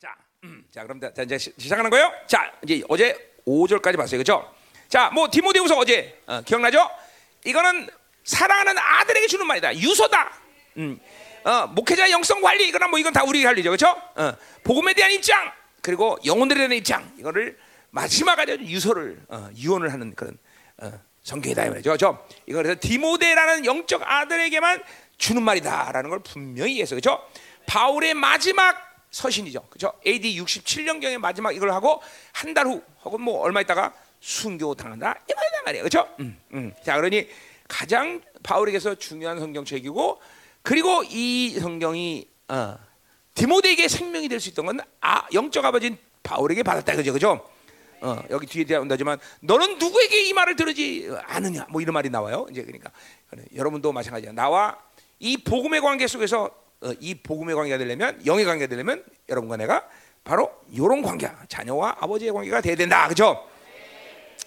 자, 음, 자 그럼 자, 이제 시- 시작하는 거예요. 자, 이제 어제 5절까지 봤어요, 그렇죠? 자, 뭐 디모데후서 어제 어, 기억나죠? 이거는 사랑하는 아들에게 주는 말이다. 유서다. 음, 어, 목회자 영성 관리 이거는 뭐 이건 다 우리 관리죠, 그렇죠? 어, 복음에 대한 입장 그리고 영혼들에 대한 입장 이거를 마지막까지 유서를 어, 유언을 하는 그런 어, 성경이다 이 말이죠, 그렇죠? 이거 그래서 디모데라는 영적 아들에게만 주는 말이다라는 걸 분명히 했어요, 그렇죠? 바울의 마지막 서신이죠. 그죠? AD 67년경에 마지막 이걸 하고 한 달 후 혹은 뭐 얼마 있다가 순교 당한다. 이 말이다 말이에요. 그렇죠? 음, 음. 자, 그러니 가장 바울에게서 중요한 성경책이고 그리고 이 성경이 어, 디모데에게 생명이 될 수 있던 건 아, 영적 아버지인 바울에게 받았다 그죠? 그죠? 어, 여기 뒤에 나온다지만 너는 누구에게 이 말을 들으지 않느냐? 뭐 이런 말이 나와요. 이제 그러니까 여러분도 마찬가지야. 나와 이 복음의 관계 속에서 어, 이 복음의 관계가 되려면 영의 관계가 되려면 여러분과 내가 바로 이런 관계야. 자녀와 아버지의 관계가 돼야 된다. 그죠?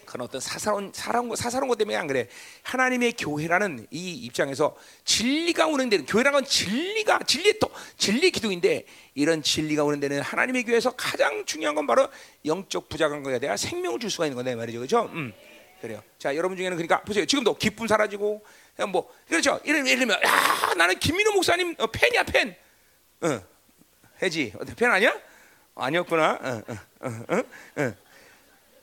그런 어떤 사사로운 사사로운 것- 사사로운 것 때문에 안 그래. 하나님의 교회라는 이 입장에서 진리가 운행되는 교회라는 건 진리가 진리 또 진리 기둥인데 이런 진리가 운행되는 하나님의 교회에서 가장 중요한 건 바로 영적 부자 관계가 돼야 생명을 줄 수가 있는 건데 말이죠. 그렇죠? 음. 그래요. 자, 여러분 중에는 그러니까 보세요. 지금도 기쁨 사라지고 뭐 그렇죠. 예를 예를 들면 야, 나는 김민호 목사님 어, 팬이야, 팬. 어. 해지. 팬 아니야? 아니었구나. 어, 어, 어, 어, 어.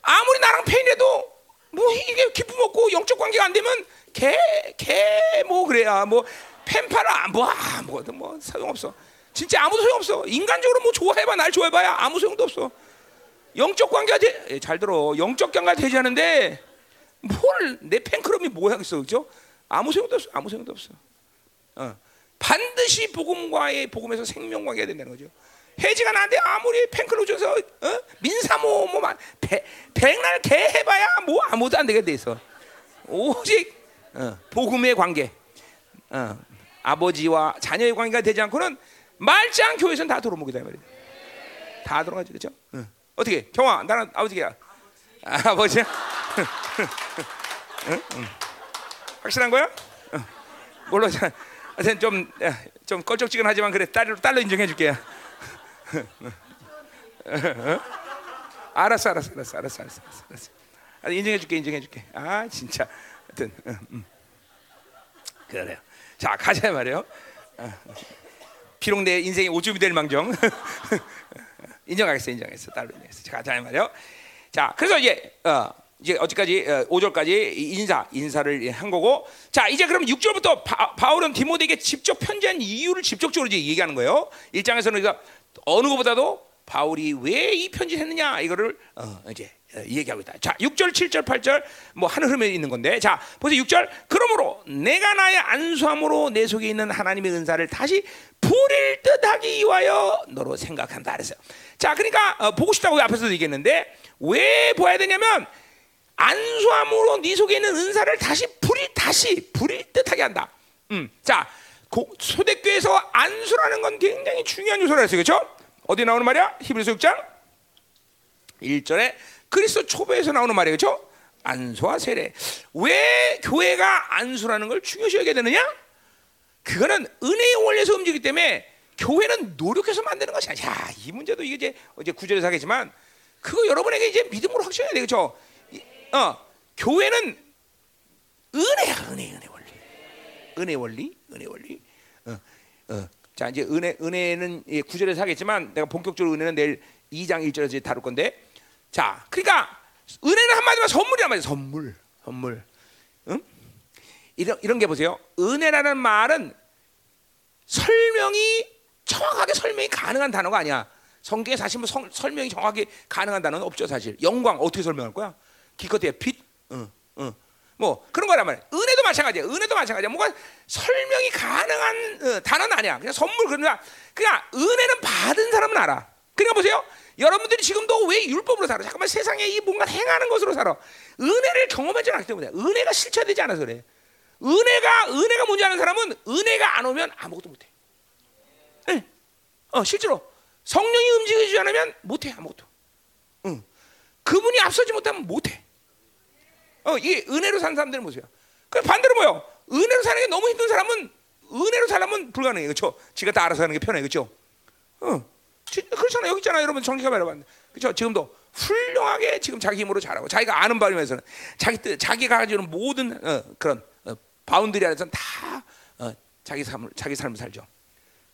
아무리 나랑 팬이라도 뭐 이게 기쁨 없고 영적 관계가 안 되면 개개뭐 그래야 뭐 팬파라 뭐 아무것도 뭐 소용없어. 진짜 아무도 소용 없어. 인간적으로 뭐 좋아해봐 날 좋아해봐야 아무 소용도 없어. 영적 관계가 되, 예, 잘 들어. 영적 관계가 되지 않은데 뭘 내 팬클럽이 뭐 하겠어, 그죠? 아무 소용도 없어. 아무 소용도 없어. 어. 반드시 복음과의 복음에서 생명 관계가 된다는 거죠. 해지가 나한테 아무리 팬클럽 줘서 어? 민사모 뭐만 백날 개 해봐야 뭐 아무도 안 되게 돼 있어. 오직 어, 복음의 관계, 어, 아버지와 자녀의 관계가 되지 않고는 말짱 교회에서는 다이 말이야. 다 들어가지 그죠? 어. 어떻게 경아 나는 아버지야. 아, 아버지야? 응? 응. 확실한 거야? 어. 자, 하여튼 좀, 야, 좀 껄쩍지근하지만 그래 딸로 딸로 인정해 줄게. 알았어, 알았어, 알았어, 알았어, 알았어, 알았어. 아, 인정해 줄게, 인정해 줄게. 아, 진짜. 하여튼, 응, 응. 그래요. 자, 가자 말이에요. 어. 비록 내 인생이 오줌이 될 망정 인정하겠어, 인정했어, 딸로 인정했어. 자, 가자 말이에요. 자, 그래서 이제 어, 이제 어디까지 어, 5절까지 인사 인사를 한 거고 자 이제 그럼 6절부터 바, 바울은 디모데에게 직접 편지한 이유를 직접적으로 이제 얘기하는 거예요. 1장에서는 그러니까 어느 것보다도 바울이 왜 이 편지를 했느냐 이거를 어, 이제 어, 얘기하고 있다. 자, 6절, 7절, 8절 뭐 하는 흐름에 있는 건데 자, 보세요. 6절. 그러므로 내가 나의 안수함으로 내 속에 있는 하나님의 은사를 다시 부릴 듯하기 위하여 너로 생각한다 그랬어요. 자, 그러니까 어, 보고 싶다고 앞에서도 얘기했는데 왜 보아야 되냐면 안수함으로 네 속에 있는 은사를 다시 부릴 다시 부릴 듯하게 한다. 음, 자 고, 소대교에서 안수라는 건 굉장히 중요한 요소라 했어요, 그렇죠? 어디 나오는 말이야? 히브리서 6장 1절에 그리스도 초보에서 나오는 말이에요, 그렇죠? 안수와 세례. 왜 교회가 안수라는 걸 중요시 여겨야 되느냐? 그거는 은혜의 원리에서 움직이기 때문에 교회는 노력해서 만드는 것이 아니야. 야, 이 문제도 이게 이제 어제 구절에서 하겠지만 그거 여러분에게 이제 믿음으로 확신해야 돼, 그렇죠? 어, 교회는 은혜야, 은혜, 은혜 원리, 은혜 원리, 은혜 원리. 어, 어. 자 이제 은혜, 은혜는 예, 구절에서 하겠지만 내가 본격적으로 은혜는 내일 2장 1절에서 이제 다룰 건데, 자, 그러니까 은혜는 한마디로 선물이란 말이야, 선물, 선물. 응? 이런 이런 게 보세요. 은혜라는 말은 설명이 정확하게 설명이 가능한 단어가 아니야. 성경에 사실 뭐 성- 설명이 정확하게 가능한 단어는 없죠 사실. 영광 어떻게 설명할 거야? 기껏해야 빛, 응, 응. 뭐 그런 거란 말이야. 은혜도 마찬가지야. 은혜도 마찬가지야. 뭐가 설명이 가능한 어, 단어는 아니야. 그냥 선물 그러나 그냥 은혜는 받은 사람은 알아. 그러니까 보세요. 여러분들이 지금도 왜 율법으로 살아? 잠깐만 세상에 이 뭔가 행하는 것으로 살아. 은혜를 경험하지 않기 때문에 은혜가 실체되지 않아서 그래. 은혜가 은혜가 뭔지 아는 사람은 은혜가 안 오면 아무것도 못해. 네. 어 실제로 성령이 움직이지 않으면 못해 아무것도. 응. 그분이 앞서지 못하면 못해. 어 이게 은혜로 사는 사람들의 모습이야. 그 반대로 뭐요? 은혜로 사는 게 너무 힘든 사람은 은혜로 살면 불가능해, 그렇죠? 지가 다 알아서 하는 게 편해, 그렇죠? 어. 그렇잖아요. 여기 있잖아요. 여러분 정기가 말해봤는데. 그렇죠? 지금도 훌륭하게 지금 자기 힘으로 잘하고 자기가 아는 바면서는 자기 뜻, 자기가 가지는 모든 어, 그런 어, boundary 안에서는 다 어, 자기 삶을 자기 삶을 살죠.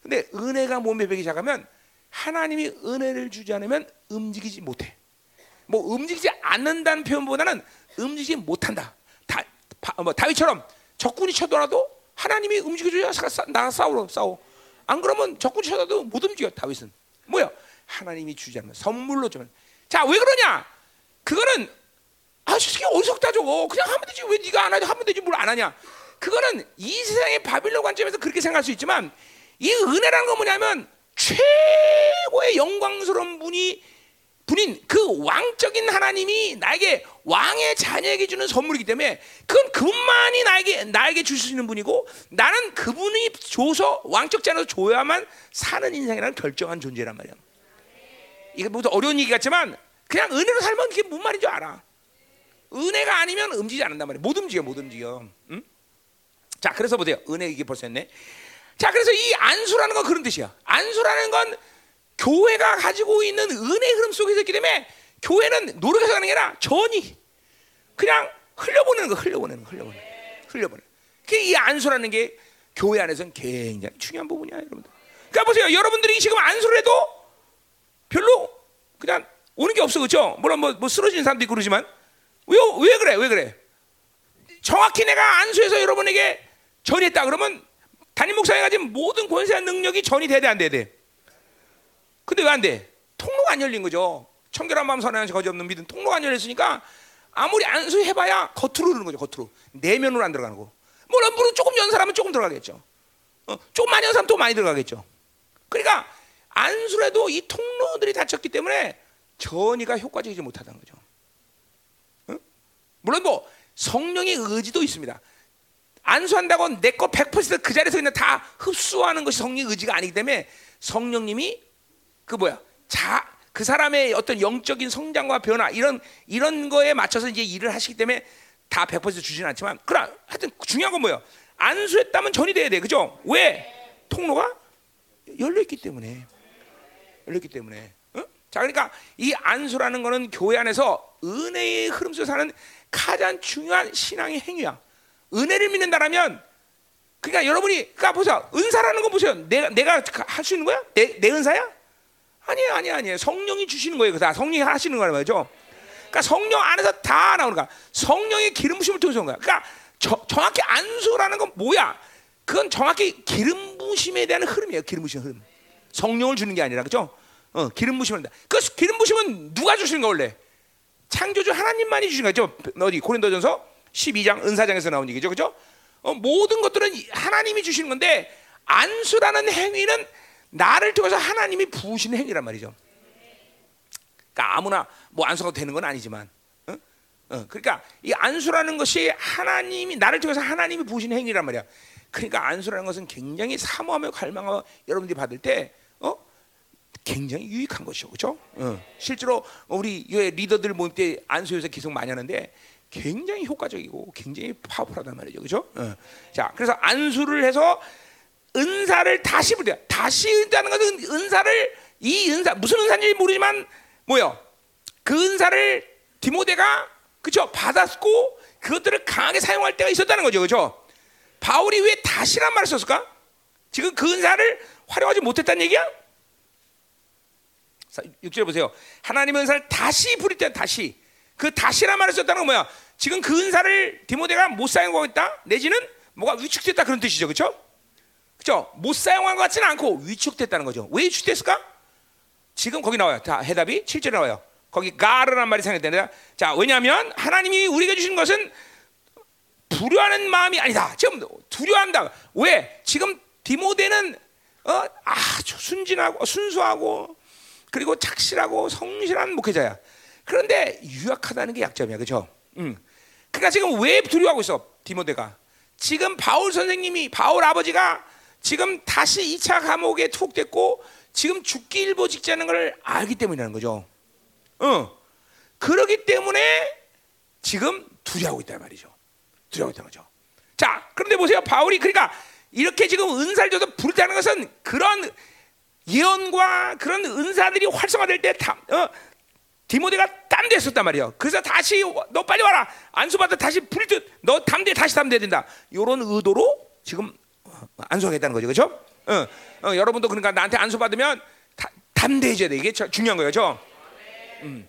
근데 은혜가 몸에 배기 시작하면 하나님이 은혜를 주지 않으면 움직이지 못해. 뭐 움직이지 않는다는 표현보다는 움직이지 못한다. 다, 뭐 다윗처럼 적군이 쳐더라도 하나님이 움직여줘야 나가 싸우러 싸워. 안 그러면 적군이 쳐도 못 움직여 다윗은. 뭐야? 하나님이 주지 않으면 선물로 주면. 자, 왜 그러냐? 그거는 아, 솔직히 어리석다 저거. 그냥 하면 되지. 왜 네가 안 하냐? 하면 되지. 뭘 안 하냐? 그거는 이 세상의 바빌론 관점에서 그렇게 생각할 수 있지만 이 은혜라는 건 뭐냐면 최고의 영광스러운 분이 분인 그 왕적인 하나님이 나에게 왕의 자녀에게 주는 선물이기 때문에 그건 그분만이 나에게 나에게 줄 수 있는 분이고 나는 그분이 줘서 왕적 자녀로 줘야만 사는 인생이라는 결정한 존재란 말이야. 이게 모두 어려운 얘기 같지만 그냥 은혜로 살면 그게 무슨 말인 줄 알아. 은혜가 아니면 움직이지 않는단 말이야. 못 움직여, 못 움직여. 응? 자, 그래서 보세요. 은혜 이게 벌써 했네. 자, 그래서 이 안수라는 건 그런 뜻이야. 안수라는 건 교회가 가지고 있는 은혜 흐름 속에서 있기 때문에 교회는 노력해서 가는 게 아니라 전이 그냥 흘려보내는 거, 흘려보내는 거, 흘려보내는 거, 흘려보내는 거. 이 안수라는 게 교회 안에서는 굉장히 중요한 부분이야, 여러분들. 그러니까 보세요. 여러분들이 지금 안수를 해도 별로 그냥 오는 게 없어, 그렇죠? 물론 뭐, 뭐 쓰러지는 사람도 있고 그러지만 왜, 왜 그래, 왜 그래? 정확히 내가 안수해서 여러분에게 전했다 그러면 담임 목사가 가진 모든 권세와 능력이 전이 돼야 돼, 안 돼야 돼? 근데 왜 안 돼? 통로가 안 열린 거죠. 청결한 마음 선한 거지 없는 믿음 통로가 안 열렸으니까 아무리 안수해봐야 겉으로 흐르는 거죠. 겉으로 내면으로 안 들어가는 거. 물론 물은 조금 연 사람은 조금 들어가겠죠. 어, 조금 많이 연 사람 또 많이 들어가겠죠. 그러니까 안수라도 이 통로들이 닫혔기 때문에 전이가 효과적이지 못하다는 거죠. 어? 물론 뭐 성령의 의지도 있습니다. 안수한다고 내 거 100%그 자리에서 그냥 다 흡수하는 것이 성령의 의지가 아니기 때문에 성령님이 그 뭐야 자 그 사람의 어떤 영적인 성장과 변화 이런 이런 거에 맞춰서 이제 일을 하시기 때문에 다 100% 주지는 않지만 그러나 하여튼 중요한 건 뭐예요? 안수했다면 전이 돼야 돼, 그죠? 왜 통로가 열려 있기 때문에 열렸기 때문에. 어? 자, 그러니까 이 안수라는 거는 교회 안에서 은혜의 흐름 속에 사는 가장 중요한 신앙의 행위야. 은혜를 믿는다라면 그러니까 여러분이 그러니까 보세요. 은사라는 거 보세요. 내가 내가 할 수 있는 거야? 내, 내 은사야? 아니에요, 아니에요, 아니에요. 성령이 주시는 거예요. 다 성령이 하시는 거란 말이죠. 그러니까 성령 안에서 다 나오는 거야. 성령의 기름 부심을 통해서 온 거야. 그러니까 저, 정확히 안수라는 건 뭐야? 그건 정확히 기름 부심에 대한 흐름이에요. 기름 부심 흐름. 성령을 주는 게 아니라 그죠? 어, 기름 부심을 그 기름 부심은 누가 주시는 거 원래? 창조주 하나님만이 주신 거죠. 어디 고린도전서 12장 은사장에서 나온 얘기죠. 그죠? 어, 모든 것들은 하나님이 주시는 건데 안수라는 행위는 나를 통해서 하나님이 부으시는 행위란 말이죠. 그러니까 아무나 뭐 안수가 되는 건 아니지만, 어? 어, 그러니까 이 안수라는 것이 하나님이 나를 통해서 하나님이 부으시는 행위란 말이야. 그러니까 안수라는 것은 굉장히 사모하며 갈망하며 여러분들이 받을 때, 어? 굉장히 유익한 것이죠, 그렇죠? 어. 실제로 우리 리더들 모임 때 안수에서 계속 많이 하는데 굉장히 효과적이고 굉장히 파워풀하단 말이죠, 그렇죠? 어. 자, 그래서 안수를 해서 은사를 다시 부려. 다시 은다는 것은 은사를 이 은사 무슨 은사인지 모르지만 뭐요? 그 은사를 디모데가 그죠 받았고 그것들을 강하게 사용할 때가 있었다는 거죠, 그죠? 바울이 왜 다시란 말을 썼을까? 지금 그 은사를 활용하지 못했다는 얘기야? 6절 보세요. 하나님의 은사를 다시 부릴 때 다시 그 다시란 말을 썼다는 건 뭐야? 지금 그 은사를 디모데가 못 사용하고 있다 내지는 뭐가 위축됐다 그런 뜻이죠, 그렇죠? 그죠? 못 사용한 것 같지는 않고 위축됐다는 거죠. 왜 위축됐을까? 지금 거기 나와요. 다 해답이 7절에 나와요. 거기 가르란 말이 생각되는데 자, 왜냐하면 하나님이 우리에게 주신 것은 두려워하는 마음이 아니다. 지금 두려워한다. 왜? 지금 디모데는 어, 아주 순진하고 순수하고 그리고 착실하고 성실한 목회자야. 그런데 유약하다는 게 약점이야, 그렇죠? 음. 그러니까 지금 왜 두려워하고 있어, 디모데가? 지금 바울 선생님이 바울 아버지가 지금 다시 2차 감옥에 투옥됐고 지금 죽기 일보 직전인 걸 알기 때문이라는 거죠. 어. 그러기 때문에 지금 두려워하고 있단 말이죠. 두려워하고 있다는 거죠. 자, 그런데 보세요. 바울이 그러니까 이렇게 지금 은사를 줘서 부르다는 것은 그런 예언과 그런 은사들이 활성화될 때 다, 어, 디모데가 땀대 했었단 말이에요. 그래서 다시 너 빨리 와라. 안수받아 다시 불듯 너 담대 다시 담대야 된다. 이런 의도로 지금 어, 안수하겠다는 거죠. 그렇죠? 어, 어, 여러분도 그러니까 나한테 안수 받으면 다, 담대해져야 돼. 이게 저- 중요한 거예요. 그렇죠? 음.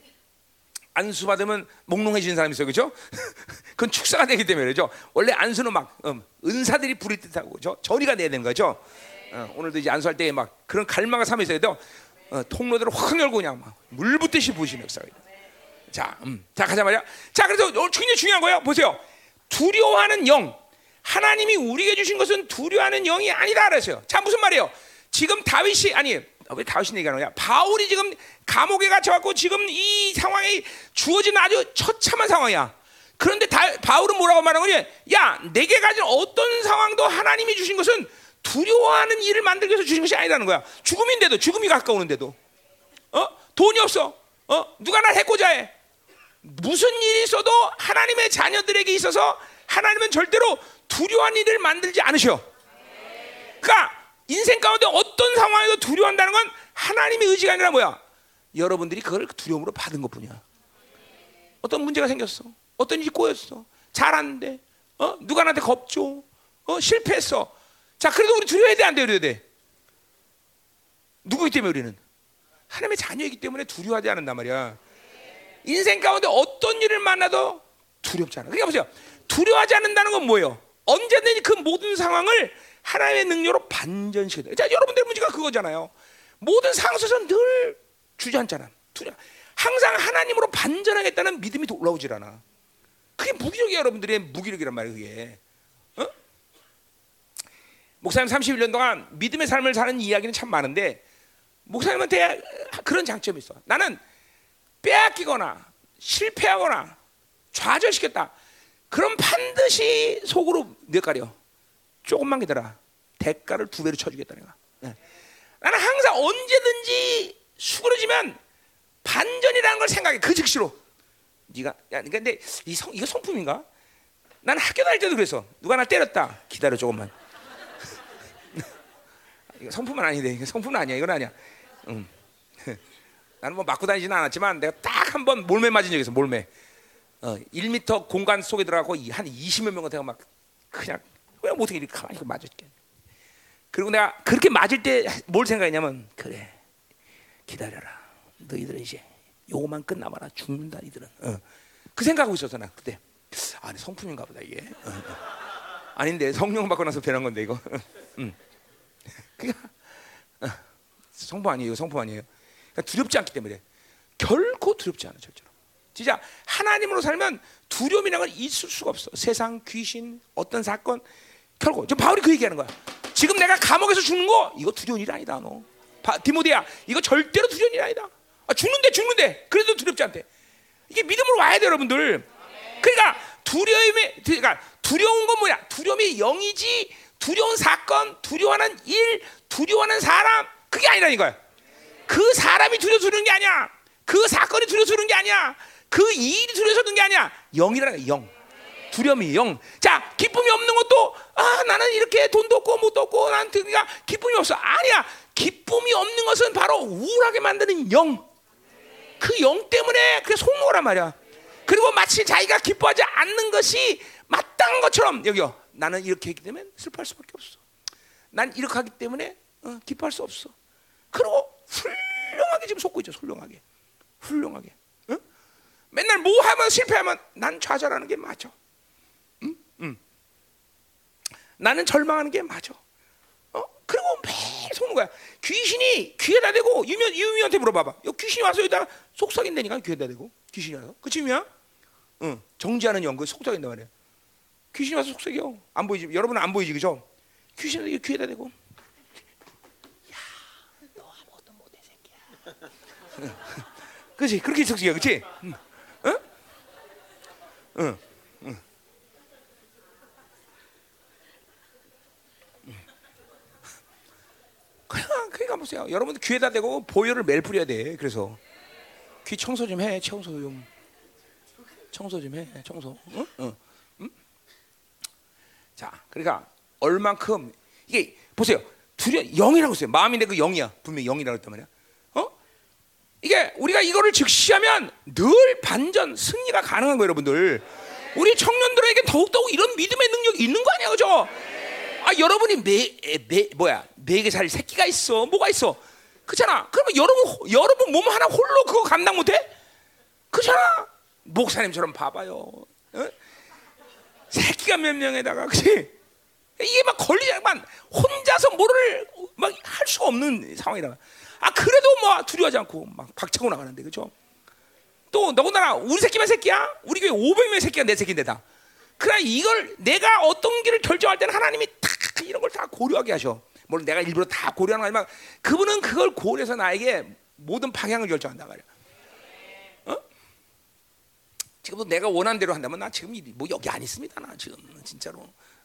안수 받으면 몽롱해지는 사람이 있어요. 그죠? 그건 축사가 되기 때문에 그죠? 원래 안수는 막 음, 은사들이 부릴 듯하고 그죠? 전이가 돼야 되는 거죠. 어, 오늘도 이제 안수할 때 막 그런 갈망과 삶이 있어야 돼요. 어, 통로들을 확 열고 그냥 막 물 붓듯이 부으시는 역사가. 자, 음. 자 가자 말이야. 자, 그래서 굉장히 중요한 거예요. 보세요. 두려워하는 영. 하나님이 우리에게 주신 것은 두려워하는 영이 아니다 그랬어요. 자, 무슨 말이에요? 지금 다윗이 아니 왜 다윗이 얘기하는 거야? 바울이 지금 감옥에 갇혀갖고 지금 이 상황이 주어진 아주 처참한 상황이야. 그런데 다, 바울은 뭐라고 말하는 거냐? 야, 내게 가진 어떤 상황도 하나님이 주신 것은 두려워하는 일을 만들기 위해서 주신 것이 아니라는 거야. 죽음인데도 죽음이 가까우는데도 어? 돈이 없어. 어? 누가 날 해코자 해. 무슨 일이 있어도 하나님의 자녀들에게 있어서 하나님은 절대로 두려워한 일을 만들지 않으셔. 그러니까 인생 가운데 어떤 상황에도 두려워한다는 건 하나님의 의지가 아니라 뭐야? 여러분들이 그걸 두려움으로 받은 것뿐이야. 어떤 문제가 생겼어. 어떤 일이 꼬였어. 잘하는데 어? 누가 나한테 겁줘. 어? 실패했어. 자, 그래도 우리 두려워해야 돼, 안 돼야 돼? 누구기 때문에 우리는? 하나님의 자녀이기 때문에 두려워하지 않는단 말이야. 인생 가운데 어떤 일을 만나도 두렵지 않아. 그러니까 보세요. 두려워하지 않는다는 건 뭐예요? 언제든지 그 모든 상황을 하나님의 능력으로 반전시켜야 돼. 자, 여러분들의 문제가 그거잖아요. 모든 상황 속에서 늘 주저앉잖아. 두려. 항상 하나님으로 반전하겠다는 믿음이 올라오질 않아. 그게 무기력이야, 여러분들의 무기력이란 말이에요, 그게. 어? 목사님 31년 동안 믿음의 삶을 사는 이야기는 참 많은데 목사님한테 그런 장점이 있어. 나는 빼앗기거나 실패하거나 좌절시켰다. 그럼 반드시 속으로 몇 가려. 조금만 기다려. 대가를 두 배로 쳐주겠다 내가. 네. 나는 항상 언제든지 수그러지면 반전이라는 걸 생각해. 그 즉시로. 네가 야, 근데 이 성, 이거 성품인가? 나는 학교 다닐 때도 그랬어. 누가 날 때렸다. 기다려 조금만. 이거 성품은 아닌데 이거 성품은 아니야. 이건 아니야. 응. 나는 뭐 맞고 다니지는 않았지만 내가 딱 한 번 몰매 맞은 적이 있어. 몰매. 어, 1m 공간 속에 들어가고 이- 한 20여 명한테 내가 막 그냥 왜 못하게 이렇게 가만히 맞을게. 그리고 내가 그렇게 맞을 때 뭘 생각했냐면 그래 기다려라. 너희들은 이제 요거만 끝나봐라 죽는다 이들은. 어. 그 생각하고 있었어 나 그때. 아니 성품인가 보다 이게. 어, 어. 아닌데 성령 받고 나서 변한 건데 이거. 음. 그러니까 어, 성품 아니에요. 성품 아니에요. 그러니까 두렵지 않기 때문에 결코 두렵지 않아 절대로. 진짜 하나님으로 살면 두려움이라는 건 있을 수가 없어. 세상, 귀신, 어떤 사건 결코. 지금 바울이 그 얘기하는 거야. 지금 내가 감옥에서 죽는 거 이거 두려운 일 아니다 너. 바, 디모데야 이거 절대로 두려운 일 아니다. 아, 죽는데 죽는데 그래도 두렵지 않대. 이게 믿음으로 와야 돼 여러분들. 그러니까 두려움이 그러니까 두려운 건 뭐야? 두려움이 영이지 두려운 사건, 두려워하는 일, 두려워하는 사람 그게 아니라는 거야. 그 사람이 두려워서 그런 게 아니야. 그 사건이 두려워서 그런 게 아니야. 그 일이 두려워서 그런 게 아니야. 영이라는 거야. 영. 두려움이 영. 자, 기쁨이 없는 것도 아 나는 이렇게 돈도 없고 못 없고 난 그러니까 기쁨이 없어. 아니야. 기쁨이 없는 것은 바로 우울하게 만드는 영. 그 영 때문에 그게 속노란 말이야. 그리고 마치 자기가 기뻐하지 않는 것이 마땅한 것처럼 여기요. 나는 이렇게 했기 때문에 슬퍼할 수밖에 없어. 난 이렇게 하기 때문에 어, 기뻐할 수 없어. 그리고 훌륭하게 지금 속고 있죠. 훌륭하게, 훌륭하게. 어? 맨날 뭐 하면 실패하면 난 좌절하는 게 맞아. 응? 응. 나는 절망하는 게 맞아. 어? 그리고 매일 속는 거야. 귀신이 귀에다 대고 유미 유미한테 물어봐봐. 요 귀신이 와서 여기다 속삭인다니까 귀에다 대고 귀신이 와서. 그치 유미야? 응. 정지하는 연구 속삭인단 말이야. 귀신이 와서 속삭여. 안 보이지? 여러분은 안 보이지 그죠? 귀신이 귀에다 대고. 너 아무것도 못해 새끼야. 그렇지 그렇게 속삭여 그렇지? 응. 응? 응. 응. 그냥 그러니까 보세요. 여러분 귀에다 대고 보혈을 매일 뿌려야 돼. 그래서 귀 청소 좀 해. 청소 좀. 청소 좀 해. 청소. 응? 응. 응? 자, 그러니까 얼만큼 이게 보세요. 두려 영이라고 써요. 마음인데 그 영이야. 분명히 영이라고 했단 말이야. 어? 이게 우리가 이거를 즉시하면 늘 반전 승리가 가능한 거예요, 여러분들. 우리 청년들에게 더욱더욱 이런 믿음의 능력이 있는 거 아니야, 그죠? 아, 여러분이 매, 매 뭐야, 매개 살 새끼가 있어, 뭐가 있어, 그잖아. 그러면 여러분, 여러분 몸 하나 홀로 그거 감당 못 해? 그잖아. 목사님처럼 봐봐요. 어? 새끼가 몇 명에다가, 그지? 이게 막 걸리자만 혼자서 뭐를 막 할 수가 없는 상황이라. 아 그래도 뭐 두려워하지 않고 막 박차고 나가는데 그죠? 또 더군다나 우리 새끼만 새끼야? 우리 교회 500명 새끼가 내 새끼인데 다. 그래 이걸 내가 어떤 길을 결정할 때는 하나님이 다 이런 걸 다 고려하게 하셔. 물론 내가 일부러 다 고려하는 거 아니지만 그분은 그걸 고려해서 나에게 모든 방향을 결정한다 말이야. 어? 지금도 내가 원하는 대로 한다면 나 지금 뭐 여기 안 있습니다. 나 지금 진짜로.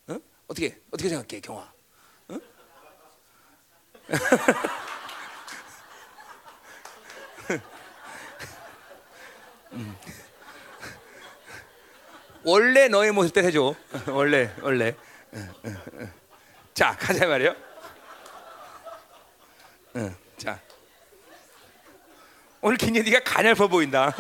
어? 어떻게 어떻게 생각해, 경화? 어? 음. 원래 너의 모습대로 해줘. 원래 원래. 자 가자 말이요. 자 오늘 굉장히 네가 가냘퍼 보인다.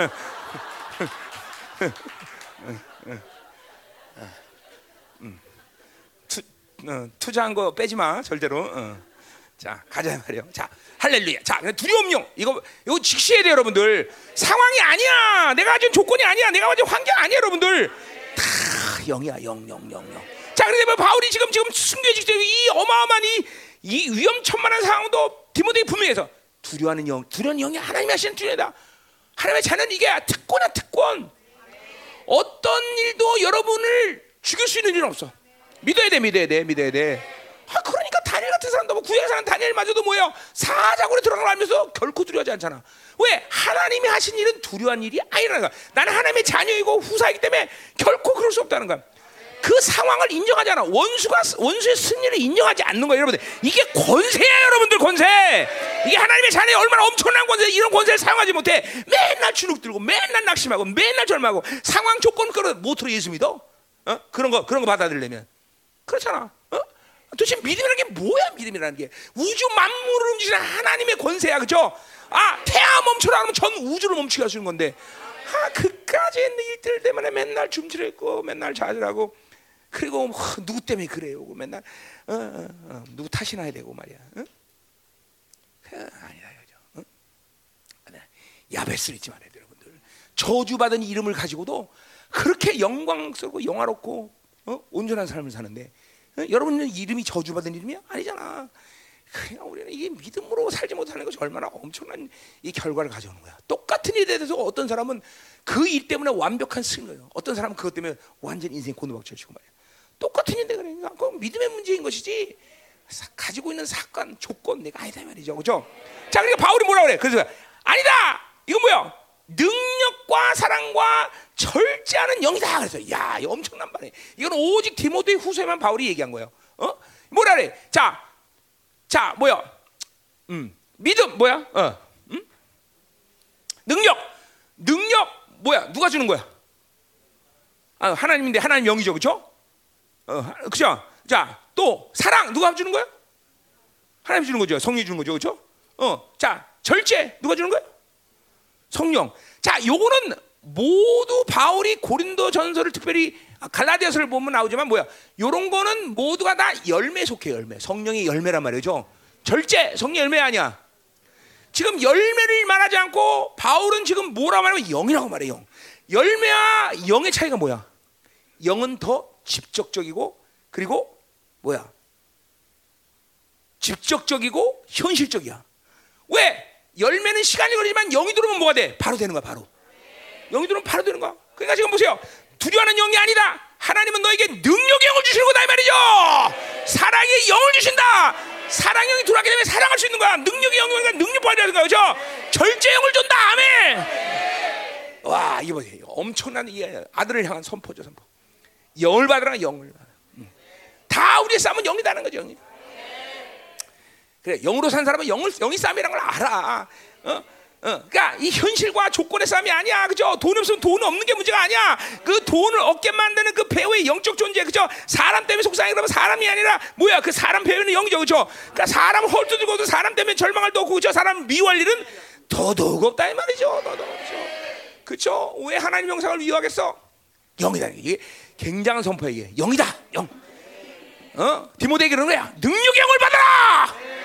투, 어, 투자한 거 빼지 마 절대로. 어. 자 가자 말이요. 자 할렐루야. 자 두려움용 이거 이거 직시해야 돼 여러분들. 상황이 아니야. 내가 가진 조건이 아니야. 내가 가진 환경 아니야 여러분들. 다 영이야 영영영 영. 자 그런데 뭐 바울이 지금 지금 순교직 때이 어마어마한 이, 이 위험천만한 상황도 디모데이 분명해서 두려워하는 영, 두려운 영이 하나님이 하시는 두려다. 하나님의 자는 이게 특권이야 특권. 어떤 일도 여러분을 죽일 수 있는 일은 없어. 믿어야 돼, 믿어야 돼, 믿어야 돼. 아, 그러니까 다니엘 같은 사람도 뭐 구약에 사는 다니엘마저도 뭐야 사자굴에 들어간 걸 알면서 결코 두려워하지 않잖아. 왜? 하나님이 하신 일은 두려운 일이 아니라는 거야. 나는 하나님의 자녀이고 후사이기 때문에 결코 그럴 수 없다는 거야. 그 상황을 인정하지 않아. 원수가 원수의 승리를 인정하지 않는 거예요, 여러분들. 이게 권세야, 여러분들 권세. 이게 하나님의 자녀 얼마나 엄청난 권세. 이런 권세를 사용하지 못해. 맨날 주눅 들고, 맨날 낙심하고, 맨날 절망하고, 상황 조건 끌어 못으로 예수 믿어. 어? 그런 거 그런 거 받아들려면 그렇잖아. 어? 도대체 믿음이라는 게 뭐야? 믿음이라는 게 우주 만물을 움직이는 하나님의 권세야, 그죠? 아 태아 멈춰라 하면 전 우주를 멈추게 하시는 건데, 아 그까지 일들 때문에 맨날 줌질했고, 맨날 좌절하고, 그리고 뭐, 누구 때문에 그래요? 맨날 어, 어, 어, 누구 탓이나 해야 되고 말이야. 어? 아니다, 그죠? 어? 야베스를 잊지 말아야 돼, 여러분들. 저주받은 이름을 가지고도 그렇게 영광스럽고 영화롭고 어? 온전한 삶을 사는데 어? 여러분은 이름이 저주받은 이름이야? 아니잖아. 그냥 우리는 이게 믿음으로 살지 못하는 것이 얼마나 엄청난 이 결과를 가져오는 거야. 똑같은 일에 대해서 어떤 사람은 그 일 때문에 완벽한 승리예요. 어떤 사람은 그것 때문에 완전 인생 곤두박질 치고 말이야. 똑같은 일인데 그러니까 그 믿음의 문제인 것이지 가지고 있는 사건 조건 내가 아니다 말이죠, 그렇죠? 자, 그러니까 바울이 뭐라 그래? 그래서 아니다. 이거 뭐야? 능력과 사랑과 절제하는 영이다. 그래서 야, 이 엄청난 말이야. 이건 오직 디모데 후서에만 바울이 얘기한 거예요. 어? 뭐라 그래? 자, 자, 뭐야? 음, 믿음 뭐야? 어, 음? 능력, 능력 뭐야? 누가 주는 거야? 아, 하나님인데 하나님 영이죠, 그렇죠? 어, 그죠? 자, 또 사랑 누가 주는 거야? 하나님 주는 거죠. 성령 주는 거죠, 그렇죠? 어, 자, 절제 누가 주는 거야? 성령. 자, 요거는 모두 바울이 고린도 전서를 특별히 갈라디아서를 보면 나오지만 뭐야? 요런 거는 모두가 다 열매 속해 열매. 성령의 열매란 말이죠. 절제 성령 열매 아니야. 지금 열매를 말하지 않고 바울은 지금 뭐라 말하면 영이라고 말해 영. 열매와 영의 차이가 뭐야? 영은 더 직접적이고 그리고 뭐야? 직접적이고 현실적이야. 왜? 열매는 시간이 걸리지만 영이 들어오면 뭐가 돼? 바로 되는 거야, 바로. 영이 들어오면 바로 되는 거야. 그러니까 지금 보세요. 두려워하는 영이 아니다. 하나님은 너에게 능력의 영을 주시는 거다 이 말이죠. 사랑의 영을 주신다. 사랑의 영이 들어가게 되면 사랑할 수 있는 거야. 능력의 영이니까 능력 받아야 되는 거야. 그죠? 절제 영을 준다. 아멘. 와, 이거 보세요. 엄청난 이 아들을 향한 선포죠, 선포. 영을 받으라, 영을. 다 우리의 싸움은 영이다는 거죠, 영이. 그래 영으로 산 사람은 영을 영이 싸움이라는 걸 알아. 어? 어, 그러니까 이 현실과 조건의 싸움이 아니야, 그죠? 돈 없으면 돈 없는 게 문제가 아니야. 그 돈을 얻게 만드는 그 배우의 영적 존재, 그죠? 사람 때문에 속상해 그러면 사람이 아니라 뭐야? 그 사람 배우는 영이죠, 그죠? 그러니까 사람 헐뜯고도 사람 때문에 절망할 도 없고, 그죠? 사람 미워할 일은 더더욱 없다 이 말이죠, 더더욱 없죠. 그죠? 왜 하나님 영상을 위협하겠어? 영이다 이게 굉장한 이게 영이다, 영. 어? 디모데에게 그러는 거야. 능력의 영을 받아라.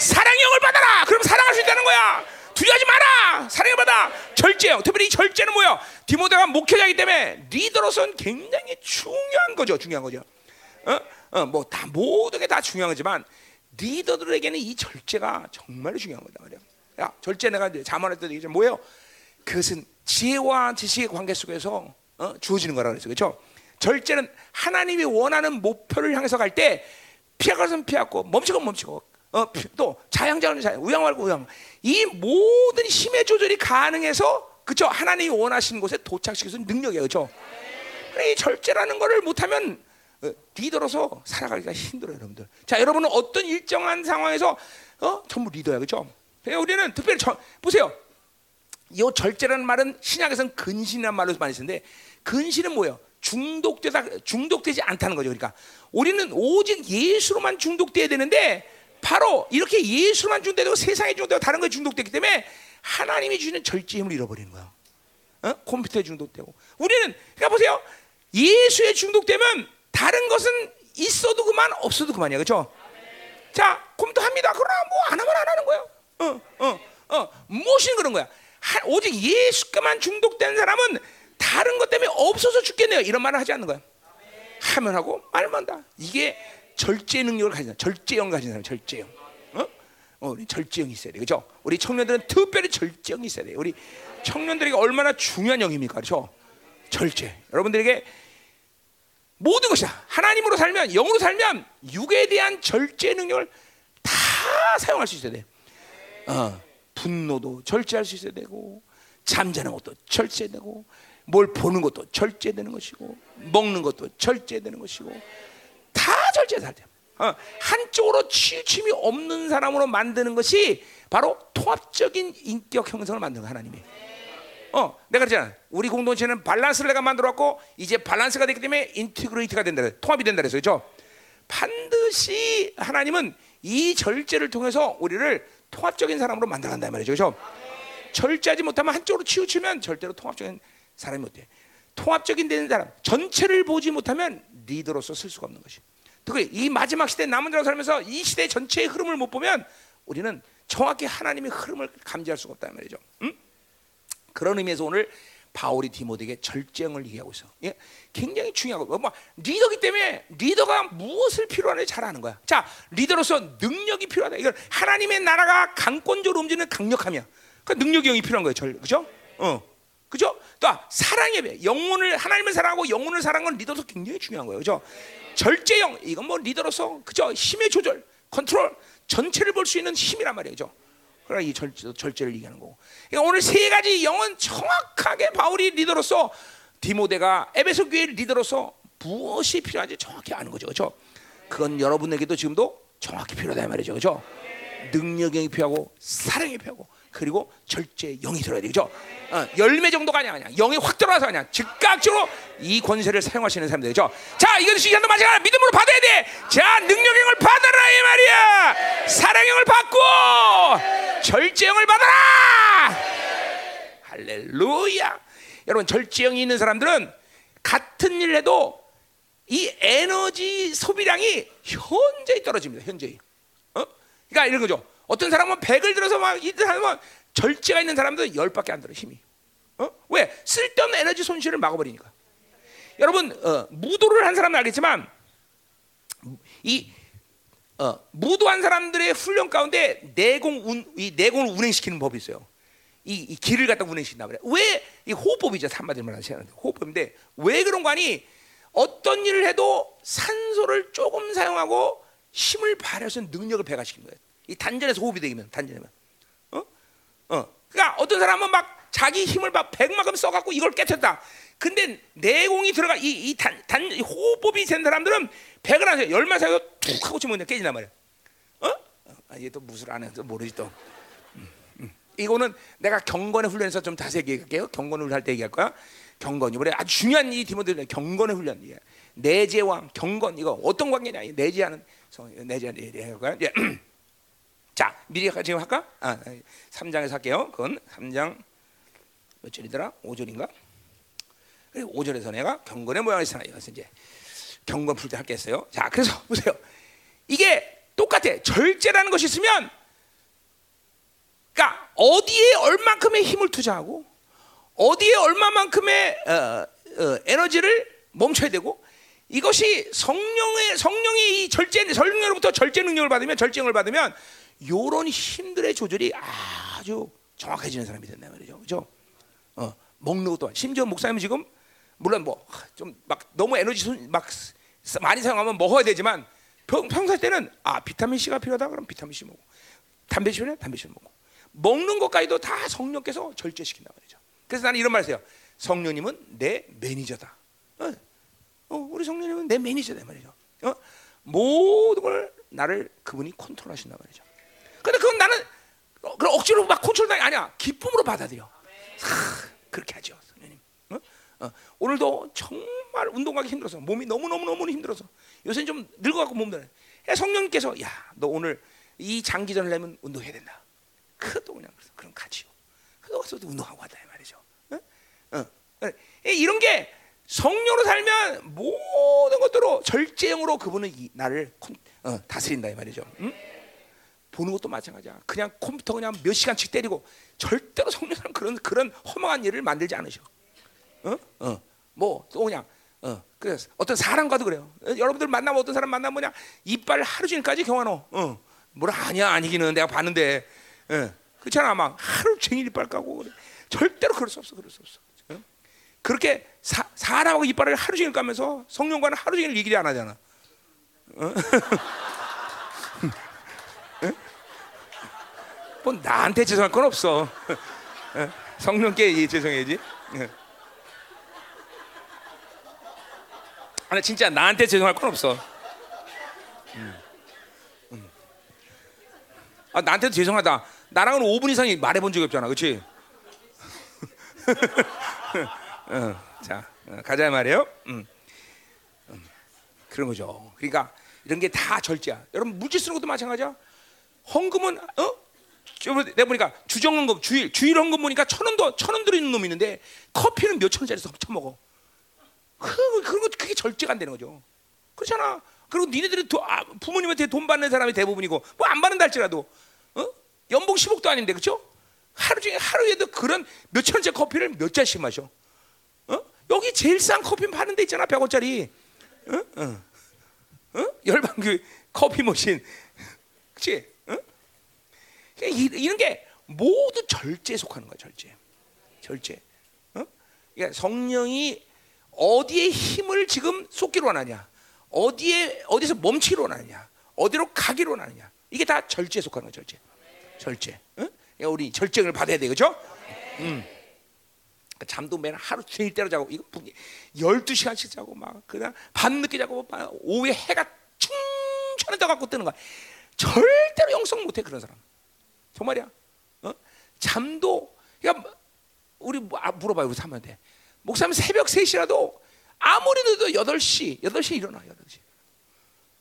사랑의 영을 받아라. 그럼 사랑할 수 있다는 거야. 두려워하지 마라. 사랑을 받아. 절제요. 특별히 이 절제는 뭐야? 디모데가 목회자이기 때문에 리더로서는 굉장히 중요한 거죠. 중요한 거죠. 어? 어, 뭐 다 모든 게 다 중요한 거지만 리더들에게는 이 절제가 정말 중요한 거다 말이야. 야, 절제 내가 이제 자문할 때도 얘기했 뭐예요? 그것은 지혜와 지식의 관계 속에서 어? 주어지는 거라 그랬어. 그렇죠? 절제는 하나님이 원하는 목표를 향해서 갈 때 피할 것은 피하고 멈추고 멈추고 어, 또 자양자는 자양, 우양 말고 우양. 이 모든 힘의 조절이 가능해서 그죠? 하나님이 원하시는 곳에 도착시키는 능력이에요, 그죠? 이 절제라는 거를 못하면 어, 리더로서 살아가기가 힘들어요, 여러분들. 자, 여러분은 어떤 일정한 상황에서 어? 전부 리더야, 그죠? 우리는 특별히 저, 보세요. 이 절제라는 말은 신약에서는 근신이라는 말로 많이 쓰는데 근신은 뭐예요? 중독되다 중독되지 않다는 거죠. 그러니까 우리는 오직 예수로만 중독돼야 되는데 바로 이렇게 예수로만 중독되고 세상에 중독되고 다른 거에 중독됐기 때문에 하나님이 주는 절제 힘을 잃어버리는 거야. 어? 컴퓨터에 중독되고 우리는 그러니까 보세요. 예수에 중독되면 다른 것은 있어도 그만 없어도 그만이야. 그렇죠? 자, 컴퓨터 합니다. 그러나 뭐 안 하면 안 하는 거예요. 어, 어, 어. 무엇이 그런 거야? 하, 오직 예수께만 중독된 사람은 다른 것 때문에 없어서 죽겠네요. 이런 말을 하지 않는 거야. 하면 하고 말만 다. 이게 절제 능력을 가진 사람, 절제형 가진 사람, 절제형. 어? 어, 우리 절제형이 있어야 돼, 그죠? 우리 청년들은 특별히 절제형이 있어야 돼. 우리 청년들에게 얼마나 중요한 영입니까, 그렇죠? 절제. 여러분들에게 모든 것이야. 하나님으로 살면, 영으로 살면 육에 대한 절제 능력을 다 사용할 수 있어야 돼. 어, 분노도 절제할 수 있어야 되고, 잠자는 것도 절제되고, 뭘 보는 것도 절제되는 것이고 먹는 것도 절제되는 것이고 다 절제해야 돼. 어, 한쪽으로 치우침이 없는 사람으로 만드는 것이 바로 통합적인 인격 형성을 만드는 하나님이. 어, 내가 그랬잖아. 우리 공동체는 밸런스를 내가 만들었고 이제 밸런스가 됐기 때문에 integrate가 된다. 통합이 된다 그래서 그죠? 반드시 하나님은 이 절제를 통해서 우리를 통합적인 사람으로 만들어간다 말이죠. 그죠? 절제하지 못하면 한쪽으로 치우치면 절대로 통합적인 사람이 어때? 통합적인 되는 사람, 전체를 보지 못하면 리더로서 쓸 수가 없는 것이. 특히 이 마지막 시대 남은 자로 살면서 이 시대 전체의 흐름을 못 보면 우리는 정확히 하나님의 흐름을 감지할 수가 없다 말이죠. 응? 그런 의미에서 오늘 바울이 디모데에게 절제형을 얘기하고 있어. 예? 굉장히 중요하고 뭐 리더기 때문에 리더가 무엇을 필요하는지 잘 아는 거야. 자, 리더로서 능력이 필요하다. 이건 하나님의 나라가 강권적으로 움직이는 강력함이야. 그 능력이 영이 필요한 거예요. 절, 그죠? 어. 그죠? 또 사랑의 배, 영혼을 하나님을 사랑하고 영혼을 사랑하는 건 리더로서 굉장히 중요한 거예요. 그죠? 절제 영 이건 뭐 리더로서 그죠? 힘의 조절, 컨트롤 전체를 볼 수 있는 힘이란 말이에요. 그죠? 그러나 이 절제, 절제를 얘기하는 거고. 그러니까 오늘 세 가지 영은 정확하게 바울이 리더로서 디모데가 에베소 교회 리더로서 무엇이 필요한지 정확히 아는 거죠. 그죠? 그건 여러분에게도 지금도 정확히 필요하다 말이죠. 그죠? 능력이 필요하고 사랑이 필요하고 그리고 절제 영이 들어야 되죠. 어, 열매 정도가 아니야, 그냥 영이 확 들어와서 그냥 즉각적으로 이 권세를 사용하시는 사람들이죠. 자, 이건 시간도 마찬가 믿음으로 받아야 돼. 자, 능력형을 받아라 이 말이야. 사랑형을 받고 절제형을 받아라. 할렐루야. 여러분 절제형이 있는 사람들은 같은 일 해도 이 에너지 소비량이 현저히 떨어집니다. 현저히. 어? 그러니까 이런 거죠. 어떤 사람은 100을 들어서 막 이들 사람은 절제가 있는 사람도 열밖에 안 들어 힘이. 어? 왜? 쓸데없는 에너지 손실을 막아버리니까. 여러분 어, 무도를 한 사람은 알겠지만 이 어, 무도한 사람들의 훈련 가운데 내공 운, 이 내공을 운행시키는 법이 있어요. 이, 이 길을 갖다 운행시킨다 그래. 왜이 호흡법이죠. 한마디로 말하면 호흡법인데 왜 그런 거 아니? 어떤 일을 해도 산소를 조금 사용하고 힘을 발휘해서 능력을 배가시키는 거예요. 이 단전에서 호흡이 되면 단전이면 어? 어. 그러니까 어떤 사람은 막 자기 힘을 막 백만큼 써갖고 이걸 깨쳤다. 근데 내공이 들어가 이단단 호흡법이 된 사람들은 백을 안 써. 열만 사요 툭 하고 치면 깨진단 말이야. 어? 아, 얘또 무술 안 해서 모르지 또. 음, 음. 이거는 내가 경건의 훈련에서 좀 자세히 얘기할게요. 경건을 할때 얘기할 거야. 경건이 우리 아주 중요한 이 디모데 경건의 훈련 이게 내재와 경건 이거 어떤 관계냐? 이 내재하는 성- 내재 얘기할 거야. 이제 자 미리 지금 할까? 아, 3장에서 할게요. 그건 3장 몇 절이더라? 5절인가? 그리고 5절에서 내가 경건의 모양을 사나 이것은 이제 경건 풀 때 할겠어요. 자, 그래서 보세요. 이게 똑같아. 절제라는 것이 있으면, 그러니까 어디에 얼만큼의 힘을 투자하고 어디에 얼마만큼의 어, 어, 에너지를 멈춰야 되고 이것이 성령의 성령이 이 절제 성령으로부터 절제 능력을 받으면 절제를 받으면 요런 힘들의 조절이 아주 정확해지는 사람이 된다 말이죠. 그죠? 어, 먹는 것도 심지어 목사님은 지금 물론 뭐 좀 막 너무 에너지 손- 막 쓰- 많이 사용하면 먹어야 되지만 평, 평소 때는 아 비타민 C가 필요하다 그럼 비타민 C 먹고 담배 필요해 담배 C 먹고 먹는 것까지도 다 성령께서 절제시킨다 말이죠. 그래서 나는 이런 말했어요. 성령님은 내 매니저다. 어, 어, 우리 성령님은 내 매니저다 말이죠. 어? 모든 걸 나를 그분이 컨트롤하신다 말이죠. 근데 그건 나는 어, 그런 억지로 막 컨트롤이 아니야. 기쁨으로 받아들여. 하, 그렇게 하죠, 성령님. 어? 어, 오늘도 정말 운동하기 힘들어서 몸이 너무 너무 너무 힘들어서 요새 좀 늙어갖고 몸들. 성령님께서 야, 너 오늘 이 장기전을 내면 운동해야 된다. 그것도 그냥 그래서 그럼 가지요. 그래서 운동하고 하다 이 말이죠. 어? 어. 어. 이런 게 성령으로 살면 모든 것들로 절제형으로 그분은 이, 나를 컨- 어, 다스린다 이 말이죠. 응? 보는 것도 마찬가지야. 그냥 컴퓨터 그냥 몇 시간씩 때리고 절대로 성령은 그런 그런 허망한 일을 만들지 않으셔. 어? 어. 뭐또 그냥 어. 그래서 어떤 사람과도 그래요. 어, 여러분들 만나면 어떤 사람 만나면 뭐냐 이빨 하루 종일까지 경화노. 어. 뭐라 아니야 아니기는 내가 봤는데. 예. 그렇잖아 막 하루 종일 이빨 까고 그래. 절대로 그럴 수 없어. 그럴 수 없어. 어? 그렇게 사, 사람하고 이빨을 하루 종일 까면서 성령과는 하루 종일 얘기를 안 하잖아. 어? 뭐 나한테 죄송할 건 없어. 어? 성령께 이 죄송해야지. 어. 아니 진짜 나한테 죄송할 건 없어. 음. 음. 아 나한테도 죄송하다. 나랑은 5분 이상이 말해본 적이 없잖아, 그렇지? 어, 자 어, 가자 말이에요. 음. 음, 그런 거죠. 그러니까 이런 게 다 절제야. 여러분 물질 쓰는 것도 마찬가지야. 헌금은 어? 저 내가 보니까 주정 헌금 주일 주일 헌금 보니까 천 원도 천원 들어있는 놈이 있는데 커피는 몇천 원짜리 처먹어. 그 그런 거 그게 절제가 안 되는 거죠. 그렇잖아. 그리고 니네들이 도, 아, 부모님한테 돈 받는 사람이 대부분이고 뭐 안 받는다 할지라도 어? 연봉 10억도 아닌데 그렇죠? 하루 중에 하루에도 그런 몇천 원짜리 커피를 몇 잔씩 마셔. 어? 여기 제일 싼 커피 파는 데 있잖아 100원짜리. 어? 어. 어? 열방 그 커피 머신. 어? 이, 이런 게 모두 절제에 속하는 거야, 절제. 절제. 어? 그러니까 성령이 어디에 힘을 지금 쏟기로 원하냐? 어디에 어디서 멈추기로 원하냐? 어디로 가기로 원하느냐? 이게 다 절제에 속하는 거야, 절제. 절제. 어? 그러니까 우리 절제를 받아야 돼, 그렇죠? 음. 그러니까 잠도 매일 하루 종일 때로 자고 이거 12시간씩 자고 막 그냥 밤늦게 자고 막 오후에 해가 충천에 떠 갖고 뜨는 거야. 절대로 영성 못해 그런 사람. 정말이야. 어? 잠도 그러니까 우리 뭐, 아, 물어봐요. 우리 사모한테. 목사님 새벽 3시라도 아무리 늦어도 8시 8시에 일어나 8시.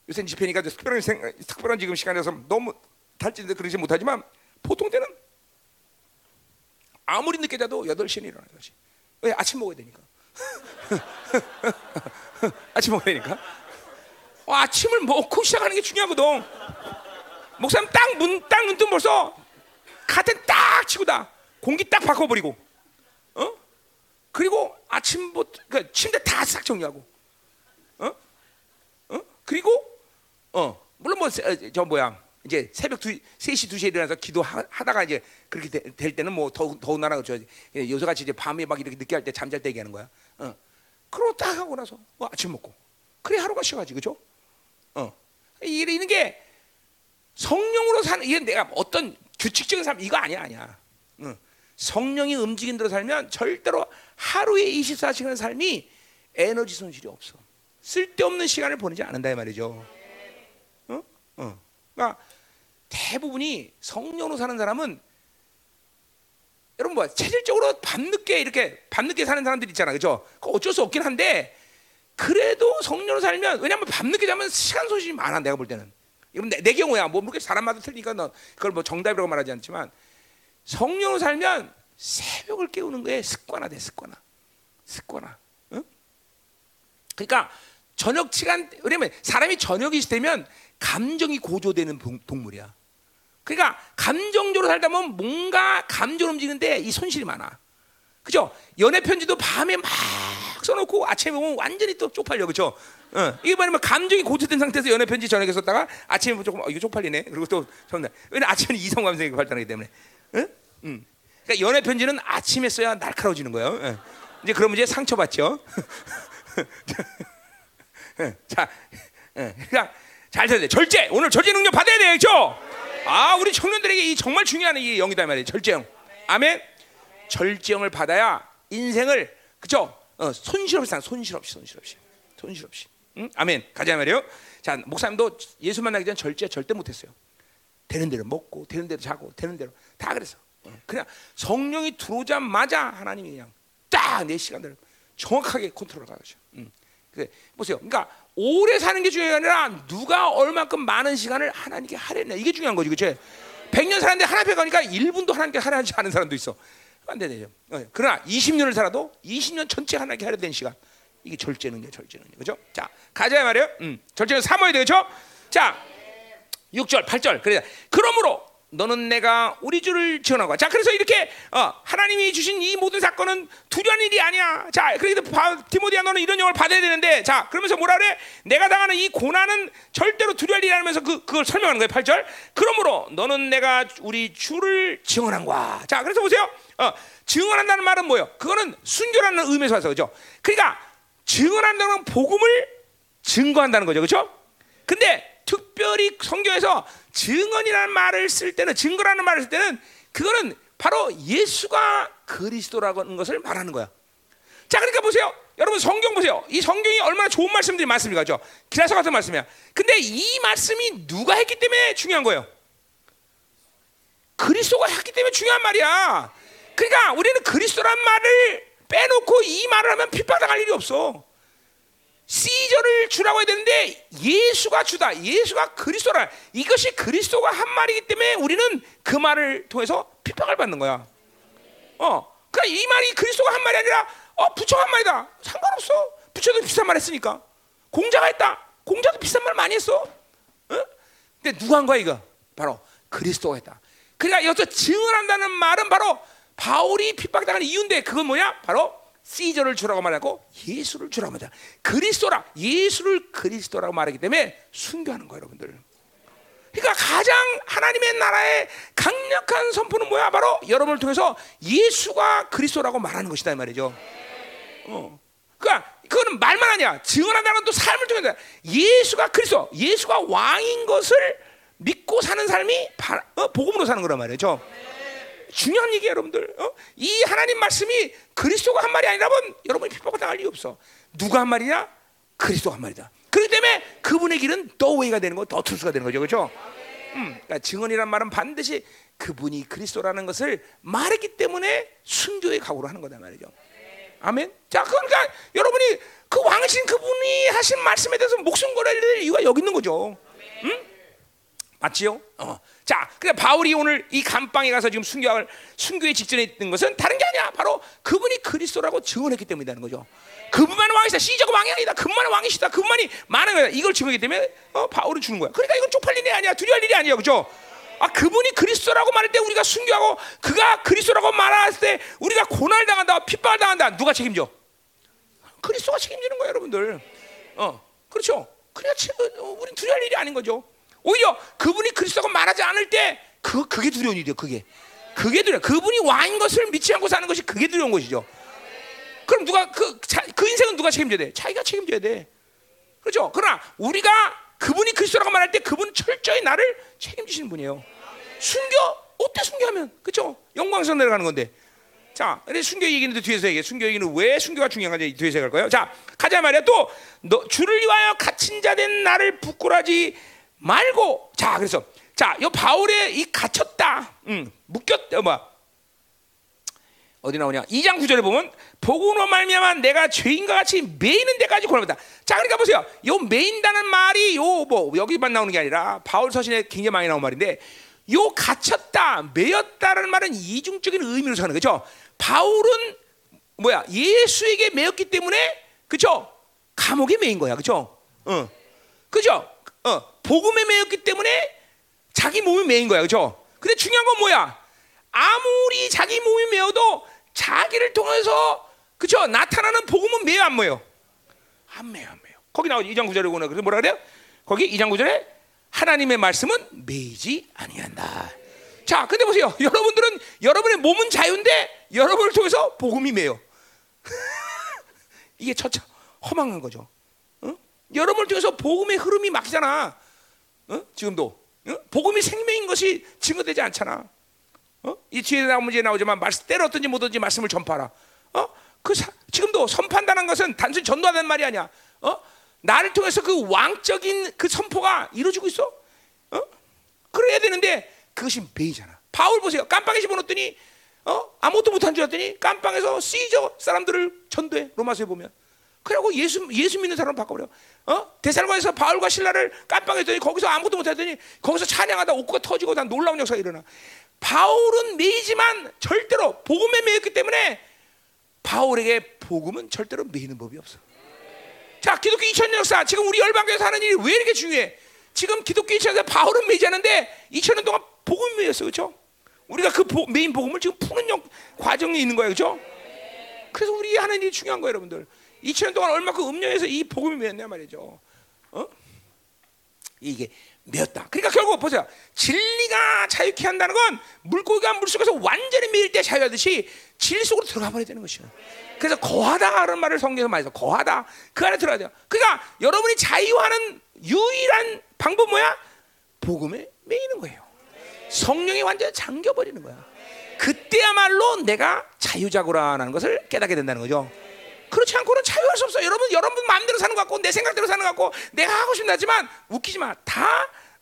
요새 집회니까 특별한, 생, 특별한 지금 시간에서 너무 탈진데 그러지 못하지만 보통 때는 아무리 늦게 자도 8시에 일어나 8시. 왜? 아침 먹어야 되니까. 아침 먹어야 되니까. 어, 아침을 먹고 시작하는 게 중요하거든. 목사님 딱 문 딱 눈 뜨면 벌써 카텐 딱 치고 다 공기 딱 바꿔버리고 어 그리고 아침부터 그 침대 다 싹 정리하고 어? 어? 그리고 어 물론 뭐저 뭐야 이제 새벽 두 3시 2시에 일어나서 기도하다가 이제 그렇게 되, 될 때는 뭐 더욱 더욱 나라 저 요새같이 이제 밤에 막 이렇게 늦게 할 때 잠잘 때 얘기하는 거야. 어. 그러고 딱 하고 나서 뭐 아침 먹고 그래 하루가 쉬어가지 그죠? 어 이런 게 성령으로 사는 이게 내가 어떤 규칙적인 삶 이거 아니야 아니야. 응. 성령이 움직인 대로 살면 절대로 하루에 24시간 삶이 에너지 손실이 없어. 쓸데없는 시간을 보내지 않는다 이 말이죠. 어? 어. 그러니까 대부분이 성령으로 사는 사람은 여러분 뭐 체질적으로 밤늦게 이렇게 밤늦게 사는 사람들 있잖아, 그죠? 그 어쩔 수 없긴 한데 그래도 성령으로 살면 왜냐하면 밤늦게 자면 시간 소진이 많아 내가 볼 때는. 이건 내, 내 경우야. 뭐 그렇게 사람마다 틀리니까 너 그걸 뭐 정답이라고 말하지 않지만 성령으로 살면 새벽을 깨우는 거에 습관화돼 습관화, 습관화. 응? 그러니까 저녁 시간 왜냐면 사람이 저녁이 있으면 감정이 고조되는 동- 동물이야. 그러니까 감정적으로 살다 보면 뭔가 감정 움직이는데 이 손실이 많아. 그죠? 연애 편지도 밤에 막 써놓고 아침에 보면 완전히 또 쪽팔려, 그죠? 어, 이게 뭐냐면 감정이 고조된 상태에서 연애 편지 저녁에 썼다가 아침에 조금 어, 이거 쪽팔리네. 그리고 또 전날 왜냐 아침에 이성 감성이 발달하기 때문에, 응? 응. 그러니까 연애 편지는 아침에 써야 날카로워지는 거예요. 예. 이제 그러면 이제 상처받죠. 예, 자, 예, 그러니까 잘 들어야 돼. 절제. 오늘 절제 능력 받아야 되겠죠? 아, 우리 청년들에게 이 정말 중요한 이 영이다 이 말이에요. 절제형. 아멘. 절제형을 받아야 인생을 그죠? 어, 손실 없이 산 손실 없이 손실 없이 손실 없이. 응? 아멘. 가자 말이에요. 자, 목사님도 예수 만나기 전 절제 절대 못했어요. 되는 대로 먹고 되는 대로 자고 되는 대로 다. 어, 그냥 성령이 들어오자마자 하나님이 그냥 딱 내 시간들을 정확하게 컨트롤하죠. 음. 그래 보세요. 그러니까 오래 사는 게 중요한 게 아니라 누가 얼마큼 많은 시간을 하나님께 하려냐 이게 중요한 거지, 그렇지? 100년 살았는데 하나님 앞에 가니까 1분도 하나님께 하려지 않은 사람도 있어. 안 되죠. 어, 그러나 20년을 살아도 20년 전체 하나님께 하려 된 시간 이게 절제는 게 절제는 게 그죠? 자 가자 말이에요. 음, 절제는 삼어야 되죠. 자 6절, 8절. 그래. 그러므로 너는 내가 우리 주를 지원하고. 자, 그래서 이렇게 어, 하나님이 주신 이 모든 사건은 두려운 일이 아니야. 자, 그래도 바- 디모데야 너는 이런 영을 받아야 되는데, 자, 그러면서 뭐라 그래? 내가 당하는 이 고난은 절대로 두려울 일이 아니면서 그 그걸 설명하는 거예요. 8절. 그러므로 너는 내가 우리 주를 증언한 거야. 자, 그래서 보세요. 어, 증언한다는 말은 뭐예요? 그거는 순교라는 의미에서 와서 그죠? 그러니까 증언한다는 건 복음을 증거한다는 거죠, 그렇죠? 근데 특별히 성경에서 증언이라는 말을 쓸 때는 증거라는 말을 쓸 때는 그거는 바로 예수가 그리스도라는 것을 말하는 거야. 자, 그러니까 보세요. 여러분 성경 보세요. 이 성경이 얼마나 좋은 말씀들이 많습니까? 죠 기라서 같은 말씀이야. 근데 이 말씀이 누가 했기 때문에 중요한 거예요. 그리스도가 했기 때문에 중요한 말이야. 그러니까 우리는 그리스도란 말을 빼놓고 이 말을 하면 핍박당할 일이 없어. 시저를 주라고 해야 되는데 예수가 주다. 예수가 그리스도라. 이것이 그리스도가 한 말이기 때문에 우리는 그 말을 통해서 핍박을 받는 거야. 어, 그러니까 이 말이 그리스도가 한 말이 아니라 어 부처가 한 말이다. 상관없어. 부처도 비싼 말 했으니까. 공자가 했다. 공자도 비싼 말 많이 했어. 어? 근데 누가 한 거야 이거? 바로 그리스도가 했다. 그러니까 여기서 증언한다는 말은 바로 바울이 핍박당하는 이유인데 그건 뭐냐? 바로 시저를 주라고 말하고 예수를 주라고 말하자. 그리스도라 예수를 그리스도라고 말하기 때문에 순교하는 거예요, 여러분들. 그러니까 가장 하나님의 나라의 강력한 선포는 뭐야? 바로 여러분을 통해서 예수가 그리스도라고 말하는 것이다 이 말이죠. 어. 그러니까 그거는 말만 아니야. 증언한다는 또 삶을 통해서 예수가 그리스도, 예수가 왕인 것을 믿고 사는 삶이 바, 어, 복음으로 사는 거란 말이죠. 중요한 얘기예요, 여러분들. 어? 이 하나님 말씀이 그리스도가 한 말이 아니라면 여러분이 핍박을 당할 이유 없어. 누가 한 말이냐? 그리스도가 한 말이다. 그렇기 때문에 그분의 길은 the way가 되는 거, the truth가 되는 거죠, 그렇죠? 음, 그러니까 증언이란 말은 반드시 그분이 그리스도라는 것을 말했기 때문에 순교의 각오로 하는 거다 말이죠. 아멘. 자, 그러니까 여러분이 그 왕신 그분이 하신 말씀에 대해서 목숨 걸어야 될 이유가 여기 있는 거죠. 응? 맞지요? 어. 자, 그래 바울이 오늘 이 감방에 가서 지금 순교를 순교의 직전에 있는 것은 다른 게 아니야. 바로 그분이 그리스도라고 증언했기 때문이라는 거죠. 그분만은 왕이시다. 시저가 왕이 아니다. 그분만은 왕이시다. 그분만이 많은 거야. 이걸 증언했기 때문에 어, 바울은 주는 거야. 그러니까 이건 쪽팔린 일이 아니야. 두려울 일이 아니야. 그죠? 아, 그분이 그리스도라고 말할 때 우리가 순교하고 그가 그리스도라고 말할 때 우리가 고난을 당한다. 핍박을 당한다. 누가 책임져? 그리스도가 책임지는 거예요, 여러분들. 어, 그렇죠. 그래야 치- 어, 우린 두려울 일이 아닌 거죠. 오히려 그분이 그리스도가 말하지 않을 때 그 그게 두려운 일이에요. 그게 그게 두려. 그분이 왕인 것을 믿지 않고 사는 것이 그게 두려운 것이죠. 그럼 누가 그, 자, 그 인생은 누가 책임져야 돼? 자기가 책임져야 돼. 그렇죠. 그러나 우리가 그분이 그리스도라고 말할 때 그분 철저히 나를 책임지시는 분이에요. 순교 어때 순교하면 그렇죠? 영광선 내려가는 건데. 자, 근데 순교 얘기는 뒤에서 얘기해. 순교 얘기는 왜 순교가 중요한지 뒤에서 갈 거예요. 자, 가자 말이야. 또 너, 주를 위하여 갇힌 자 된 나를 부끄러지 말고. 자, 그래서 자, 요 바울의 이 갇혔다, 음, 묶였다, 뭐 어디 나오냐? 2장 9절에 보면 복음으로 말미암아 내가 죄인과 같이 매이는 데까지 고난받다. 자, 그러니까 보세요. 요 매인다는 말이 요 뭐 여기만 나오는 게 아니라 바울 서신에 굉장히 많이 나온 말인데 요 갇혔다, 매였다라는 말은 이중적인 의미로 사는 거죠. 바울은 뭐야? 예수에게 매였기 때문에 그죠? 감옥에 매인 거야. 그죠? 어. 그죠? 어. 복음에 매였기 때문에 자기 몸이 매인 거야. 그죠? 근데 중요한 건 뭐야? 아무리 자기 몸이 매어도 자기를 통해서 그쵸 나타나는 복음은 매요 안 매요? 안 매요 안 매요. 거기 나오죠 2장 9절에 보면 그래서 뭐라 그래요? 거기 2장 9절에 하나님의 말씀은 매이지 아니한다. 자, 근데 보세요. 여러분들은 여러분의 몸은 자유인데 여러분을 통해서 복음이 매요. 이게 처차 허망한 거죠. 어? 여러분을 통해서 복음의 흐름이 막히잖아. 어? 지금도 어? 복음이 생명인 것이 증거되지 않잖아. 어? 이 뒤에 나오면 문제 나오지만 말씀 때렸든지 못든지 말씀을 전파하라. 어? 그 사, 지금도 선판다는 것은 단순히 전도하는 말이 아니야. 어? 나를 통해서 그 왕적인 그 선포가 이루어지고 있어. 어? 그래야 되는데 그것이 베이잖아. 바울 보세요. 깜빵에 집어넣더니 어? 아무것도 못한 줄 알았더니 깜빵에서 시저 사람들을 전도해. 로마서에 보면. 그리고 예수 예수 믿는 사람 바꿔버려. 어? 대살관에서 바울과 신라를 깜빵에 했더니 거기서 아무것도 못하더니 거기서 찬양하다 옥구가 터지고 난 놀라운 역사가 일어나. 바울은 매이지만 절대로 복음에 매였기 때문에 바울에게 복음은 절대로 매이는 법이 없어. 자, 기독교 2000년 역사 지금 우리 열방교에서 하는 일이 왜 이렇게 중요해? 지금 기독교 2000년에서 바울은 매이지 않는데 2000년 동안 복음이 매였어, 그렇죠? 우리가 그 보, 메인 복음을 지금 푸는 영, 과정이 있는 거예요, 그렇죠? 그래서 우리 하는 일이 중요한 거예요, 여러분들. 2000년 동안 얼마큼 음료에서 이 복음이 매였냐 말이죠. 어? 이게 매었다. 그러니까 결국 보세요. 진리가 자유케 한다는 건 물고기가 물속에서 완전히 매일 때 자유하듯이 진리 속으로 들어가 버려야 되는 것이에요. 그래서 거하다라는 말을 성경에서 많이 써. 거하다. 그 안에 들어가야 돼요. 그러니까 여러분이 자유하는 유일한 방법 뭐야? 복음에 매이는 거예요. 성령이 완전히 잠겨 버리는 거야. 그때야말로 내가 자유자구라는 것을 깨닫게 된다는 거죠. 그렇지 않고는 자유할 수 없어. 여러분, 여러분 마음대로 사는 것 같고 내 생각대로 사는 것 같고 내가 하고 싶나 하지만 웃기지 마. 다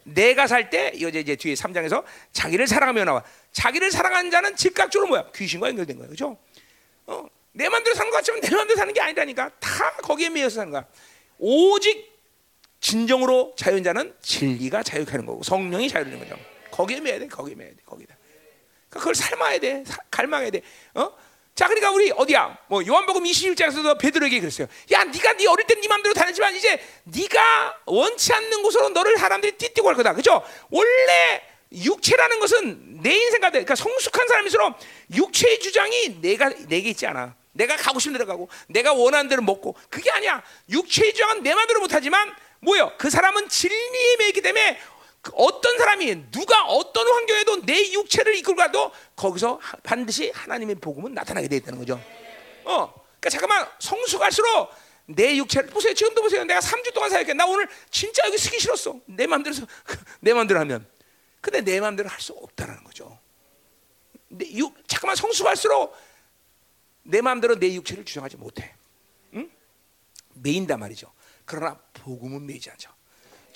내가 살 때 이제 이제 뒤에 3장에서 자기를 사랑하며 나와. 자기를 사랑하는 자는 즉각적으로 뭐야? 귀신과 연결된 거야. 그죠? 어, 내 마음대로 사는 것 같지만 내 마음대로 사는 게 아니라니까. 다 거기에 매여서 사는 거야. 오직 진정으로 자유인 자는 진리가 자유케 하는 거고 성령이 자유를 거죠. 거기에 매야 돼. 거기에 매야 돼. 거기다. 그러니까 그걸 삶아야 돼. 사, 갈망해야 돼. 어? 자, 그러니까 우리 어디야? 뭐 요한복음 21장에서도 베드로에게 그랬어요. 야, 네가 네 어릴 땐네 마음대로 다녔지만 이제 네가 원치 않는 곳으로 너를 사람들이 띠띠고 할 거다. 그죠? 원래 육체라는 것은 내 인생과 그러니까 성숙한 사람일수록 육체의 주장이 내가 내게 있지 않아. 내가 가고 싶은 데로 가고 내가 원하는 대로 먹고 그게 아니야. 육체의 주장은 내 마음대로 못 하지만 뭐요? 그 사람은 진리에 매기 때문에 그 어떤 사람이 누가 어떤 환경에도 내 육체를 이끌고 가도 거기서 반드시 하나님의 복음은 나타나게 돼 있다는 거죠. 어, 그러니까 잠깐만 성숙할수록 내 육체를 보세요. 지금도 보세요. 내가 3주 동안 사역해. 나 오늘 진짜 여기 쓰기 싫었어. 내 마음대로 내 마음대로 하면. 근데 내 마음대로 할 수 없다라는 거죠. 내 육, 잠깐만 성숙할수록 내 마음대로 내 육체를 주장하지 못해. 응? 매인단 말이죠. 그러나 복음은 매이지 않죠.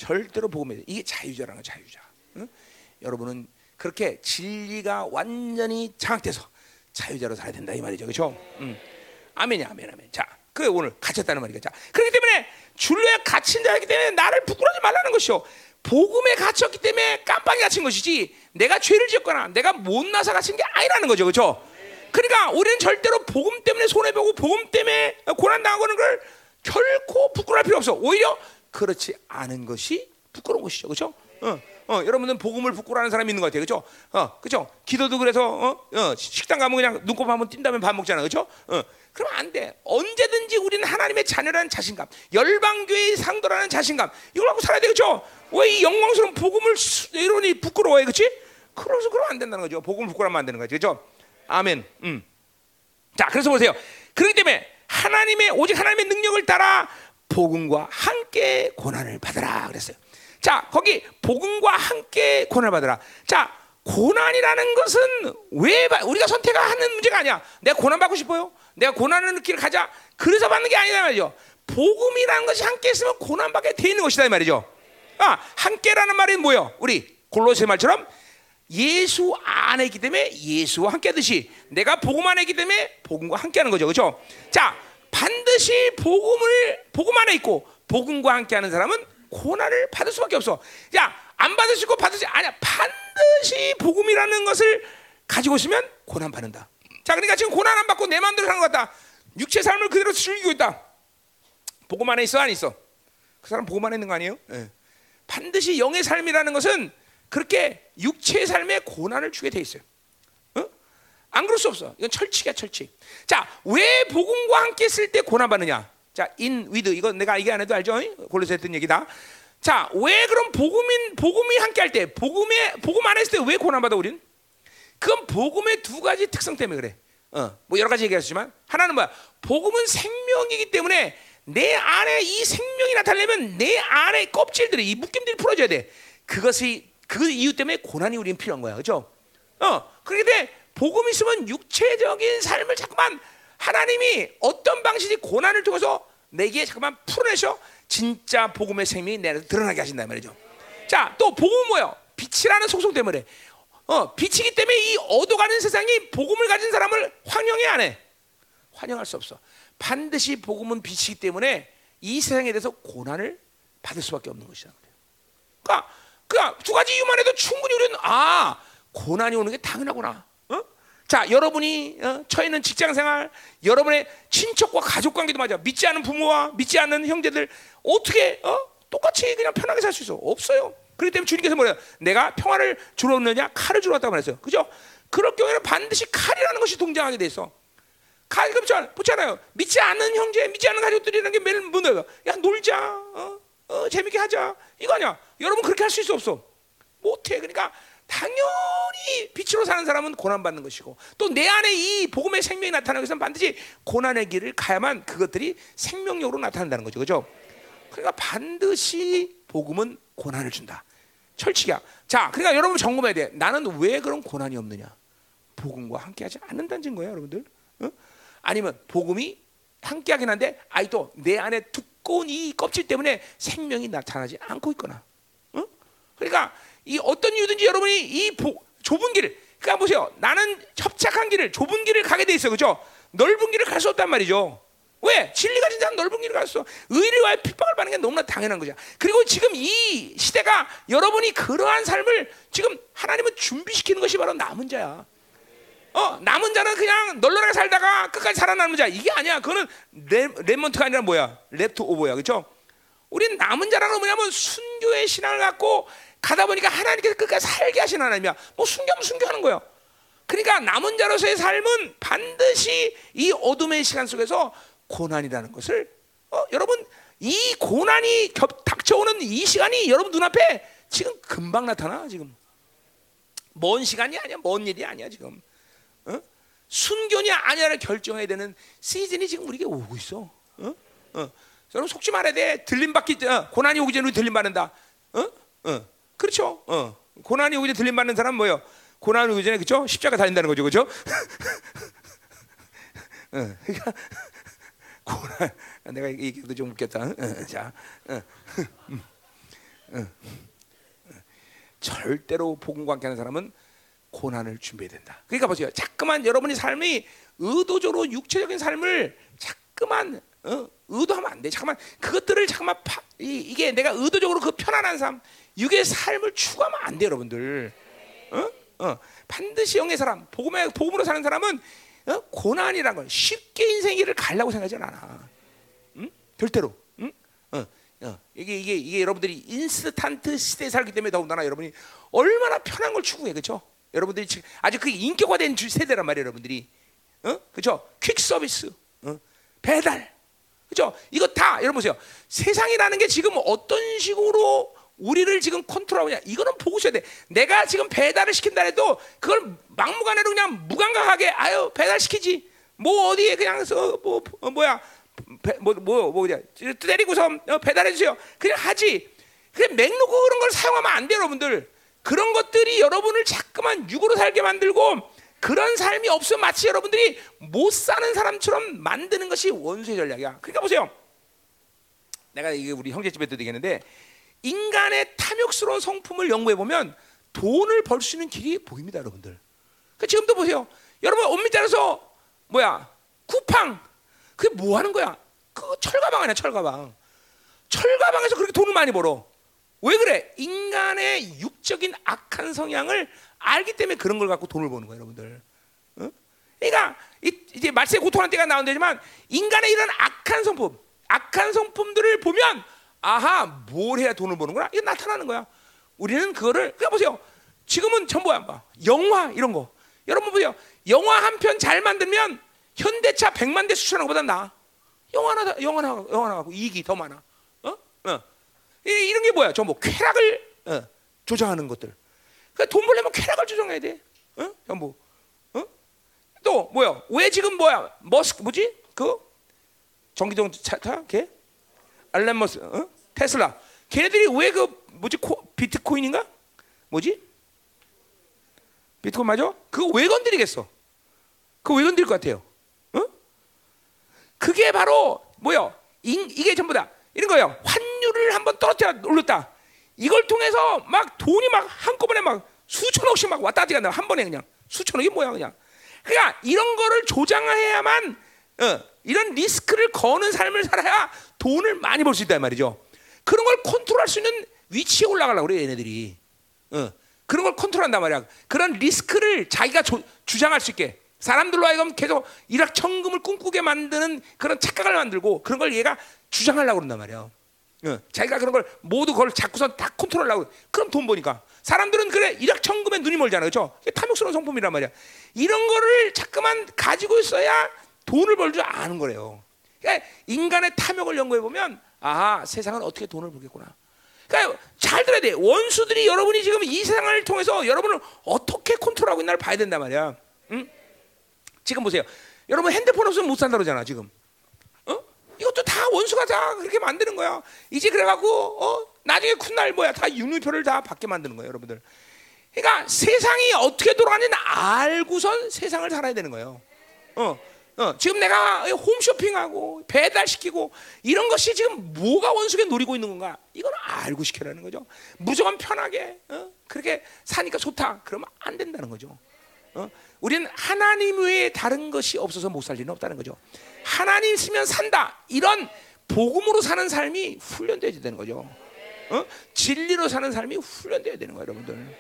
절대로 복음에 이게 자유자라는 거 자유자. 응? 여러분은 그렇게 진리가 완전히 장악돼서 자유자로 살아야 된다 이 말이죠, 그렇죠? 응. 아멘이 아멘 아멘. 자, 그 오늘 갇혔다는 말이죠. 자, 그렇기 때문에 줄로에 갇힌 자이기 때문에 나를 부끄러지 말라는 것이요. 복음에 갇혔기 때문에 깜빡이 갇힌 것이지 내가 죄를 지었거나 내가 못나서 갇힌 게 아니라는 거죠, 그렇죠? 그러니까 우리는 절대로 복음 때문에 손해 보고 복음 때문에 고난 당하는 걸 결코 부끄러울 필요 없어. 오히려 그렇지 않은 것이 부끄러운 것이죠. 그렇죠? 어, 어, 여러분은 복음을 부끄러워하는 사람이 있는 것 같아요. 그렇죠? 어, 그렇죠? 기도도 그래서 어, 어, 식당 가면 그냥 눈곱 한번 띈 다음에 밥 먹잖아. 그렇죠? 어, 그럼 안 돼. 언제든지 우리는 하나님의 자녀라는 자신감, 열방교회의 상도라는 자신감 이걸 갖고 살아야 되겠죠? 왜 이 영광스러운 복음을 이러니 부끄러워해, 그렇지? 그래서 그러면 안 된다는 거죠. 복음을 부끄러우면 안 되는 거죠, 그렇죠? 아멘. 음. 자, 그래서 보세요. 그렇기 때문에 하나님의 오직 하나님의 능력을 따라 복음과 함께 고난을 받으라 그랬어요. 자, 거기 복음과 함께 고난을 받으라. 자, 고난이라는 것은 왜 우리가 선택하는 문제가 아니야. 내가 고난 받고 싶어요. 내가 고난을 길을 가자. 그래서 받는 게 아니다 말이죠. 복음이라는 것이 함께 있으면 고난 받게 돼 있는 것이다 이 말이죠. 아, 함께라는 말이 뭐예요? 우리 골로새 말처럼 예수 안에 있기 때문에 예수와 함께 하듯이 내가 복음 안에 있기 때문에 복음과 함께 하는 거죠, 그렇죠? 자, 반드시 복음을 복음 안에 있고 복음과 함께하는 사람은 고난을 받을 수밖에 없어. 야, 안 받을 수 있고 받을 수 아니야. 반드시 복음이라는 것을 가지고 있으면 고난 받는다. 자, 그러니까 지금 고난 안 받고 내 마음대로 사는 것 같다. 육체 삶을 그대로 즐기고 있다. 복음 안에 있어 안 있어? 그 사람 복음 안에 있는 거 아니에요? 예. 반드시 영의 삶이라는 것은 그렇게 육체의 삶에 고난을 주게 돼 있어요. 어? 안 그럴 수 없어. 이건 철칙이야, 철칙. 자, 왜 복음과 함께 쓸 때 고난 받느냐? 자, in with 이거 내가 이게 안 해도 알죠? 골로새 했던 얘기다. 자, 왜 그럼 복음인 복음이 함께 할 때, 복음에 복음 안에 있을 때 왜 고난 받아 우리는? 그건 복음의 두 가지 특성 때문에 그래. 어, 뭐 여러 가지 얘기했지만 하나는 뭐야? 복음은 생명이기 때문에 내 안에 이 생명이 나타내면 내 안에 껍질들이 이 묶임들이 풀어져야 돼. 그것이 그 이유 때문에 고난이 우리는 필요한 거야, 그렇죠? 어, 그런데 복음 있으면 육체적인 삶을 자꾸만 하나님이 어떤 방식이 고난을 통해서 내게 잠깐만 풀어내셔 진짜 복음의 생명이 내 안에서 드러나게 하신다 말이죠. 자, 또 복음은 뭐요? 빛이라는 속성 때문에. 어, 빛이기 때문에 이 어두가는 세상이 복음을 가진 사람을 환영해 안 해? 환영할 수 없어. 반드시 복음은 빛이기 때문에 이 세상에 대해서 고난을 받을 수밖에 없는 것이다. 그러니까, 그러니까 두 가지 이유만 해도 충분히 우리는 아 고난이 오는 게 당연하구나. 어? 자, 여러분이 어, 처해 있는 직장 생활, 여러분의 친척과 가족 관계도 맞아. 믿지 않는 부모와 믿지 않는 형제들 어떻게 어? 똑같이 그냥 편하게 살 수 있어? 없어요. 그렇기 때문에 주님께서 뭐래요? 내가 평화를 주러 왔느냐 칼을 주러 왔다고 말했어요. 그죠? 그럴 경우에는 반드시 칼이라는 것이 동장하게 돼 있어. 칼 그렇죠? 보잖아요. 믿지 않는 형제, 믿지 않는 가족들이라는 게 매일 뭐예요? 야 놀자, 어, 어, 재밌게 하자. 이거 아니야. 여러분 그렇게 할 수 있어 없어? 못해. 그러니까 당연히 빛으로 사는 사람은 고난 받는 것이고 또 내 안에 이 복음의 생명이 나타나기 위해서는 반드시 고난의 길을 가야만 그것들이 생명력으로 나타난다는 거죠. 그죠? 그러니까 반드시 복음은 고난을 준다. 철칙이야. 자, 그러니까 여러분 점검해야 돼. 나는 왜 그런 고난이 없느냐? 복음과 함께하지 않는다는 거예요, 여러분들. 어? 아니면 복음이 함께하긴 한데, 아이 또 내 안에 두꺼운 이 껍질 때문에 생명이 나타나지 않고 있거나. 어? 그러니까 이 어떤 이유든지 여러분이 이 보, 좁은 길을, 그러니까 보세요. 나는 협착한 길을, 좁은 길을 가게 돼 있어, 그죠? 넓은 길을 갈 수 없단 말이죠. 왜? 진리가 진짜 넓은 길을 갔어. 위하여 핍박을 받는 게 너무나 당연한 거죠. 그리고 지금 이 시대가 여러분이 그러한 삶을 지금 하나님은 준비시키는 것이 바로 남은 자야. 어, 남은 자는 그냥 널널하게 살다가 끝까지 살아남는 자. 이게 아니야. 그거는 re, remnant가 아니라 뭐야? left over야. 그렇죠? 우리는 남은 자라는 뭐냐면 순교의 신앙을 갖고 가다 보니까 하나님께서 끝까지 살게 하신 하나님이야. 뭐 순교하면 순교하는 거예요. 그러니까 남은 자로서의 삶은 반드시 이 어둠의 시간 속에서 고난이라는 것을 어, 여러분 이 고난이 겹, 닥쳐오는 이 시간이 여러분 눈앞에 지금 금방 나타나 지금 먼 시간이 아니야 먼 일이 아니야 지금 어? 순교냐 아니냐를 결정해야 되는 시즌이 지금 우리에게 오고 있어 어? 어. 여러분 속지 말아야 돼 들림받기 어, 고난이 오기 전에 들림받는다 어? 어. 그렇죠 어. 고난이 오기 전에 들림 받는 사람 뭐예요 고난이 오기 전에 그죠 십자가 달린다는 거죠 그죠 어. 그러니까 고난 내가 얘기도 좀 웃겼다. 자, 절대로 복음과 함께하는 사람은 고난을 준비해야 된다. 그러니까 보세요. 자꾸만 여러분의 삶이 의도적으로 육체적인 삶을 자꾸만 어, 의도하면 안 돼. 잠깐만 그것들을 잠깐만 파, 이, 게 내가 의도적으로 그 편안한 삶, 육의 삶을 추구하면 안 돼, 여러분들. 어? 어. 반드시 영의 사람, 복음의 복음으로 사는 사람은 어? 고난이란 건 쉽게 인생길을 가려고 생각하지 않아. 응? 절대로. 응? 어, 어. 이게 이게 이게 여러분들이 인스턴트 시대에 살기 때문에 더군다나 여러분이 얼마나 편한 걸 추구해, 그렇죠? 여러분들이 지금 아주 그 인격화된 세대란 말이에요, 여러분들이. 어? 그렇죠? 퀵 서비스, 어? 배달, 그렇죠? 이거 다 여러분 보세요. 세상이라는 게 지금 어떤 식으로 우리를 지금 컨트롤하냐 이거는 보고 있어야 돼. 내가 지금 배달을 시킨다 해도 그걸 막무가내로 그냥 무감각하게 아유 배달 시키지. 뭐 어디에 그냥 뭐 어, 뭐야 뭐뭐 뭐냐 때리고서 어, 배달해 주세요. 그냥 하지. 그냥 맥놓고 그런 걸 사용하면 안 돼요, 여러분들. 그런 것들이 여러분을 자꾸만 육으로 살게 만들고 그런 삶이 없으면 마치 여러분들이 못 사는 사람처럼 만드는 것이 원수의 전략이야. 그러니까 보세요. 내가 이게 우리 형제 집에도 되겠는데 인간의 탐욕스러운 성품을 연구해 보면 돈을 벌 수 있는 길이 보입니다, 여러분들. 그 지금도 보세요. 여러분 엄밀히 따라서 뭐야 쿠팡 그게 뭐 하는 거야? 그 철가방 아니야 철가방. 철가방에서 그렇게 돈을 많이 벌어. 왜 그래? 인간의 육적인 악한 성향을 알기 때문에 그런 걸 갖고 돈을 버는 거예요, 여러분들. 어? 그러니까 이제 말세 고통하는 때가 나온다지만 인간의 이런 악한 성품, 악한 성품들을 보면 아하 뭘 해야 돈을 버는구나 이게 나타나는 거야. 우리는 그거를 그냥 보세요. 지금은 전부야, 뭐 영화 이런 거. 여러분 보세요. 영화 한 편 잘 만들면 현대차 100만 대 수출하는 것보다 나. 영화 하나, 영화 하나, 영화 하나 갖고 이익이 더 많아. 어? 어. 이런 게 뭐야? 전부 쾌락을 어, 조장하는 것들. 그러니까 돈 벌려면 쾌락을 조장해야 돼. 어? 전부. 어? 또 뭐야? 왜 지금 뭐야? 머스크 뭐지? 그 전기자동차 타? 걔? 알렌 머스, 어? 테슬라. 걔네들이 왜 그 뭐지? 코, 비트코인인가? 뭐지? 비트코인 맞아? 그거 왜 건드리겠어? 그거 왜 건드릴 것 같아요? 어? 그게 바로 뭐요? 이게 전부 다 이런 거예요. 환율을 한번 떨어뜨려 올렸다. 이걸 통해서 막 돈이 막 한꺼번에 막 수천억씩 막 왔다 갔다 한 번에 그냥 수천억이 뭐야 그냥. 그러니까 이런 거를 조장해야만 어, 이런 리스크를 거는 삶을 살아야 돈을 많이 벌 수 있다 말이죠. 그런 걸 컨트롤할 수 있는 위치에 올라가려고 그래 얘네들이. 어, 그런 걸 컨트롤한단 말이야. 그런 리스크를 자기가 조, 주장할 수 있게 사람들로 하여금 계속 일확천금을 꿈꾸게 만드는 그런 착각을 만들고 그런 걸 얘가 주장하려고 그런단 말이야. 어, 자기가 그런 걸 모두 그걸 자꾸선 다 컨트롤하려고 그럼 돈 버니까 사람들은 그래 일확천금에 눈이 멀잖아 그렇죠? 탐욕스러운 성품이란 말이야. 이런 거를 자꾸만 가지고 있어야 돈을 벌 줄 아는 거래요. 그러니까 인간의 탐욕을 연구해 보면 아 세상은 어떻게 돈을 벌겠구나. 그러니까 잘 들어야 돼. 원수들이 여러분이 지금 이 세상을 통해서 여러분을 어떻게 컨트롤하고 있나를 봐야 된단 말이야. 응? 지금 보세요. 여러분 핸드폰 없으면 못 산다 그러잖아 지금. 어? 이것도 다 원수가 다 그렇게 만드는 거야. 이제 그래갖고 어? 나중에 훗날 뭐야 다 육류표를 다 받게 만드는 거예요, 여러분들. 그러니까 세상이 어떻게 돌아가는지 알고선 세상을 살아야 되는 거예요. 어. 어, 지금 내가 홈쇼핑하고 배달시키고 이런 것이 지금 뭐가 원수에 노리고 있는 건가? 이건 알고 시켜라는 거죠. 무조건 편하게 어? 그렇게 사니까 좋다. 그러면 안 된다는 거죠. 어? 우리는 하나님 외에 다른 것이 없어서 못 살 리는 없다는 거죠. 하나님 있으면 산다. 이런 복음으로 사는 삶이 훈련돼야 되는 거죠. 어? 진리로 사는 삶이 훈련돼야 되는 거예요, 여러분들.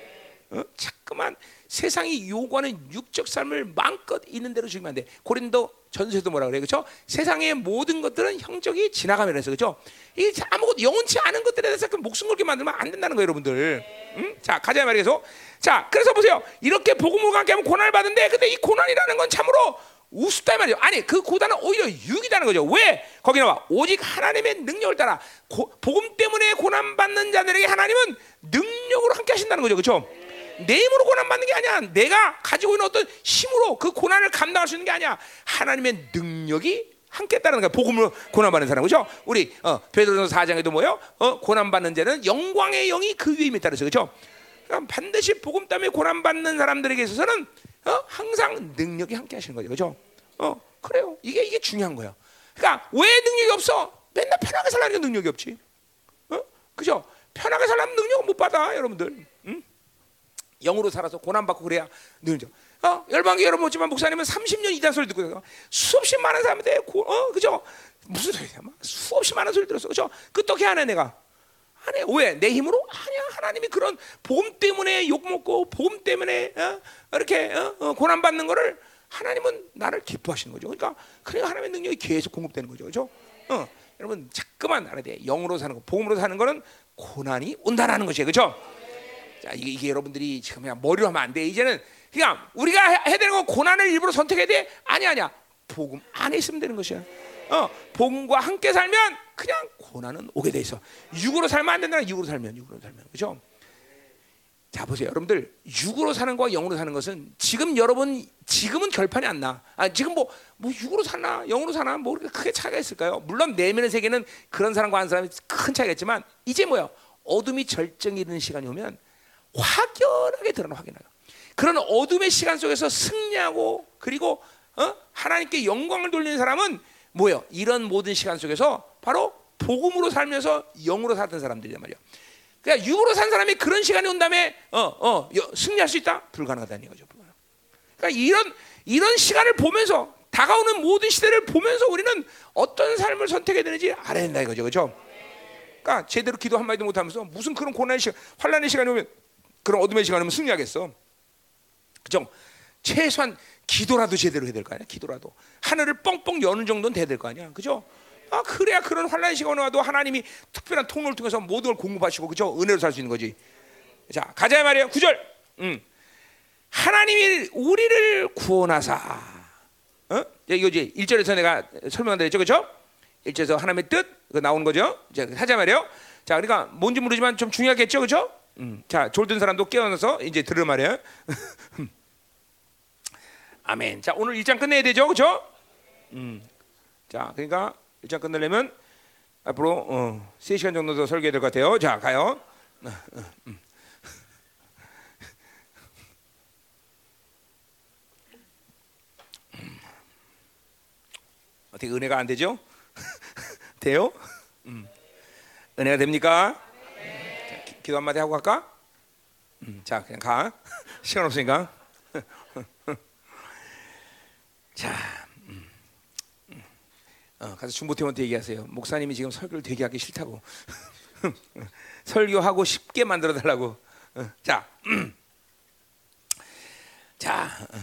어? 자꾸만 세상이 요구하는 육적 삶을 마음껏 있는 대로 죽이면 안 돼. 고린도 전서에도 뭐라 그래, 그렇죠? 세상의 모든 것들은 형적이 지나가면 해서 그렇죠? 이 아무것도 영원치 않은 것들에 대해서 그 목숨 걸게 만들면 안 된다는 거예요, 여러분들. 응? 자, 가자 말이에서. 자, 그래서 보세요. 이렇게 복음을 갖게 하면 고난을 받는데, 근데 이 고난이라는 건 참으로 우습다 말이죠. 아니 그 고단은 오히려 유익이라는 거죠. 왜? 거기 나와 오직 하나님의 능력을 따라 고, 복음 때문에 고난 받는 자들에게 하나님은 능력으로 함께 하신다는 거죠. 그렇죠? 내 힘으로 고난 받는 게 아니야. 내가 가지고 있는 어떤 힘으로 그 고난을 감당할 수 있는 게 아니야. 하나님의 능력이 함께 따르는 거야. 복음으로 고난 받는 사람 그죠? 우리 어, 베드로서 4장에도 뭐요? 어, 고난 받는 자는 영광의 영이 그 위에 있다 그래서 그죠? 그러니까 반드시 복음 때문에 고난 받는 사람들에게 있어서는 어? 항상 능력이 함께 하시는 거죠. 그죠? 어, 그래요. 이게 이게 중요한 거야. 그러니까 왜 능력이 없어? 맨날 편하게 살라니까 능력이 없지. 어? 그죠? 편하게 살려면 능력을 못 받아, 여러분들. 응? 영으로 살아서 고난 받고 그래야 늘죠. 어, 열방교 여러분 보지만 목사님은 30년 이단 소리 듣고 있어. 수없이 많은 사람한테 고, 어, 그죠? 무슨 소리야? 수없이 많은 소리 들었어. 그죠? 그 어떻게 하네 내가? 안 해. 왜? 내 힘으로? 아니야. 하나님이 그런 보험 때문에 욕 먹고 보험 때문에 어? 이렇게 어? 어, 고난 받는 거를 하나님은 나를 기뻐하시는 거죠. 그러니까 그러니까 하나님의 능력이 계속 공급되는 거죠. 그죠? 어. 여러분 자꾸만 알아야 돼. 영으로 사는 거, 복음으로 사는 거는 고난이 온다라는 것이에요. 그렇죠? 자, 이게, 이게 여러분들이 지금 그냥 머리로 하면 안 돼. 이제는 그냥 우리가 해야 되는 건 고난을 일부러 선택해야 돼. 아니 아니야. 복음 안에 있으면 되는 것이야. 어, 복음과 함께 살면 그냥 고난은 오게 돼 있어. 육으로 살면 안 된다. 육으로 살면 육으로 살면 그렇죠? 자 보세요, 여러분들 육으로 사는 거와 영으로 사는 것은 지금 여러분 지금은 결판이 안 나. 아 지금 뭐뭐 뭐 육으로 사나 영으로 사나 뭐 그렇게 크게 차이가 있을까요? 물론 내면의 세계는 그런 사람과 한 사람이 큰 차이가 있지만 이제 뭐야 어둠이 절정이 이르는 시간이 오면 확연하게 드러나 확연하게. 그런 어둠의 시간 속에서 승리하고 그리고 어? 하나님께 영광을 돌리는 사람은 뭐예요? 이런 모든 시간 속에서 바로 복음으로 살면서 영으로 살던 사람들이란 말이야. 그러니까 육으로 산 사람이 그런 시간이 온 다음에 어, 어, 여- 승리할 수 있다? 불가능하다는 거죠. 그러니까 이런 이런 시간을 보면서 다가오는 모든 시대를 보면서 우리는 어떤 삶을 선택해야 되는지 알아야 된다 이거죠. 그렇죠? 그러니까 제대로 기도 한 마디도 못 하면서 무슨 그런 고난의 시간, 환란의 시간이 오면 그런 어둠의 시간이 오면 승리하겠어. 그죠? 최소한 기도라도 제대로 해야 될 거 아니야. 기도라도 하늘을 뻥뻥 여는 정도는 돼야 될 거 아니야. 그죠? 아 그래야 그런 환란의 시간이 와도 하나님이 특별한 통로를 통해서 모든 걸 공급하시고 그죠? 은혜로 살 수 있는 거지. 자 가자 말이에요. 9절. 음. 하나님이 우리를 구원하사. 어? 이거 이제 1절에서 내가 설명드렸죠. 그죠? 1절에서 하나님의 뜻 그거 나오는 거죠. 이제 하자 말이에요. 자, 그러니까 뭔지 모르지만 좀 중요하겠죠. 그죠? 음. 자, 졸든 사람도 깨어나서 이제 들으 말이에요. 아멘. 자, 오늘 1장 끝내야 되죠. 그죠? 음. 자, 그러니까 1장 끝내려면 앞으로 어, 3시간 정도 더 설계해야 될것 같아요. 자, 가요. 어떻게 은혜가 안 되죠? 돼요? 음. 은혜가 됩니까? 기도 한마디 하고 갈까? 음, 자, 그냥 가. 시간 없으니까. 자, 음, 음. 어, 가서 중보팀한테 얘기하세요. 목사님이 지금 설교를 되게 하기 싫다고. 설교하고 쉽게 만들어 달라고. 어, 자, 음. 자, 어,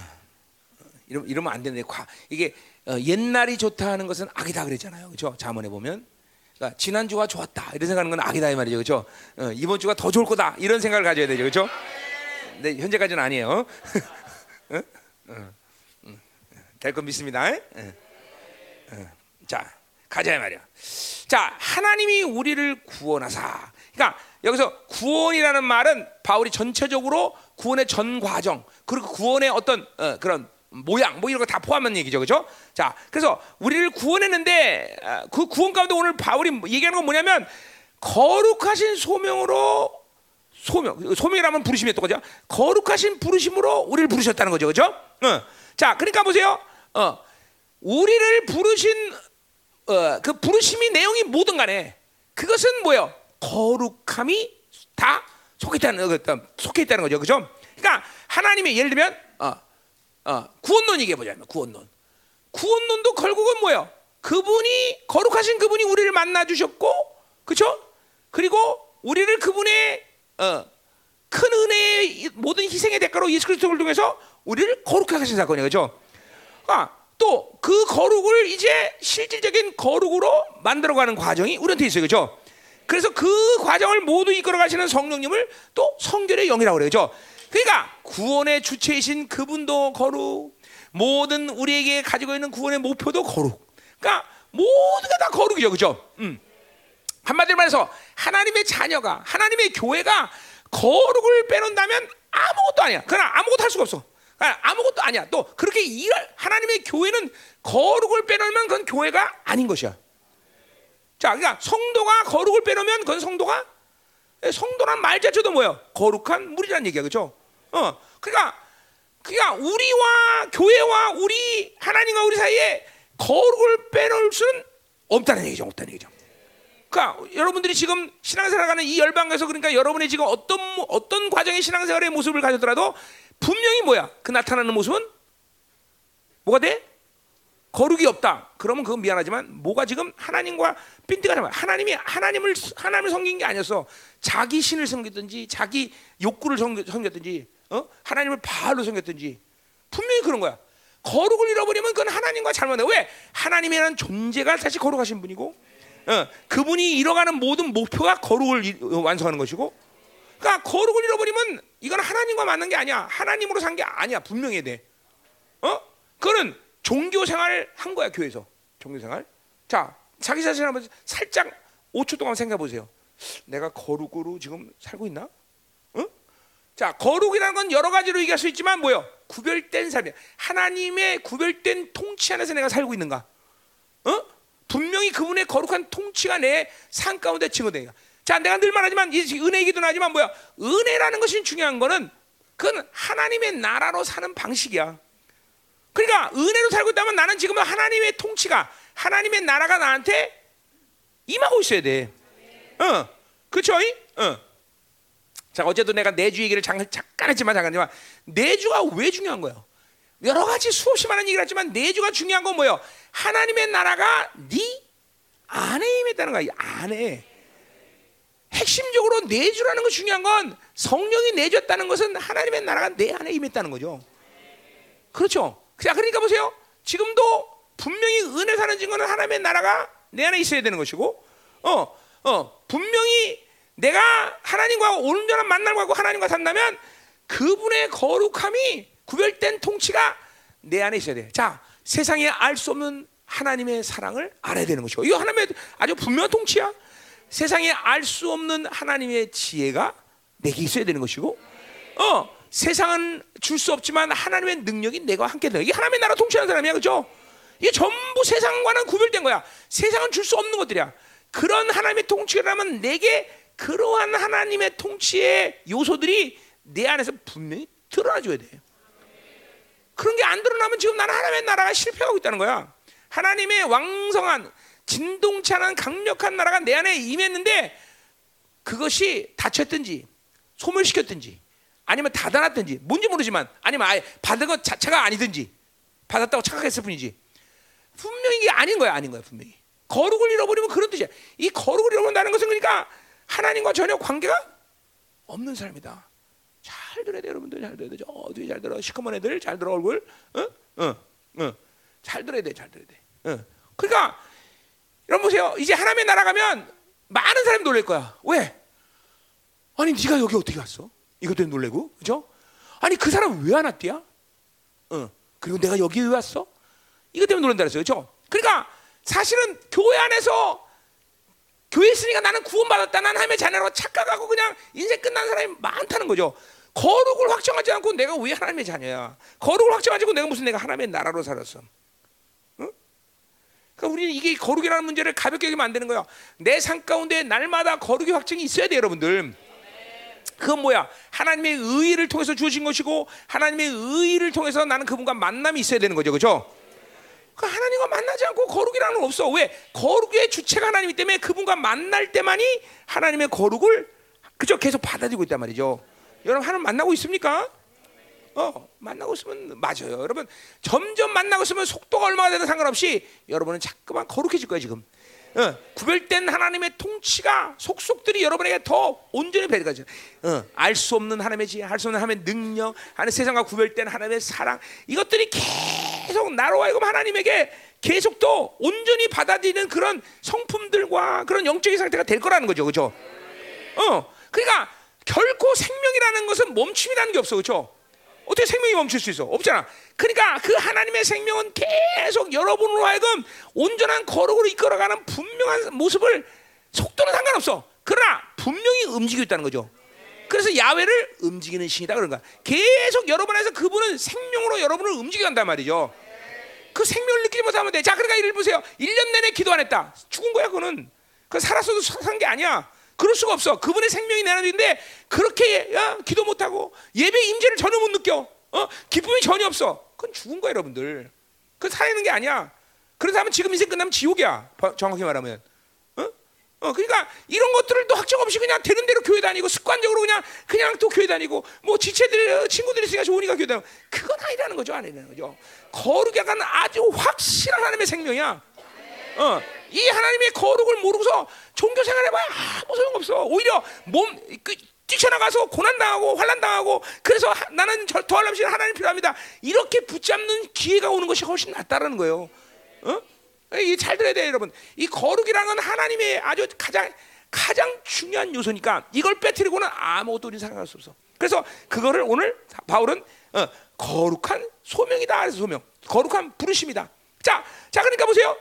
이러, 이러면 안 되는데 과, 이게 어, 옛날이 좋다 하는 것은 악이다 그랬잖아요. 그렇죠? 자문에 보면 그러니까 지난주가 좋았다 이런 생각하는 건 악이다 이 말이죠. 그렇죠? 어, 이번 주가 더 좋을 거다 이런 생각을 가져야 되죠. 그렇죠? 근데 현재까지는 아니에요. 어? 어, 될거 믿습니다. 에? 어, 어. 자, 가자 이 말이야. 자, 하나님이 우리를 구원하사. 그러니까 여기서 구원이라는 말은 바울이 전체적으로 구원의 전 과정 그리고 구원의 어떤 어, 그런 모양 뭐 이런 거 다 포함한 얘기죠, 그렇죠? 자, 그래서 우리를 구원했는데 아, 그 구원 가운데 오늘 바울이 얘기하는 건 뭐냐면 거룩하신 소명으로 소명 소명이라면 부르심이 똑같죠? 거룩하신 부르심으로 우리를 부르셨다는 거죠, 그렇죠? 어. 자, 그러니까 보세요. 어, 우리를 부르신 어, 그 부르심이 내용이 뭐든 간에 그것은 뭐예요? 거룩함이 다 속해 있다는 속해 있다는 거죠, 그렇죠? 그러니까 하나님의 예를 들면 어, 어, 구원론 얘기해 보자면 구원론. 구원론도 결국은 뭐예요? 그분이 거룩하신 그분이 우리를 만나 주셨고, 그렇죠? 그리고 우리를 그분의 어, 큰 은혜의 모든 희생의 대가로 예수 그리스도를 통해서 우리를 거룩하게 하신 사건이에요, 그렇죠? 아, 또그 거룩을 이제 실질적인 거룩으로 만들어가는 과정이 우리한테 있어요, 그렇죠? 그래서 그 과정을 모두 이끌어 가시는 성령님을 또 성결의 영이라고 그래요. 그렇죠? 그러니까 구원의 주체이신 그분도 거룩, 모든 우리에게 가지고 있는 구원의 목표도 거룩. 그러니까 모두가 다 거룩이죠, 그렇죠? 음. 한마디로 말해서 하나님의 자녀가 하나님의 교회가 거룩을 빼놓는다면 아무것도 아니야. 그러나 아무것도 할 수가 없어. 그러니까 아무것도 아니야. 또 그렇게 일할 하나님의 교회는 거룩을 빼놓으면 그건 교회가 아닌 것이야. 자, 그러니까 성도가 거룩을 빼놓으면 그건 성도가 성도란 말 자체도 뭐예요? 거룩한 물이란 얘기야, 그렇죠? 어, 그러니까 그러니까 우리와 교회와 우리 하나님과 우리 사이에 거룩을 빼놓을 수는 없다는 얘기죠, 없다는 얘기죠. 그러니까 여러분들이 지금 신앙생활하는 이 열방에서 그러니까 여러분이 지금 어떤 어떤 과정의 신앙생활의 모습을 가졌더라도 분명히 뭐야? 그 나타나는 모습은 뭐가 돼? 거룩이 없다. 그러면 그건 미안하지만 뭐가 지금 하나님과 빈티가 잡아. 하나님이 하나님을 하나님을 섬긴 게 아니었어. 자기 신을 섬겼든지 자기 욕구를 섬겼든지 어? 하나님을 바알로 섬겼든지 분명히 그런 거야. 거룩을 잃어버리면 그건 하나님과 잘못해. 왜? 하나님이라는 존재가 사실 거룩하신 분이고 어, 그분이 잃어가는 모든 목표가 거룩을 이- 완성하는 것이고 그러니까 거룩을 잃어버리면 이건 하나님과 맞는 게 아니야. 하나님으로 산 게 아니야. 분명해야 돼. 어? 그거는 종교 생활 한 거야 교회에서 종교 생활. 자 자기 자신 한번 살짝 5초 동안 생각해 보세요. 내가 거룩으로 지금 살고 있나? 어? 자 거룩이라는 건 여러 가지로 얘기할 수 있지만 뭐요? 구별된 삶이야. 하나님의 구별된 통치 안에서 내가 살고 있는가? 어? 분명히 그분의 거룩한 통치가 내 삶 가운데 증거되니까. 자, 내가 늘 말하지만 이 은혜 얘기도 나지만 뭐야? 은혜라는 것이 중요한 거는 그건 하나님의 나라로 사는 방식이야. 그러니까 은혜로 살고 있다면 나는 지금 하나님의 통치가 하나님의 나라가 나한테 임하고 있어야 돼. 어, 그렇죠? 어, 자 어제도 내가 내주 얘기를 잠깐, 했지만 잠깐지만 내주가 왜 중요한 거예요? 여러 가지 수없이 많은 얘기를 했지만 내주가 중요한 건 뭐예요? 하나님의 나라가 네 안에 임했다는 거야. 이 안에. 핵심적으로 내주라는 거 중요한 건 성령이 내줬다는 것은 하나님의 나라가 내 안에 임했다는 거죠. 그렇죠. 자, 그러니까 보세요. 지금도 분명히 은혜 사는 증거는 하나님의 나라가 내 안에 있어야 되는 것이고, 어, 어, 분명히 내가 하나님과 만남을 하고 하나님과 산다면 그분의 거룩함이 구별된 통치가 내 안에 있어야 돼. 자, 세상에 알 수 없는 하나님의 사랑을 알아야 되는 것이고, 이거 하나님의 아주 분명한 통치야. 세상에 알 수 없는 하나님의 지혜가 내게 있어야 되는 것이고, 어, 세상은 줄 수 없지만 하나님의 능력이 내가 함께 되는. 이게 하나님의 나라 통치하는 사람이야, 그렇죠? 이게 전부 세상과는 구별된 거야. 세상은 줄 수 없는 것들이야. 그런 하나님의 통치라면 내게 그러한 하나님의 통치의 요소들이 내 안에서 분명히 드러나줘야 돼. 그런 게 안 드러나면 지금 나는 하나님의 나라가 실패하고 있다는 거야. 하나님의 왕성한 않은 강력한 나라가 내 안에 임했는데 그것이 닫혔든지 소멸시켰든지 아니면 닫아놨든지 뭔지 모르지만 아니면 아예 받은 것 자체가 아니든지 받았다고 착각했을 뿐이지 분명히 이게 아닌 거야 아닌 거야 분명히 거룩을 잃어버리면 그런 뜻이야 이 거룩을 잃어버린다는 것은 그러니까 하나님과 전혀 관계가 없는 사람이다. 잘 들어야 돼 여러분들. 잘 들어야 돼저 뒤에 잘 들어. 시커먼 애들 잘 들어 얼굴. 어어어잘 들어야 돼 잘 들어야 돼. 어. 그러니까 여러분 보세요. 이제 하나님의 나라 가면 많은 사람이 놀랄 거야. 왜? 아니 네가 여기 어떻게 왔어? 이것 때문에 놀래고? 그죠? 아니 그 사람 왜 안 왔디야? 어 그리고 내가 여기 왜 왔어? 이것 때문에 놀란다 그랬어요. 그죠? 그러니까 사실은 교회 안에서 교회 있으니까 나는 구원받았다. 난 하나님의 자녀라고 착각하고 그냥 인생 끝난 사람이 많다는 거죠. 거룩을 확정하지 않고 내가 왜 하나님의 자녀야? 거룩을 확정하지 않고 내가 무슨 내가 하나님의 나라로 살았어? 응? 그러니까 우리는 이게 거룩이라는 문제를 가볍게 여기면 안 되는 거야. 내 삶 가운데 날마다 거룩의 확증이 있어야 돼, 여러분들. 그건 뭐야? 하나님의 의를 통해서 주어진 것이고 하나님의 의를 통해서 나는 그분과 만남이 있어야 되는 거죠, 그렇죠? 그 하나님과 만나지 않고 거룩이라는 건 없어. 왜? 거룩의 주체가 하나님이기 때문에 그분과 만날 때만이 하나님의 거룩을 그저 계속 받아들이고 있단 말이죠. 여러분 하나님 만나고 있습니까? 어, 만나고 있으면 맞아요. 여러분 점점 만나고 있으면 속도가 얼마나 되든 상관없이 여러분은 자꾸만 거룩해질 거예요 지금. 어, 구별된 하나님의 통치가 속속들이 여러분에게 더 온전히 배려가죠. 어, 알수 없는 하나님의 지혜, 알 수 없는 하나님의 능력, 하나님 세상과 구별된 하나님의 사랑 이것들이 계속 나로 하여금 하나님에게 계속 또 온전히 받아들이는 그런 성품들과 그런 영적인 상태가 될 거라는 거죠, 그렇죠? 어, 그러니까 결코 생명이라는 것은 멈춤이라는 게 없어, 그렇죠? 어떻게 생명이 멈출 수 있어? 없잖아. 그러니까 그 하나님의 생명은 계속 여러분으로 하여금 온전한 거룩으로 이끌어가는 분명한 모습을 속도는 상관없어. 그러나 분명히 움직이고 있다는 거죠. 그래서 야외를 움직이는 신이다 그런 거야. 계속 여러분 안에서 그분은 생명으로 여러분을 움직여간단 말이죠. 그 생명을 느끼지 못하면 돼. 자, 그러니까 이를 보세요. 1년 내내 기도 안 했다. 죽은 거야, 그는. 그 살았어도 산 게 아니야. 그럴 수가 없어. 그분의 생명이 내 있는데 그렇게 야, 기도 못 하고 예배 임재를 전혀 못 느껴. 어? 기쁨이 전혀 없어. 그건 죽은 거야, 여러분들. 그건 살아있는 게 아니야. 그런 사람은 지금 인생 끝나면 지옥이야. 정확히 말하면. 어? 어, 그러니까 이런 것들을 또 확정 없이 그냥 되는 대로 교회 다니고 습관적으로 그냥 그냥 또 교회 다니고 뭐 지체들 친구들이 있으니까 좋으니까 교회 다니고 그건 아니라는 거죠, 아니라는 거죠. 거룩이 약간 아주 확실한 하나님의 생명이야. 어, 이 하나님의 거룩을 모르고서 종교 생활해봐야 아무 소용없어. 오히려 몸 그, 뛰쳐나가서 고난당하고 환란당하고 그래서 하, 나는 저, 더하려면 하나님 필요합니다. 이렇게 붙잡는 기회가 오는 것이 훨씬 낫다라는 거예요. 어? 이게 잘 들어야 돼요, 여러분. 이 거룩이라는 건 하나님의 아주 가장 가장 중요한 요소니까 이걸 빼뜨리고는 아무것도 우리 생각할 수 없어. 그래서 그거를 오늘 바울은 어, 거룩한 소명이다. 그래서 소명, 거룩한 부르심이다. 자, 자 그러니까 보세요.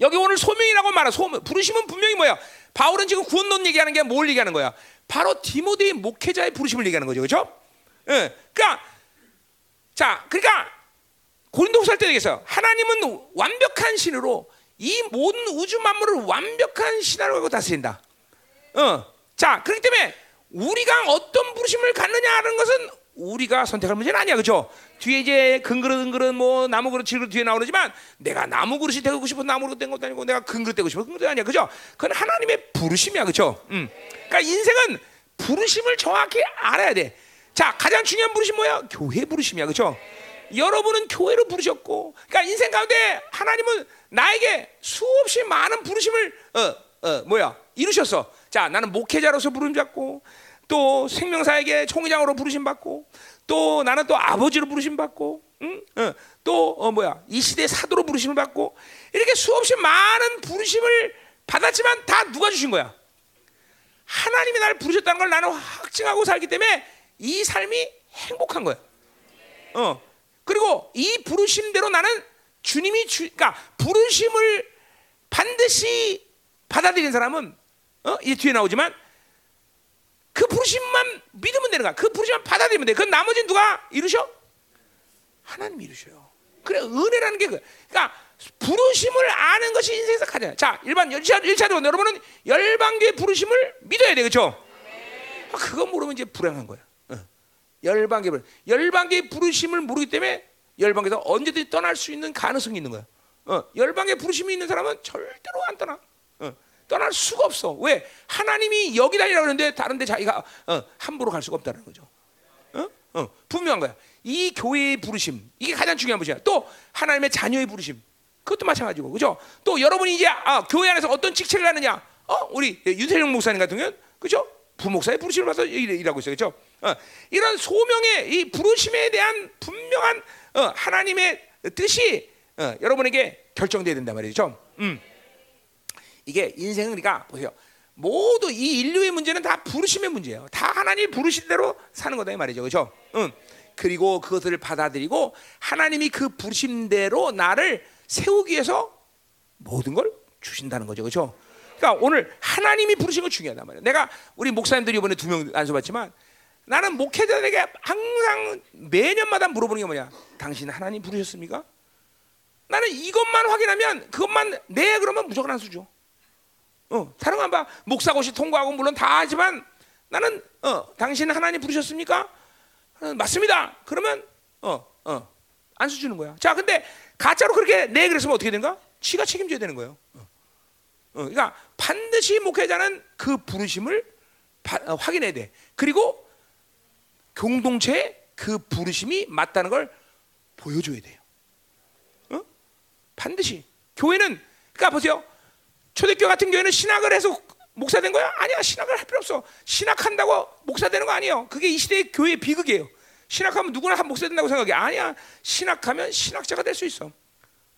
여기 오늘 소명이라고 말하 소명 부르심은 분명히 뭐야? 바울은 지금 구원론 얘기하는 게 뭘 얘기하는 거야? 바로 디모데의 목회자의 부르심을 얘기하는 거죠, 그렇죠? 예, 그러니까 자, 그러니까 고린도후서 때 얘기했어요. 하나님은 완벽한 신으로 이 모든 우주 만물을 완벽한 신하로 하고 다스린다. 어, 자, 그렇기 때문에 우리가 어떤 부르심을 갖느냐는 것은 우리가 선택할 문제는 아니야, 그렇죠? 뒤에 이제 근그릇 은그릇 뭐 나무 그릇 질그릇 뒤에 나오지만 내가 나무 그릇이 되고 싶어 나무 그릇 된 것도 아니고 내가 근그릇 되고 싶어 근그릇 아니야, 그죠? 그건 하나님의 부르심이야, 그렇죠? 음. 그러니까 인생은 부르심을 정확히 알아야 돼. 자, 가장 중요한 부르심 뭐야? 교회 부르심이야, 그렇죠? 여러분은 교회로 부르셨고, 그러니까 인생 가운데 하나님은 나에게 수없이 많은 부르심을 어, 어, 뭐야 이루셨어. 자, 나는 목회자로서 부름 받고, 또 생명사에게 총회장으로 부르심 받고, 또 나는 또 아버지로 부르심 받고, 응? 어, 또 어, 뭐야 이 시대 사도로 부르심을 받고, 이렇게 수없이 많은 부르심을 받았지만 다 누가 주신 거야? 하나님이 나를 부르셨다는 걸 나는 확증하고 살기 때문에 이 삶이 행복한 거야. 어. 그리고 이 부르심대로 나는 주님이 주, 그러니까 부르심을 반드시 받아들인 사람은 어? 이 뒤에 나오지만 그 부르심만 믿으면 되는 거야. 그 부르심만 받아들이면 돼. 그 나머지는 누가 이루셔? 하나님이 이루셔요. 그래 은혜라는 게 그. 그러니까 부르심을 아는 것이 인생에서 가장. 자, 일반 1차, 1차적으로 여러분은 열방교의 부르심을 믿어야 돼. 아, 그거 모르면 이제 불행한 거야. 어. 열방계 부르 열방계 부르심을 모르기 때문에 열방계에서 언제든지 떠날 수 있는 가능성이 있는 거야. 어, 열방계 부르심이 있는 사람은 절대로 안 떠나. 어, 떠날 수가 없어. 왜? 하나님이 여기 다니라 그러는데 다른데 자기가 어, 함부로 갈 수가 없다는 거죠. 어? 어, 분명한 거야. 이 교회의 부르심 이게 가장 중요한 부르심이야. 또 하나님의 자녀의 부르심 그것도 마찬가지고 그죠? 또 여러분이 이제 아, 교회 안에서 어떤 직책을 하느냐? 어, 우리 윤태영 목사님 같은 경우는 그죠? 부목사의 부르심을 받아서 일하고 있어요, 그죠? 어, 이런 소명의 이 부르심에 대한 분명한 어, 하나님의 뜻이 어, 여러분에게 결정돼야 된단 말이죠. 음. 이게 인생은 그러니까 보세요. 모두 이 인류의 문제는 다 부르심의 문제예요. 다 하나님 부르신 대로 사는 거다 이 말이죠, 그렇죠? 음. 그리고 그것을 받아들이고 하나님이 그 부르심대로 나를 세우기 위해서 모든 걸 주신다는 거죠, 그렇죠? 그러니까 오늘 하나님이 부르신 건 중요하단 말이에요. 내가 우리 목사님들이 이번에 두 명 안수 받지만 나는 목회자들에게 항상 매년마다 물어보는 게 뭐냐? 당신 하나님 부르셨습니까? 나는 이것만 확인하면 그것만 네 그러면 무조건 안수 줘. 어, 다른 건 봐. 목사고시 통과하고 물론 다 하지만 나는 어, 당신 하나님 부르셨습니까? 어, 맞습니다. 그러면 어, 어, 안수 주는 거야. 자, 근데 가짜로 그렇게 네 그랬으면 어떻게 되는가? 지가 책임져야 되는 거예요. 어. 어, 그러니까 반드시 목회자는 그 부르심을 바, 어, 확인해야 돼. 그리고 공동체에 그 부르심이 맞다는 걸 보여줘야 돼요. 어? 반드시 교회는 그러니까 보세요. 초대교 같은 교회는 신학을 해서 목사 된 거야? 아니야. 신학을 할 필요 없어. 신학한다고 목사 되는 거 아니에요. 그게 이 시대의 교회의 비극이에요. 신학하면 누구나 한 목사 된다고 생각해. 아니야. 신학하면 신학자가 될 수 있어.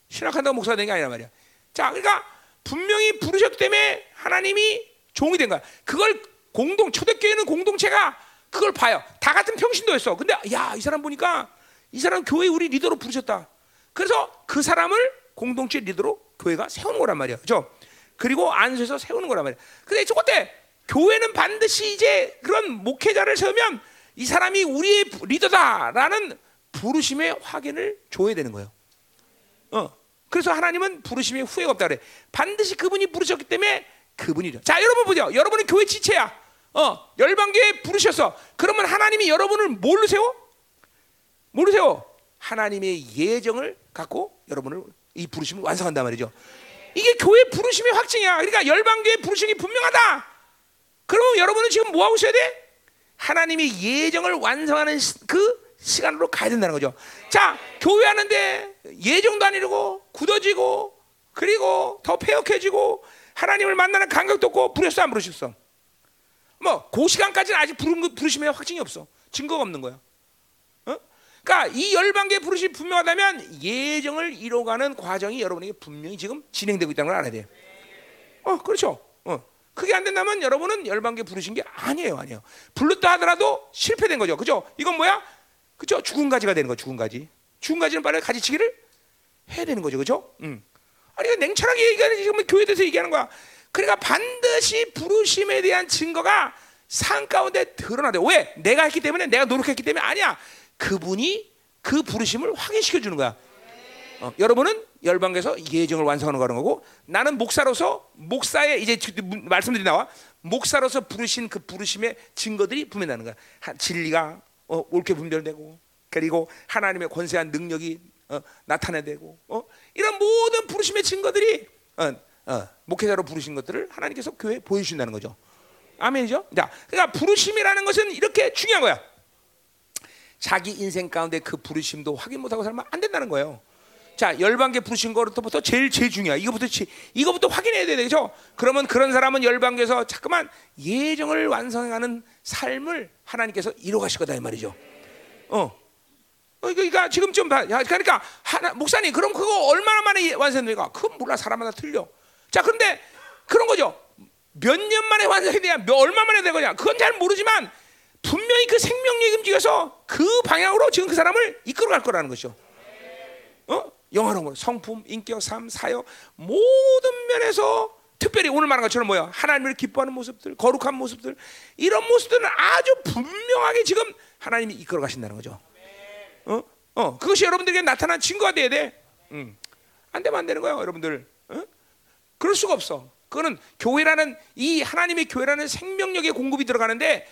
신학한다고 목사 되는 게 아니란 말이야. 자, 그러니까 분명히 부르셨기 때문에 하나님이 종이 된 거야. 그걸 공동 초대교회는 공동체가 그걸 봐요. 다 같은 평신도였어. 근데 야, 이 사람 보니까 이 사람 교회 우리 리더로 부르셨다. 그래서 그 사람을 공동체 리더로 교회가 세우는 거란 말이야. 그죠? 그리고 안수해서 세우는 거란 말이야. 근데 저것 때 교회는 반드시 이제 그런 목회자를 세우면 이 사람이 우리의 리더다라는 부르심의 확인을 줘야 되는 거예요. 어. 그래서 하나님은 부르심에 후회가 없다 그래. 반드시 그분이 부르셨기 때문에 그분이죠. 자, 여러분 보죠. 여러분은 교회 지체야. 어, 열방교회 부르셨어. 그러면 하나님이 여러분을 뭘로 세워? 뭘로 세워? 하나님의 예정을 갖고 여러분을 이 부르심을 완성한단 말이죠. 이게 교회 부르심의 확증이야. 그러니까 열방교회 부르심이 분명하다. 그러면 여러분은 지금 뭐 하고 있어야 돼? 하나님의 예정을 완성하는 그 시간으로 가야 된다는 거죠. 자, 교회 하는데 예정도 안 이루고 굳어지고 그리고 더 폐역해지고 하나님을 만나는 감각도 없고 부르셨어 안 부르셨어? 뭐 그 시간까지는 아직 부름, 부르심의 확증이 없어. 증거가 없는 거야. 어? 그러니까 이 열방계 부르심이 분명하다면 예정을 이뤄가는 과정이 여러분에게 분명히 지금 진행되고 있다는 걸 알아야 돼. 어, 그렇죠. 어. 그게 안 된다면 여러분은 열방계 부르신 게 아니에요, 아니에요. 불렀다 하더라도 실패된 거죠. 그죠? 이건 뭐야? 그죠? 죽은 가지가 되는 거, 죽은 가지. 죽은 가지는 빨리 가지치기를 해야 되는 거죠, 그죠? 음. 아니, 냉철하게 얘기하는 지금 교회에 대해서 얘기하는 거야. 그러니까 반드시 부르심에 대한 증거가 상 가운데 드러나야 돼. 왜? 내가 했기 때문에, 내가 노력했기 때문에 아니야. 그분이 그 부르심을 확인시켜 주는 거야. 어, 여러분은 열방에서 예정을 완성하는 거고 나는 목사로서 목사의 이제 말씀들이 나와 목사로서 부르신 그 부르심의 증거들이 분명하는 거야. 진리가 어, 옳게 분별되고 그리고 하나님의 권세한 능력이 어, 나타내되고 어? 이런 모든 부르심의 증거들이 어, 어, 목회자로 부르신 것들을 하나님께서 교회에 보여주신다는 거죠. 아멘이죠. 자, 그러니까 부르심이라는 것은 이렇게 중요한 거야. 자기 인생 가운데 그 부르심도 확인 못하고 살면 안 된다는 거예요. 자, 열방계 부르신 거부터 제일 제일 중요해. 이거부터 치- 이거부터 확인해야 돼, 되죠? 그러면 그런 사람은 열방계에서 자꾸만 예정을 완성하는 삶을 하나님께서 이루가실 거다 이 말이죠. 어. 어, 그러니까 지금 좀 봐. 야, 그러니까 하나 목사님 그럼 그거 얼마나 만에 완성됩니까? 그건 몰라 사람마다 틀려. 자, 그런데 그런 거죠. 몇 년 만에 돼야 몇 얼마 만에 된 거냐? 그건 잘 모르지만 분명히 그 생명력이 움직여서 그 방향으로 지금 그 사람을 이끌어갈 거라는 것이죠. 어? 영화로운 거, 성품, 인격, 삶, 사역 모든 면에서 특별히 오늘 말한 것처럼 뭐야? 하나님을 기뻐하는 모습들, 거룩한 모습들 이런 모습들은 아주 분명하게 지금 하나님이 이끌어 가신다는 거죠. 어? 어, 그것이 여러분들에게 나타난 증거가 돼야 돼. 음. 안 되면 안 되는 거야, 여러분들. 어? 그럴 수가 없어. 그거는 교회라는 이 하나님의 교회라는 생명력의 공급이 들어가는데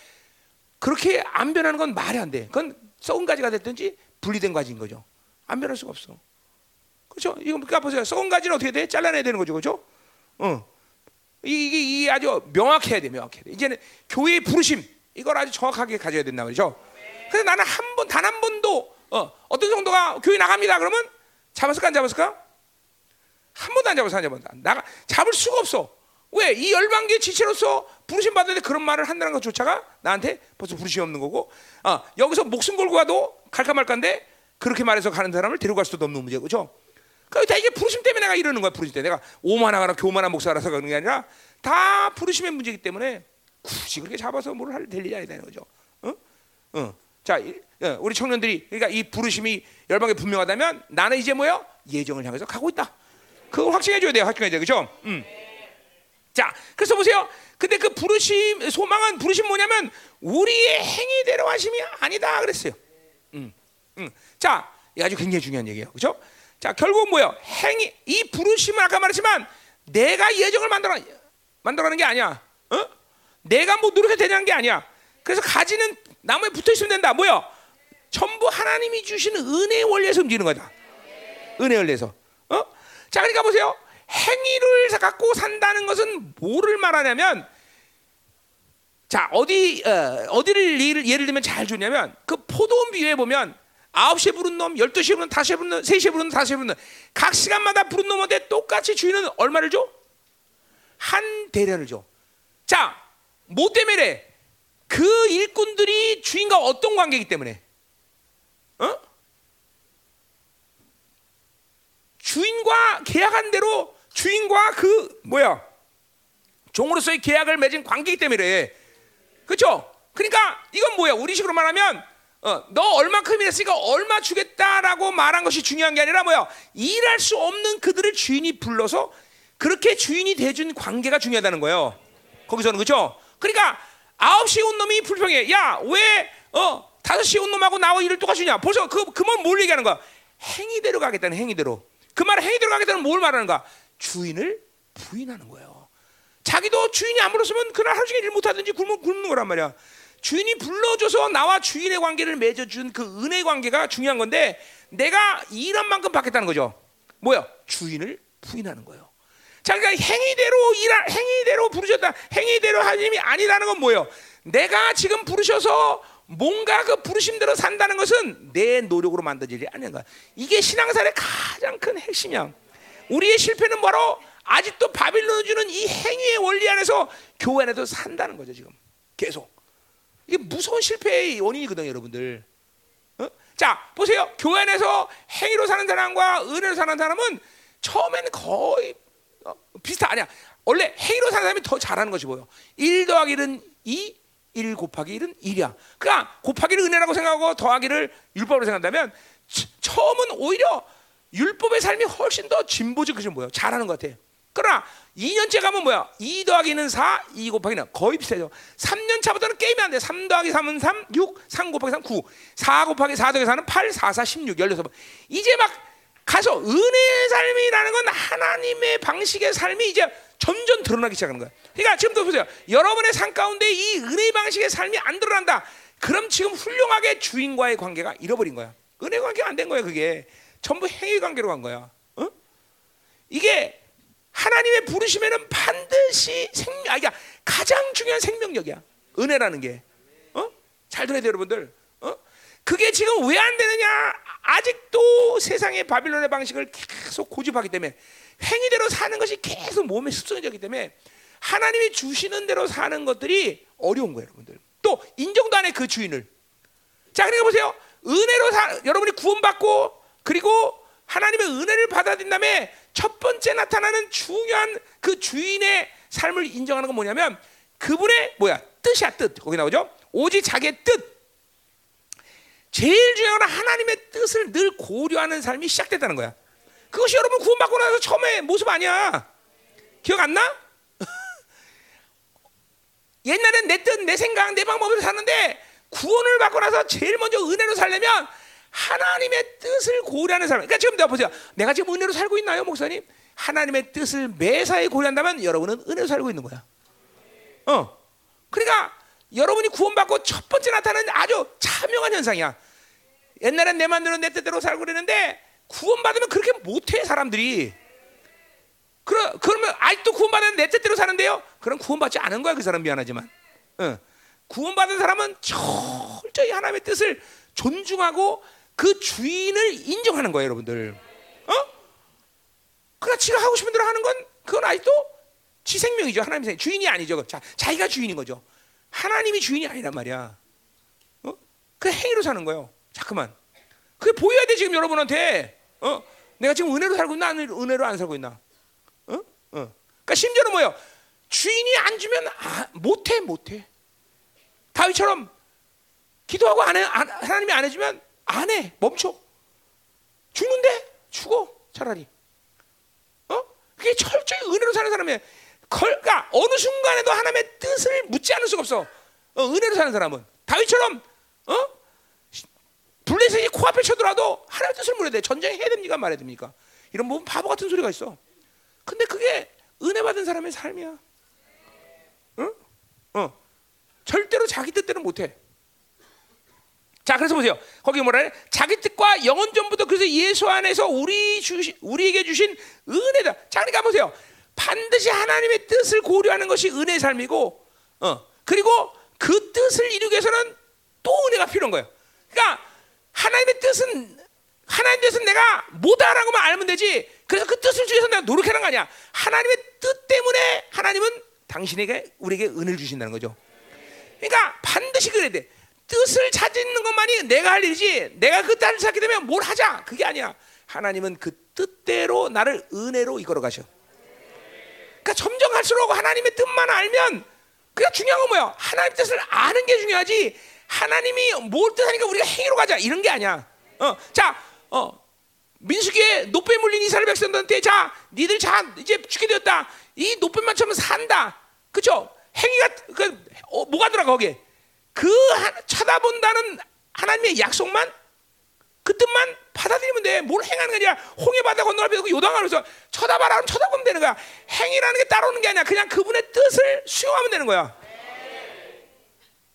그렇게 안 변하는 건 말이 안 돼. 그건 썩은 가지가 됐든지 분리된 가지인 거죠. 안 변할 수가 없어. 그렇죠? 이거 그러니까 보세요. 썩은 가지는 어떻게 돼? 잘라내야 되는 거죠, 그렇죠? 어. 이게, 이게 아주 명확해야 돼, 명확해야 돼. 이제는 교회의 부르심 이걸 아주 정확하게 가져야 된다 말이죠. 그래서 나는 한 번, 단 한 번도 어, 어떤 정도가 교회 나갑니다. 그러면 잡았을까 안 잡았을까? 한 번도 안 잡았어, 안 잡았다. 나가 잡을 수가 없어. 왜? 이 열방계 지체로서 부르심 받는데 그런 말을 한다는 것조차가 나한테 벌써 부르심이 없는 거고, 어, 여기서 목숨 걸고 가도 갈까 말까인데 그렇게 말해서 가는 사람을 데리고 갈 수도 없는 문제고, 그렇죠? 그러니까 다 이게 부르심 때문에 내가 이러는 거야. 부르심 때문에 내가 오만하거나 교만한 목사라서 그러는 게 아니라 다 부르심의 문제이기 때문에 굳이 그렇게 잡아서 뭘 할 될 일이 아니다는 거죠. 어? 어. 자, 이- 어, 우리 청년들이 그러니까 이 부르심이 열방에 분명하다면 나는 이제 뭐요? 예정을 향해서 가고 있다. 그걸 확증해 줘야 돼요. 확증해야 돼. 그죠? 음. 자, 그래서 보세요. 근데 그 부르심 소망은 부르심 뭐냐면 우리의 행위대로 하심이 아니다 그랬어요. 음. 음. 자, 이 아주 굉장히 중요한 얘기예요. 그죠? 자, 결국 뭐예요? 행위 이 부르심은 아까 말했지만 내가 예정을 만들어 만들어가는 게 아니야. 어? 내가 뭐 노력해도 되냐는 게 아니야. 그래서 가지는 나무에 붙어 있으면 된다. 뭐야? 전부 하나님이 주시는 은혜의 원리에서 움직이는 거다. 은혜 원리에서. 어? 자, 그러니까 보세요. 행위를 갖고 산다는 것은 뭐를 말하냐면 자, 어디 어, 어디를 예를, 예를 들면 잘 주냐면 그 포도원 비유에 보면 9시에 부른 놈, 12시에 부른 놈, 5시에 부른 놈, 3시에 부른 놈, 5시에 부른 놈. 각 시간마다 부른 놈한테 똑같이 주인은 얼마를 줘? 한 대련을 줘. 자, 뭐 때문에? 그 일꾼들이 주인과 어떤 관계이기 때문에? 어? 주인과 계약한 대로 주인과 그 뭐야 종으로서의 계약을 맺은 관계이기 때문에 그렇죠? 그러니까 이건 뭐야? 우리식으로 말하면 어, 너 얼마큼 일했으니까 얼마 주겠다라고 말한 것이 중요한 게 아니라 뭐야? 일할 수 없는 그들을 주인이 불러서 그렇게 주인이 대준 관계가 중요하다는 거예요. 거기서는 그렇죠? 그러니까 아홉 시에 온 놈이 불평해. 야, 왜 어, 다섯 시에 온 놈하고 나와 일을 똑같이 주냐? 벌써 그 그만 뭘 얘기하는 거야? 행위대로 가겠다는 행위대로. 그 말은 행위대로 가겠다는 뭘 말하는가? 주인을 부인하는 거예요. 자기도 주인이 안 불렀으면 그날 하루 종일 일 못하든지 굶는, 굶는 거란 말이야. 주인이 불러줘서 나와 주인의 관계를 맺어준 그 은혜 관계가 중요한 건데 내가 일한 만큼 받겠다는 거죠. 뭐야? 주인을 부인하는 거예요. 자, 그러니까 행위대로 일하, 행위대로 부르셨다. 행위대로 하나님이 아니라는 건 뭐예요? 내가 지금 부르셔서 뭔가 그 부르심대로 산다는 것은 내 노력으로 만들어질 일이 아닌 거야. 이게 신앙생활의 가장 큰 핵심이야. 우리의 실패는 바로 아직도 바빌론을 주는 이 행위의 원리 안에서 교회 안에도 산다는 거죠, 지금. 계속. 이게 무서운 실패의 원인이거든요, 여러분들. 어? 자, 보세요. 교회 안에서 행위로 사는 사람과 은혜로 사는 사람은 처음에는 거의 어, 비슷하 아니야. 원래 행위로 사는 사람이 더 잘하는 것이 뭐예요? 1 더하기 1은 2, 1 곱하기 1은 1이야. 그러니까 곱하기를 은혜라고 생각하고 더하기를 율법으로 생각한다면 처- 처음은 오히려 율법의 삶이 훨씬 더 진보적 그죠 뭐예요? 잘하는 것 같아. 그러나 2년째 가면 뭐야? 2 더하기는 4, 2 곱하기는 거의 비슷해져. 3년 차부터는 게임이 안 돼. 3 더하기 3은 3, 6, 3 곱하기 3, 9. 4 곱하기 4 더하기 4는 8, 4, 4, 16, 16번. 이제 막 가서 은혜의 삶이라는 건 하나님의 방식의 삶이 이제 점점 드러나기 시작하는 거야. 그러니까 지금도 보세요. 여러분의 삶 가운데 이 은혜 방식의 삶이 안 드러난다. 그럼 지금 훌륭하게 주인과의 관계가 잃어버린 거야. 은혜 관계가 안 된 거야, 그게. 전부 행위 관계로 간 거야. 어? 이게 하나님의 부르심에는 반드시 생, 아, 그러니까 가장 중요한 생명력이야. 은혜라는 게. 어? 잘 들어야 돼요, 여러분들. 어? 그게 지금 왜 안 되느냐? 아직도 세상의 바빌론의 방식을 계속 고집하기 때문에 행위대로 사는 것이 계속 몸에 습성해졌기 때문에 하나님이 주시는 대로 사는 것들이 어려운 거예요, 여러분들. 또 인정도 안 해 그 주인을. 자, 그러니까 보세요. 은혜로 사, 여러분이 구원받고 그리고 하나님의 은혜를 받아들인 다음에 첫 번째 나타나는 중요한 그 주인의 삶을 인정하는 건 뭐냐면 그분의 뭐야 뜻이야 뜻 거기 나오죠. 오직 자기의 뜻. 제일 중요한 건 하나님의 뜻을 늘 고려하는 삶이 시작됐다는 거야. 그것이 여러분 구원받고 나서 처음에 모습 아니야. 기억 안 나? 옛날엔 내 뜻, 내 생각, 내 방법으로 사는데 구원을 받고 나서 제일 먼저 은혜로 살려면 하나님의 뜻을 고려하는 사람. 그러니까 지금 내가 보세요. 내가 지금 은혜로 살고 있나요, 목사님? 하나님의 뜻을 매사에 고려한다면 여러분은 은혜로 살고 있는 거야. 어. 그러니까 여러분이 구원받고 첫 번째 나타나는 아주 자명한 현상이야. 옛날엔 내 마음대로 내 뜻대로 살고 그랬는데 구원받으면 그렇게 못해 사람들이. 그러, 그러면 아직도 구원받은 내 뜻대로 사는데요. 그럼 구원받지 않은 거야 그 사람 미안하지만. 어. 구원받은 사람은 철저히 하나님의 뜻을 존중하고 그 주인을 인정하는 거예요, 여러분들. 어? 그러니까 지가 하고 싶은 대로 하는 건 그건 아직도 지 생명이죠. 하나님 생 주인이 아니죠. 자, 자기가 주인인 거죠. 하나님이 주인이 아니란 말이야. 어? 그 행위로 사는 거예요. 자꾸만. 그게 보여야 돼 지금 여러분한테. 어? 내가 지금 은혜로 살고 있나 은혜로 안 살고 있나? 어? 어. 그러니까 심지어는 뭐예요? 주인이 안 주면 아, 못해 못해. 다윗처럼 기도하고 안 해, 안, 하나님이 안 해주면 안 해. 멈춰. 죽는데? 죽어. 차라리. 어? 그게 철저히 은혜로 사는 사람이야. 그러니까 어느 순간에도 하나님의 뜻을 묻지 않을 수가 없어. 어, 은혜로 사는 사람은. 다윗처럼, 어? 블레셋이 코앞에 쳐들어도 하나님의 뜻을 물어야 돼. 전쟁해야 됩니까? 말해야 됩니까? 이런 뭐 바보 같은 소리가 있어. 근데 그게 은혜 받은 사람의 삶이야. 응? 어? 절대로 자기 뜻대로 못 해. 자, 그래서 보세요. 거기 뭐라 해? 자기 뜻과 영원 전부터 그래서 예수 안에서 우리 주시, 우리에게 주신 은혜다. 자, 그러니까 보세요. 반드시 하나님의 뜻을 고려하는 것이 은혜의 삶이고, 어, 그리고 그 뜻을 이루기 위해서는 또 은혜가 필요한 거예요. 그러니까 하나님의 뜻은 하나님의 뜻은 내가 못하라고만 알면 되지. 그래서 그 뜻을 주기 위해서 내가 노력하는 거 아니야. 하나님의 뜻 때문에 하나님은 당신에게 우리에게 은혜를 주신다는 거죠. 그러니까 반드시 그래야 돼. 뜻을 찾는 것만이 내가 할 일이지 내가 그 뜻을 찾게 되면 뭘 하자 그게 아니야 하나님은 그 뜻대로 나를 은혜로 이끌어 가셔 그러니까 점점 갈수록 하나님의 뜻만 알면 그러니까 중요한 건 뭐야 하나님 뜻을 아는 게 중요하지 하나님이 뭘 뜻하니까 우리가 행위로 가자 이런 게 아니야 어, 자 어, 민수기에 노폐 물린 이스라엘 백성들한테 자 니들 자 이제 죽게 되었다 이 노폐만 처럼 산다 그쵸 행위가 그 어, 뭐가 들어가 거기에 그 쳐다본다는 하나님의 약속만 그 뜻만 받아들이면 돼. 뭘 행하는 게 아니라 홍해 바다 건너가면서 그 요단하면서 쳐다봐라 하면 쳐다보면 되는 거야. 행위라는 게 따라오는 게 아니야. 그냥 그분의 뜻을 수용하면 되는 거야.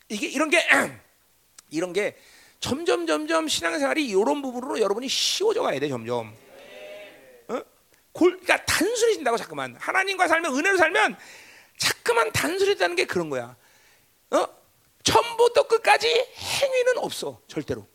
이게 이런 게 이런 게 점점 점점 신앙생활이 이런 부분으로 여러분이 쉬워져 가야 돼 점점. 어? 골, 그러니까 단순해진다고 자꾸만 하나님과 살면 은혜로 살면 자꾸만 단순해진다는 게 그런 거야. 어? 처음부터 끝까지 행위는 없어 절대로.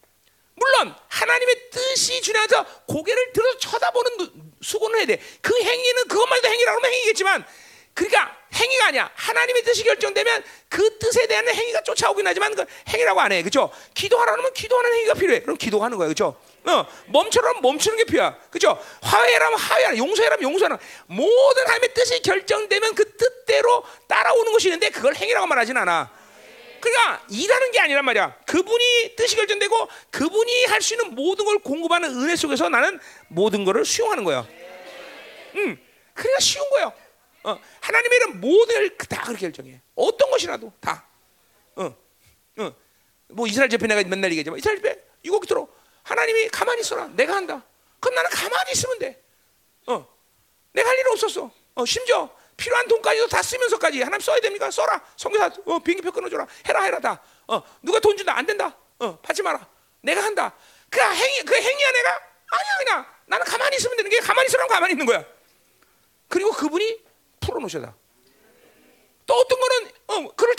물론 하나님의 뜻이 중요해서 고개를 들어서 쳐다보는 수고는 해야 돼. 그 행위는 그것만 해도 행위라고 하면 행위겠지만 그러니까 행위가 아니야. 하나님의 뜻이 결정되면 그 뜻에 대한 행위가 쫓아오긴 하지만 그 행위라고 안 해. 그렇죠? 기도하라면 기도하는 행위가 필요해. 그럼 기도하는 거야. 그렇죠? 어, 멈춰라면 멈추는 게 필요야. 그렇죠? 화해라면 화해하라. 용서해라면 용서하라. 모든 하나님의 뜻이 결정되면 그 뜻대로 따라오는 것이 있는데 그걸 행위라고 말하진 않아. 그러니까 일하는 게 아니란 말이야. 그분이 뜻이 결정되고 그분이 할 수 있는 모든 걸 공급하는 은혜 속에서 나는 모든 것을 수용하는 거야. 음, 그러니까 쉬운 거예요. 어, 하나님의 일은 모든 걸다 그렇게 결정해. 어떤 것이라도 다. 어, 어. 뭐 이스라엘 집회 내가 맨날 얘기하지만 이스라엘 집회 이곡 들어. 하나님이 가만히 있어라. 내가 한다. 그럼 나는 가만히 있으면 돼. 어, 내가 할 일은 없었어. 어, 심지어 필요한 돈까지도 다 쓰면서까지 하나님 써야 됩니까? 써라. 성교사 어, 비행기표 끊어줘라. 해라 해라 다. 어, 누가 돈 준다 안 된다. 어, 받지 마라. 내가 한다. 그 행위 그 행위야 내가 아니야 그냥 나는 가만히 있으면 되는 게 가만히 있으라면 가만히 있는 거야. 그리고 그분이 풀어놓으셔다. 또 어떤 거는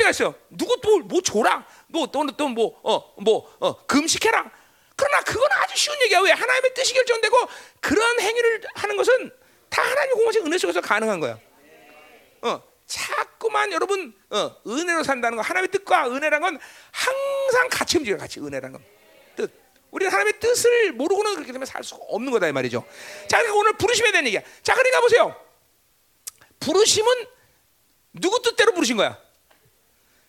때가 있어요. 누구 또뭐 줘라. 뭐또또뭐어뭐어 금식해라. 그러나 그건 아주 쉬운 얘기야. 왜 하나님의 뜻이 결정되고 그런 행위를 하는 것은 다 하나님의 공식 은혜 속에서 가능한 거야. 어, 자꾸만 여러분 어, 은혜로 산다는 거 하나님의 뜻과 은혜란 건 항상 같이 움직여 같이 은혜란 건 뜻. 우리는 하나님의 뜻을 모르고는 그렇게 되면 살 수가 없는 거다 이 말이죠. 자, 그러니까 오늘 부르심에 대한 얘기야. 자, 그러니까 보세요. 부르심은 누구 뜻대로 부르신 거야?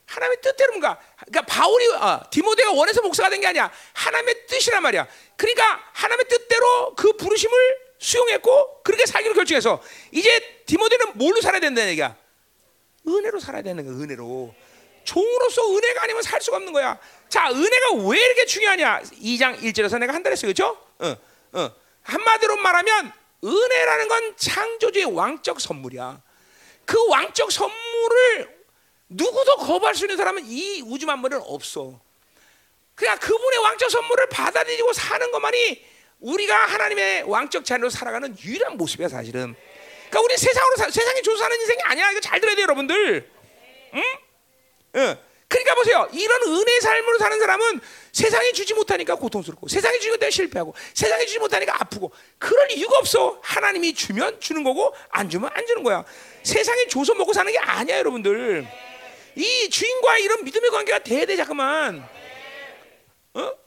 하나님의 뜻대로 뭔가. 그러니까 바울이 아, 디모데가 원해서 목사가 된 게 아니야. 하나님의 뜻이란 말이야. 그러니까 하나님의 뜻대로 그 부르심을 수용했고 그렇게 살기로 결정해서 이제 디모데는 뭘로 살아야 된다는 얘기야. 은혜로 살아야 되는 거야. 은혜로. 종으로서 은혜가 아니면 살 수가 없는 거야. 자, 은혜가 왜 이렇게 중요하냐? 2장 1절에서 내가 한 달 했어요. 그죠? 어, 어. 한마디로 말하면 은혜라는 건 창조주의 왕적 선물이야. 그 왕적 선물을 누구도 거부할 수 있는 사람은 이 우주 만물은 없어. 그냥 그분의 왕적 선물을 받아들이고 사는 것만이 우리가 하나님의 왕적 자녀로 살아가는 유일한 모습이야 사실은. 그러니까 우리 세상으로 사, 세상에 사는 인생이 아니야. 이거 잘 들어야 돼 여러분들. 응? 응. 그러니까 보세요. 이런 은혜의 삶으로 사는 사람은 세상에 주지 못하니까 고통스럽고 세상에 주지 못하니까 실패하고 세상에 주지 못하니까 아프고 그럴 이유가 없어. 하나님이 주면 주는 거고 안 주면 안 주는 거야. 세상에 줘서 먹고 사는 게 아니야 여러분들. 이 주인과 이런 믿음의 관계가 대대 잠깐만. 어?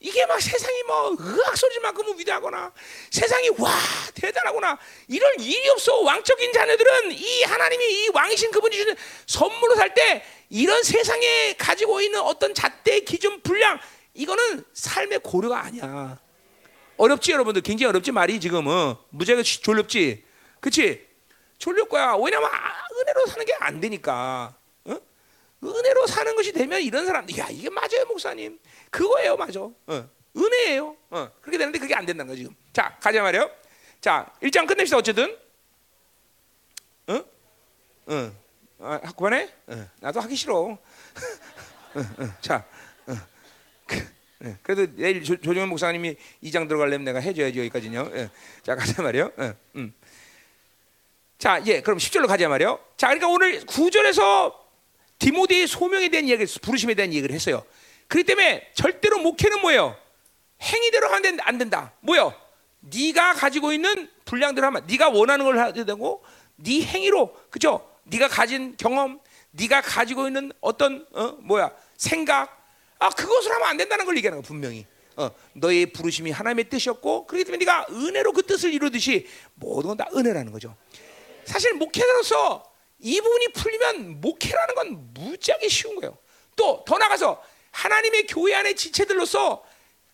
이게 막 세상이 뭐 의학 소리만큼은 위대하거나 세상이 와 대단하거나. 이럴 일이 없어. 왕적인 자녀들은 이 하나님이 이 왕이신 그분이 주는 선물로 살 때 이런 세상에 가지고 있는 어떤 잣대 기준 분량 이거는 삶의 고려가 아니야. 어렵지 여러분들? 굉장히 어렵지 말이 지금 어. 무지하게 졸렵지? 그치? 졸릴 거야. 왜냐면 아, 은혜로 사는 게 안 되니까. 어? 은혜로 사는 것이 되면 이런 사람들 야 이게 맞아요 목사님 그거예요, 맞아. 어. 은혜예요. 어. 그렇게 되는데 그게 안 된다는 거 지금. 자, 가자 말이요. 자, 1장 끝냅시다. 어쨌든. 어? 어. 아, 학구반에? 어. 나도 하기 싫어. 어, 어. 자, 어. 그, 예. 그래도 내일 조, 조정현 목사님이 2장 들어가려면 내가 해줘야지 여기까지요. 예. 자, 가자 말이요. 어. 음. 자, 예, 그럼 10절로 가자 말이요. 자, 그러니까 오늘 9절에서 디모데의 소명에 대한 이야기, 부르심에 대한 얘기를 했어요. 그렇기 때문에 절대로 목회는 뭐예요? 행위대로 하면 안 된다. 뭐요? 네가 가지고 있는 분량대로 하면 네가 원하는 걸 해야 되고 네 행위로 그죠? 네가 가진 경험, 네가 가지고 있는 어떤 어 뭐야 생각 아 그것을 하면 안 된다는 걸 얘기하는 거 분명히. 어, 너의 부르심이 하나님의 뜻이었고 그렇기 때문에 네가 은혜로 그 뜻을 이루듯이 모든 건 다 은혜라는 거죠. 사실 목회자로서 이 부분이 풀리면 목회라는 건 무지하게 쉬운 거예요. 또 더 나가서 하나님의 교회 안의 지체들로서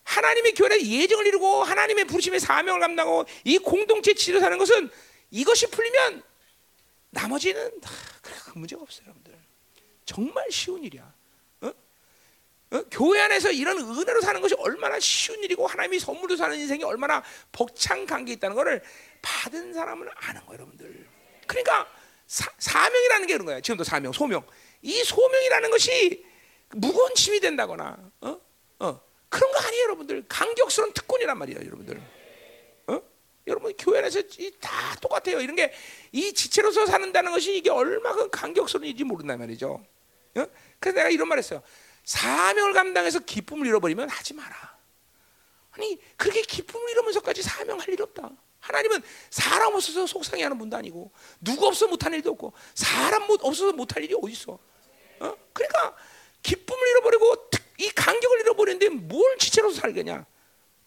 하나님의 교회 예정을 이루고 하나님의 부르심의 사명을 감당하고 이 공동체 지로 사는 것은 이것이 풀리면 나머지는 다 그래 문제가 없어요, 여러분들. 정말 쉬운 일이야. 어? 어? 교회 안에서 이런 은혜로 사는 것이 얼마나 쉬운 일이고 하나님이 선물로 사는 인생이 얼마나 벅찬 관계 있다는 것을 받은 사람은 아는 거예요, 여러분들. 그러니까 사, 사명이라는 게 그런 거야. 지금도 사명, 소명. 이 소명이라는 것이 무거운 짐이 된다거나 어? 어. 그런 거 아니에요, 여러분들. 강격스러운 특권이란 말이에요, 여러분들. 어? 여러분 교회 안에서 다 똑같아요. 이런 게 이 지체로서 사는다는 것이 이게 얼마큼 강격스러운 일인지 모른단 말이죠. 어? 그래서 내가 이런 말했어요. 사명을 감당해서 기쁨을 잃어버리면 하지 마라. 아니 그렇게 기쁨을 잃으면서까지 사명할 일 없다. 하나님은 사람 없어서 속상해하는 분도 아니고 누구 없어 못할 일도 없고 사람 없어서 못할 일이 어디 있어? 어? 그러니까 기쁨을 잃어버리고 이 간격을 잃어버리는데 뭘 지체로 살겠냐?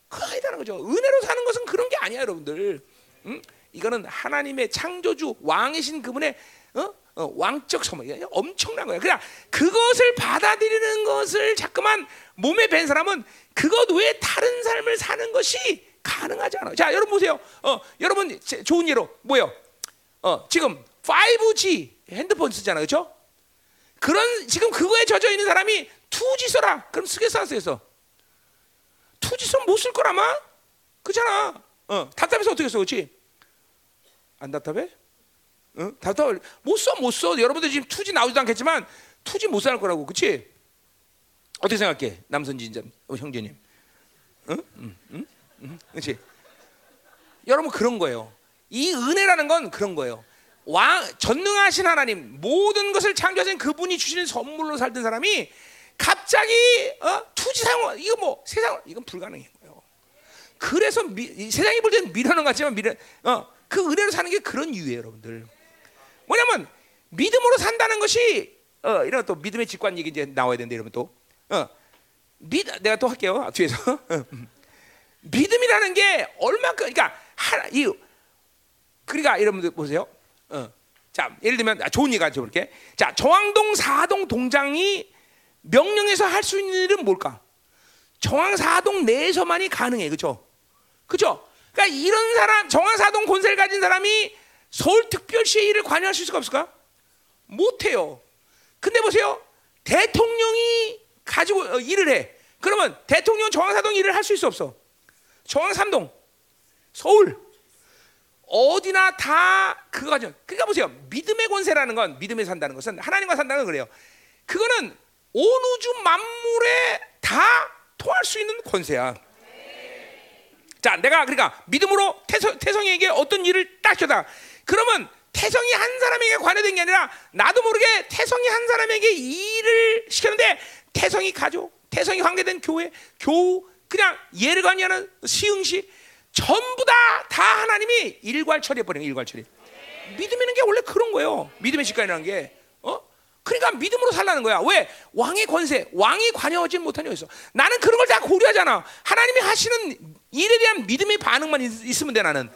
그거 아니다는 거죠. 은혜로 사는 것은 그런 게 아니야, 여러분들. 응? 이거는 하나님의 창조주 왕이신 그분의 어? 어, 왕적 선물, 엄청난 거야. 그냥 그것을 받아들이는 것을 자꾸만 몸에 밴 사람은 그것 외에 다른 삶을 사는 것이 가능하지 않아. 자, 여러분 보세요. 어, 여러분 좋은 예로 뭐요? 어, 지금 5G 핸드폰 쓰잖아요, 그렇죠? 그런 지금 그거에 젖어 있는 사람이 투지 써라. 그럼 쓰겠어 안 쓰겠어? 투지 쓰면 못쓸 거라마. 그잖아. 어, 답답해서 어떻게 써, 그렇지? 안 답답해? 어? 답답 못 써, 못 써. 여러분들 지금 투지 나오지도 않겠지만 투지 못 살 거라고, 그렇지? 어떻게 생각해, 남선진자 어, 형제님? 응? 응? 응? 응? 그렇지? 여러분 그런 거예요. 이 은혜라는 건 그런 거예요. 왕 전능하신 하나님 모든 것을 창조하신 그분이 주시는 선물로 살던 사람이 갑자기 어? 투지 사용 이거 뭐 세상 이건 불가능한 거예요. 그래서 미, 이 세상이 볼 때는 미련한 것 같지만 미련 어그 은혜로 사는 게 그런 이유예요, 여러분들. 뭐냐면 믿음으로 산다는 것이 어 이런 또 믿음의 직관 얘기 이제 나와야 되는데 여러분 또 어 믿 내가 또 할게요 뒤에서 어. 믿음이라는 게 얼마큼 그러니까 하나 이 그러니까 여러분들 보세요. 어. 자 예를 들면 아, 좋은 예가 줘볼게. 자 정왕동 사동 동장이 명령해서 할 수 있는 일은 뭘까? 정왕 사동 내에서만이 가능해, 그렇죠? 그렇죠? 그러니까 이런 사람 정왕 사동 권세를 가진 사람이 서울 특별시의 일을 관여할 수 있을까 없을까? 못해요. 근데 보세요. 대통령이 가지고 어, 일을 해. 그러면 대통령 정황사동 일을 할 수 있어 없어? 정황삼동, 서울 어디나 다 그거 가져. 그러니까 보세요. 믿음의 권세라는 건 믿음에 산다는 것은 하나님과 산다는 건 그래요. 그거는 온 우주 만물에 다 통할 수 있는 권세야. 자, 내가 그러니까 믿음으로 태성, 태성에게 어떤 일을 딱 줘다. 그러면 태성이 한 사람에게 관여된 게 아니라 나도 모르게 태성이 한 사람에게 일을 시켰는데 태성이 가족, 태성이 관계된 교회, 교우, 그냥 예를 관여하는 시흥시 전부 다 다 하나님이 일괄 처리해 버리는 일괄 처리. 믿음이라는 게 원래 그런 거예요. 믿음의 직관이라는 게 어? 그러니까 믿음으로 살라는 거야. 왜? 왕의 권세, 왕이 관여하지 못하냐 해서 나는 그런 걸 다 고려하잖아. 하나님이 하시는 일에 대한 믿음의 반응만 있, 으면 돼 나는.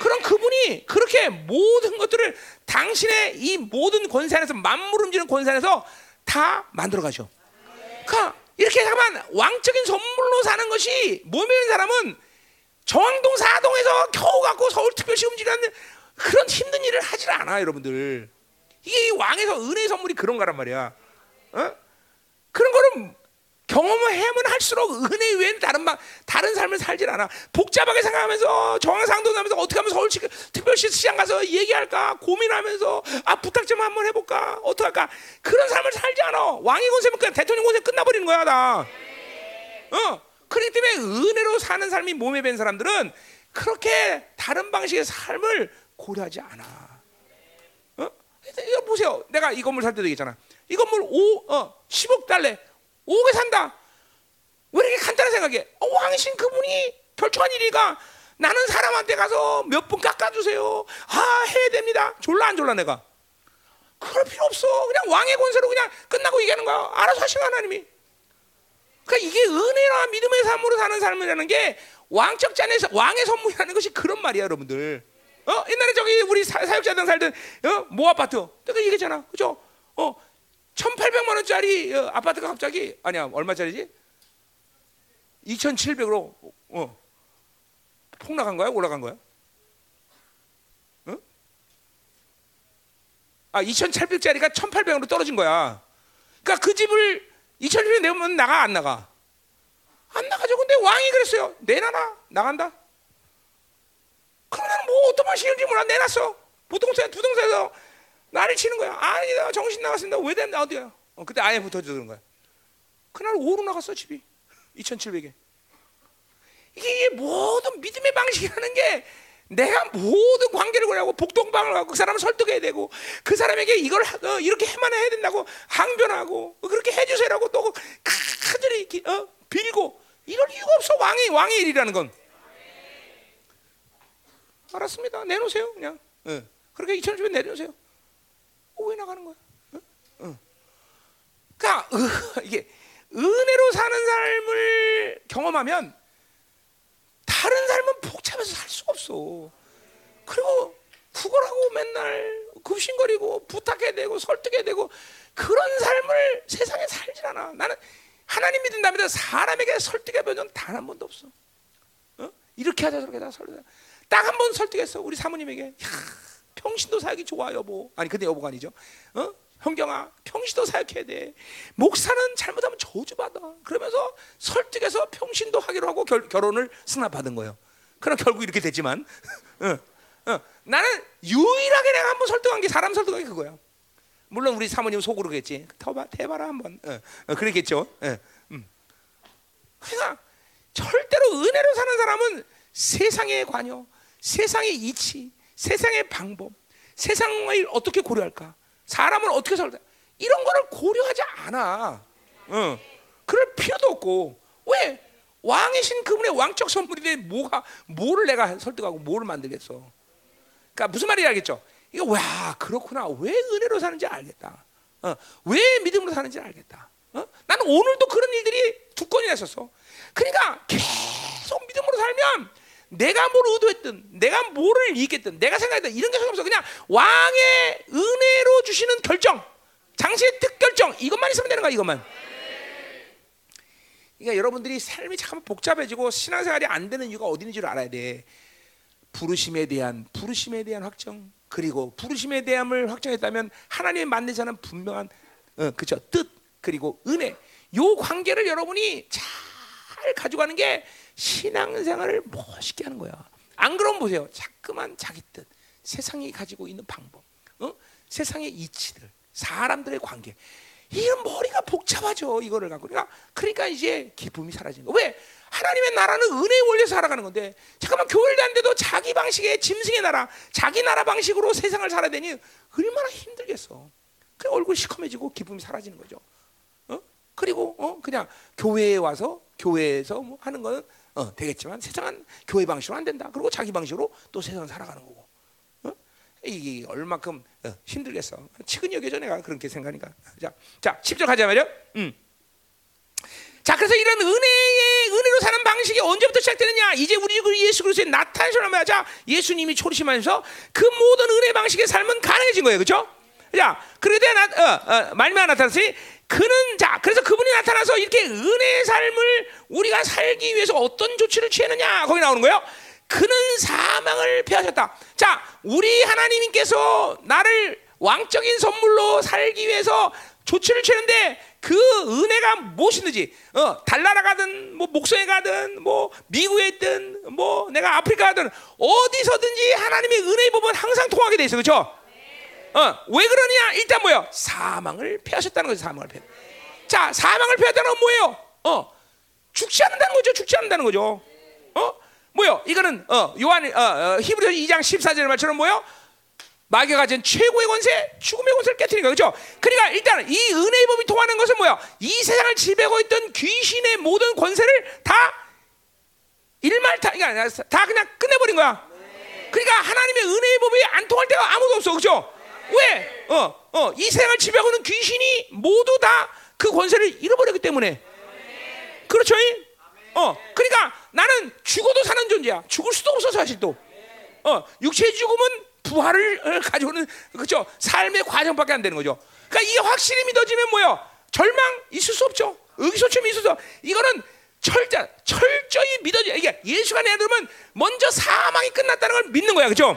그럼 그분이 그렇게 모든 것들을 당신의 이 모든 권세 안에서 움직이는 권세 안에서 다 만들어 가죠. 그러니까 이렇게 잠깐만 왕적인 선물로 사는 것이 몸에 있는 사람은 정왕동 사동에서 겨우 갖고 서울특별시 움직이는 그런 힘든 일을 하질 않아 여러분들. 이게 왕에서 은혜의 선물이 그런 거란 말이야. 어? 그런 거는 경험을 해면 할수록 은혜 외에는 다른 막 다른 삶을 살질 않아. 복잡하게 생각하면서 정황상도 나면서 어떻게 하면 서울 특별시 시장 가서 얘기할까 고민하면서 아 부탁 좀 한번 해볼까 어떻게 할까 그런 삶을 살지 않아. 왕의 권세면 그냥 대통령 권세 끝나버리는 거야 다. 어. 그렇기 때문에 은혜로 사는 삶이 몸에 밴 사람들은 그렇게 다른 방식의 삶을 고려하지 않아. 어? 이거 보세요. 내가 이 건물 살 때도 얘기했잖아. 이 건물 5, 어, 10억 달래. 5억에 산다. 왜 이렇게 간단한 생각해? 어, 왕이신 그분이 결정한 일이가 나는 사람한테 가서 몇 분 깎아주세요. 아, 해야 됩니다. 졸라 안 졸라 내가. 그럴 필요 없어. 그냥 왕의 권세로 그냥 끝나고 얘기하는 거야. 알아서 하시는 하나님이. 그러니까 이게 은혜와 믿음의 삶으로 사는 삶이라는 게 왕적 잔에서 왕의 선물이라는 것이 그런 말이야, 여러분들. 어? 옛날에 저기 우리 사, 육자들 살던 어? 모 아파트. 내가 얘기했잖아. 그죠? 어, 1,800만 원짜리 어, 아파트가 갑자기 아니야 얼마짜리지? 2,700으로 어, 폭락한 거야? 올라간 거야? 어? 아 2,700짜리가 1,800으로 떨어진 거야. 그러니까 그 집을 2,700 내면 나가 안 나가? 안 나가죠. 근데 왕이 그랬어요. 내놔라 나간다. 그러면 뭐 어떤 방식인지 몰라 내놨어. 부동산 부동산에서 나를 치는 거야. 아니다, 정신 나갔습니다. 왜 됐나 어디야? 어, 그때 아예 그런 거야. 그날 오로 나갔어 집이 2,700에. 이게 모든 믿음의 방식이라는 게 내가 모든 관계를 그려고 복동방을 하고 그 사람을 설득해야 되고 그 사람에게 이걸 어, 이렇게 해만 해야 된다고 항변하고 그렇게 해주세요라고 또 카드를 어, 빌고 이럴 이유가 없어 왕의 왕의 일이라는 건 알았습니다 내놓으세요 그냥 어. 그렇게 2 0 0 0 내려주세요 어, 왜 나가는 거야? 어? 어. 그러니까 으, 이게 은혜로 사는 삶을 경험하면 다른 삶은 복잡해서 살 수가 없어. 그리고 구걸하고 맨날 급신거리고 부탁해야 되고 설득해야 되고 그런 삶을 세상에 살질 않아. 나는 하나님 믿는다면 사람에게 설득해 본 적은 단한 번도 없어. 어? 이렇게 하자 저렇게 하자 설득. 딱한 번 설득했어 우리 사모님에게. 야, 평신도 사역이 좋아 여보. 아니 근데 여보가 아니죠. 어? 형경아 평신도 사역해야 돼. 목사는 잘못하면 저주받아. 그러면서 설득해서 평신도 하기로 하고 결, 결혼을 승낙받은 거예요. 그럼 결국 이렇게 됐지만 어, 어. 나는 유일하게 내가 한번 설득한 게 사람 설득한 게 그거야. 물론 우리 사모님 속으로 겠지. 더봐 대봐라 한번. 어, 어, 그랬겠죠. 예, 음. 그러니까 절대로 은혜로 사는 사람은 세상의 관여, 세상의 이치, 세상의 방법, 세상을 어떻게 고려할까? 사람을 어떻게 살까? 이런 거를 고려하지 않아. 어. 그럴 필요도 없고 왜 왕이신 그분의 왕적 선물인데 뭐가 뭐를 내가 설득하고 뭐를 만들겠어? 그러니까 무슨 말인지 알겠죠? 이거 와 그렇구나 왜 은혜로 사는지 알겠다. 어, 왜 믿음으로 사는지 알겠다. 어? 나는 오늘도 그런 일들이 두 건이나 있었어. 그러니까 계속 믿음으로 살면 내가 뭘 의도했든, 내가 뭐를 이익했든, 내가 생각했든 이런 게 상관없어. 그냥 왕의 은혜로 주시는 결정, 장시의 특결정 이것만 있으면 되는 거야. 이것만. 그러니까 여러분들이 삶이 참 복잡해지고 신앙생활이 안 되는 이유가 어디 있는지를 알아야 돼. 부르심에 대한 부르심에 대한 확정 그리고 부르심에 대함을 확정했다면 하나님의 만드자는 분명한 어, 그죠 뜻 그리고 은혜 요 관계를 여러분이 잘 가져가는 게 신앙생활을 멋있게 하는 거야. 안 그러면 보세요. 자꾸만 자기 뜻, 세상이 가지고 있는 방법, 어? 세상의 이치들, 사람들의 관계. 이런 머리가 복잡하죠. 이거를 갖고. 그러니까, 그러니까 이제 기쁨이 사라지는 거. 왜? 하나님의 나라는 은혜의 원리에 살아가는 건데 잠깐만 교회를 다는데도 자기 방식의 짐승의 나라, 자기 나라 방식으로 세상을 살아야 되니 얼마나 힘들겠어. 그 얼굴 시커매지고 기쁨이 사라지는 거죠. 어? 그리고 어 그냥 교회에 와서 교회에서 뭐 하는 거는 어 되겠지만 세상은 교회 방식으로 안 된다. 그리고 자기 방식으로 또 세상을 살아가는 거고. 어? 이게 얼마큼 어, 힘들겠어. 치근 여겨져 내가 그렇게 생각하니까. 자, 자 10절 가자 말이요. 음. 자, 그래서 이런 은혜의 은혜로 사는 방식이 언제부터 시작되느냐? 이제 우리 그 예수 그리스도의 나타나시는 말이야. 자, 예수님이 초리심하면서 그 모든 은혜 방식의 삶은 가능해진 거예요, 그렇죠? 자, 그러되 나, 어, 어, 말미암아 나타났으니 그는 자, 그래서 그분이 나타나서 이렇게 은혜의 삶을 우리가 살기 위해서 어떤 조치를 취했느냐? 거기 나오는 거예요. 그는 사망을 피하셨다. 자, 우리 하나님께서 나를 왕적인 선물로 살기 위해서 조치를 취하는데 그 은혜가 무엇이든지 어, 달나라 가든 뭐 목성에 가든 뭐 미국에 있든 뭐 내가 아프리카 가든 어디서든지 하나님의 은혜의 법은 항상 통하게 돼 있어 그렇죠? 어, 왜 그러냐? 일단 뭐요? 사망을 피하셨다는 거죠. 사망을 피하. 자, 사망을 피하다는 건 뭐예요? 어, 죽지 않는다는 거죠. 죽지 않는다는 거죠. 어, 뭐요? 이거는 어, 요한 어, 어, 히브리서 2장 14절 말처럼 뭐요? 마귀가 가진 최고의 권세, 죽음의 권세를 깨뜨리는 거죠. 그러니까 일단 이 은혜의 법이 통하는 것은 뭐야? 이 세상을 지배하고 있던 귀신의 모든 권세를 다 일말타, 그러니까 다 그냥 끝내버린 거야. 그러니까 하나님의 은혜의 법이 안 통할 때가 아무도 없어, 그렇죠? 왜? 어, 어, 이 세상을 지배하고 있는 귀신이 모두 다 그 권세를 잃어버렸기 때문에. 그렇죠? 어, 그러니까 나는 죽어도 사는 존재야. 죽을 수도 없어 사실 또. 어, 육체의 죽음은 부활을 가져오는 그죠 삶의 과정밖에 안 되는 거죠. 그러니까 이게 확실히 믿어지면 뭐요? 절망 있을 수 없죠. 의기소침이 있어서 이거는 철자 철저히 믿어져. 이게 예수가 내 들으면 먼저 사망이 끝났다는 걸 믿는 거야, 그죠?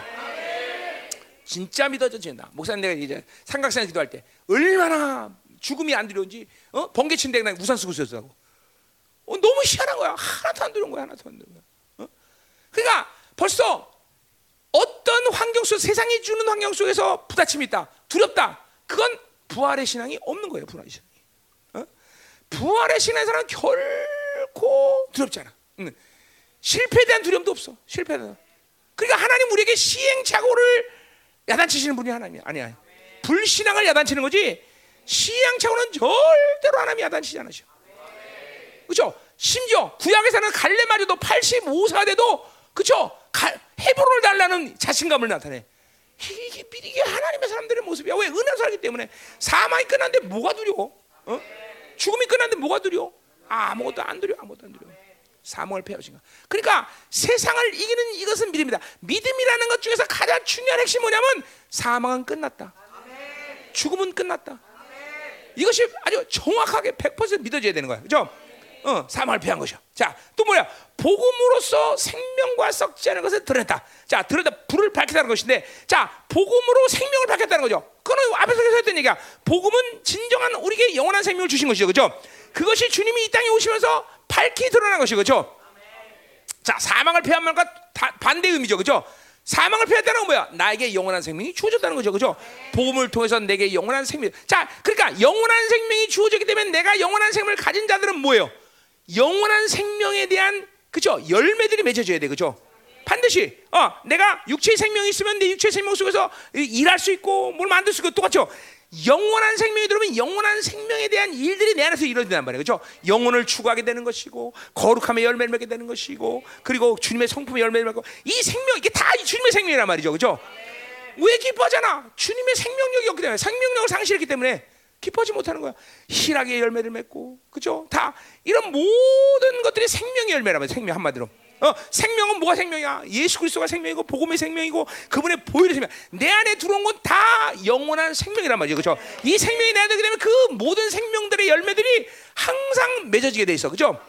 진짜 믿어진다. 목사님 내가 이제 삼각산 기도할 때 얼마나 죽음이 안 두려운지 어? 번개 친데 그냥 우산 쓰고 있었다고. 어, 너무 희한한 거야. 하나도 안 두려운 거야. 하나도 안 두려운 거야. 어? 그러니까 벌써 어떤 환경 속 세상이 주는 환경 속에서 부딪힘이 있다. 두렵다. 그건 부활의 신앙이 없는 거예요. 부활의 신앙이. 어? 부활의 신앙에서는 결코 두렵지 않아. 응. 실패에 대한 두려움도 없어. 실패에. 그러니까 하나님 우리에게 시행착오를 야단치시는 분이 하나님이 아니야. 불신앙을 야단치는 거지. 시행착오는 절대로 하나님이 야단치지 않으셔. 그렇죠? 심지어 구약에서는 갈렙마저도 85사 돼도 그렇죠? 해보를 달라는 자신감을 나타내. 이게 이게 하나님의 사람들의 모습이야. 왜 은혜로 살기 때문에 사망이 끝났는데 뭐가 두려워? 어? 죽음이 끝났는데 뭐가 두려워? 아무것도 안 두려워. 아무것도 안 두려워. 사망을 패하신가. 그러니까 세상을 이기는 이것은 믿음이다. 믿음이라는 것 중에서 가장 중요한 핵심 뭐냐면 사망은 끝났다. 죽음은 끝났다. 이것이 아주 정확하게 100% 믿어져야 되는 거야. 그죠? 어, 사망을 패한 것이야. 자, 또 뭐야? 복음으로서 생명과 썩지 않은 것을 드러냈다. 자, 드러냈다. 불을 밝혔다는 것인데, 자, 복음으로 생명을 밝혔다는 거죠. 그거는 앞에서 했던 얘기야. 복음은 진정한 우리에게 영원한 생명을 주신 것이죠. 그죠? 그것이 주님이 이 땅에 오시면서 밝히 드러난 것이죠. 그죠? 자, 사망을 패한 말과 반대 의미죠. 그죠? 사망을 피했다는 건 뭐야? 나에게 영원한 생명이 주어졌다는 거죠. 그죠? 복음을 통해서 내게 영원한 생명. 자, 그러니까 영원한 생명이 주어졌기 때문에 내가 영원한 생명을 가진 자들은 뭐예요? 영원한 생명에 대한 그죠? 열매들이 맺어져야 돼. 그죠? 반드시 어, 내가 육체의 생명이 있으면 내 육체의 생명 속에서 이- 일할 수 있고 뭘 만들 수 있고 똑같죠. 영원한 생명이 들어오면 영원한 생명에 대한 일들이 내 안에서 이루어진단 말이에요. 그렇죠? 영혼을 추구하게 되는 것이고 거룩함의 열매를 맺게 되는 것이고 그리고 주님의 성품의 열매를 맺고 이 생명 이게 다 주님의 생명이란 말이죠. 그렇죠? 왜 기뻐하잖아? 주님의 생명력이 없기 때문에 생명력을 상실했기 때문에 기뻐하지 못하는 거야. 희락의 열매를 맺고, 그죠? 다 이런 모든 것들이 생명의 열매라면 생명 한마디로. 어, 생명은 뭐가 생명이야? 예수 그리스도가 생명이고 복음의 생명이고 그분의 보혈의 생명. 내 안에 들어온 건 다 영원한 생명이란 말이죠, 그죠? 이 생명이 내 안에 들게 되면 그 모든 생명들의 열매들이 항상 맺어지게 돼 있어, 그죠?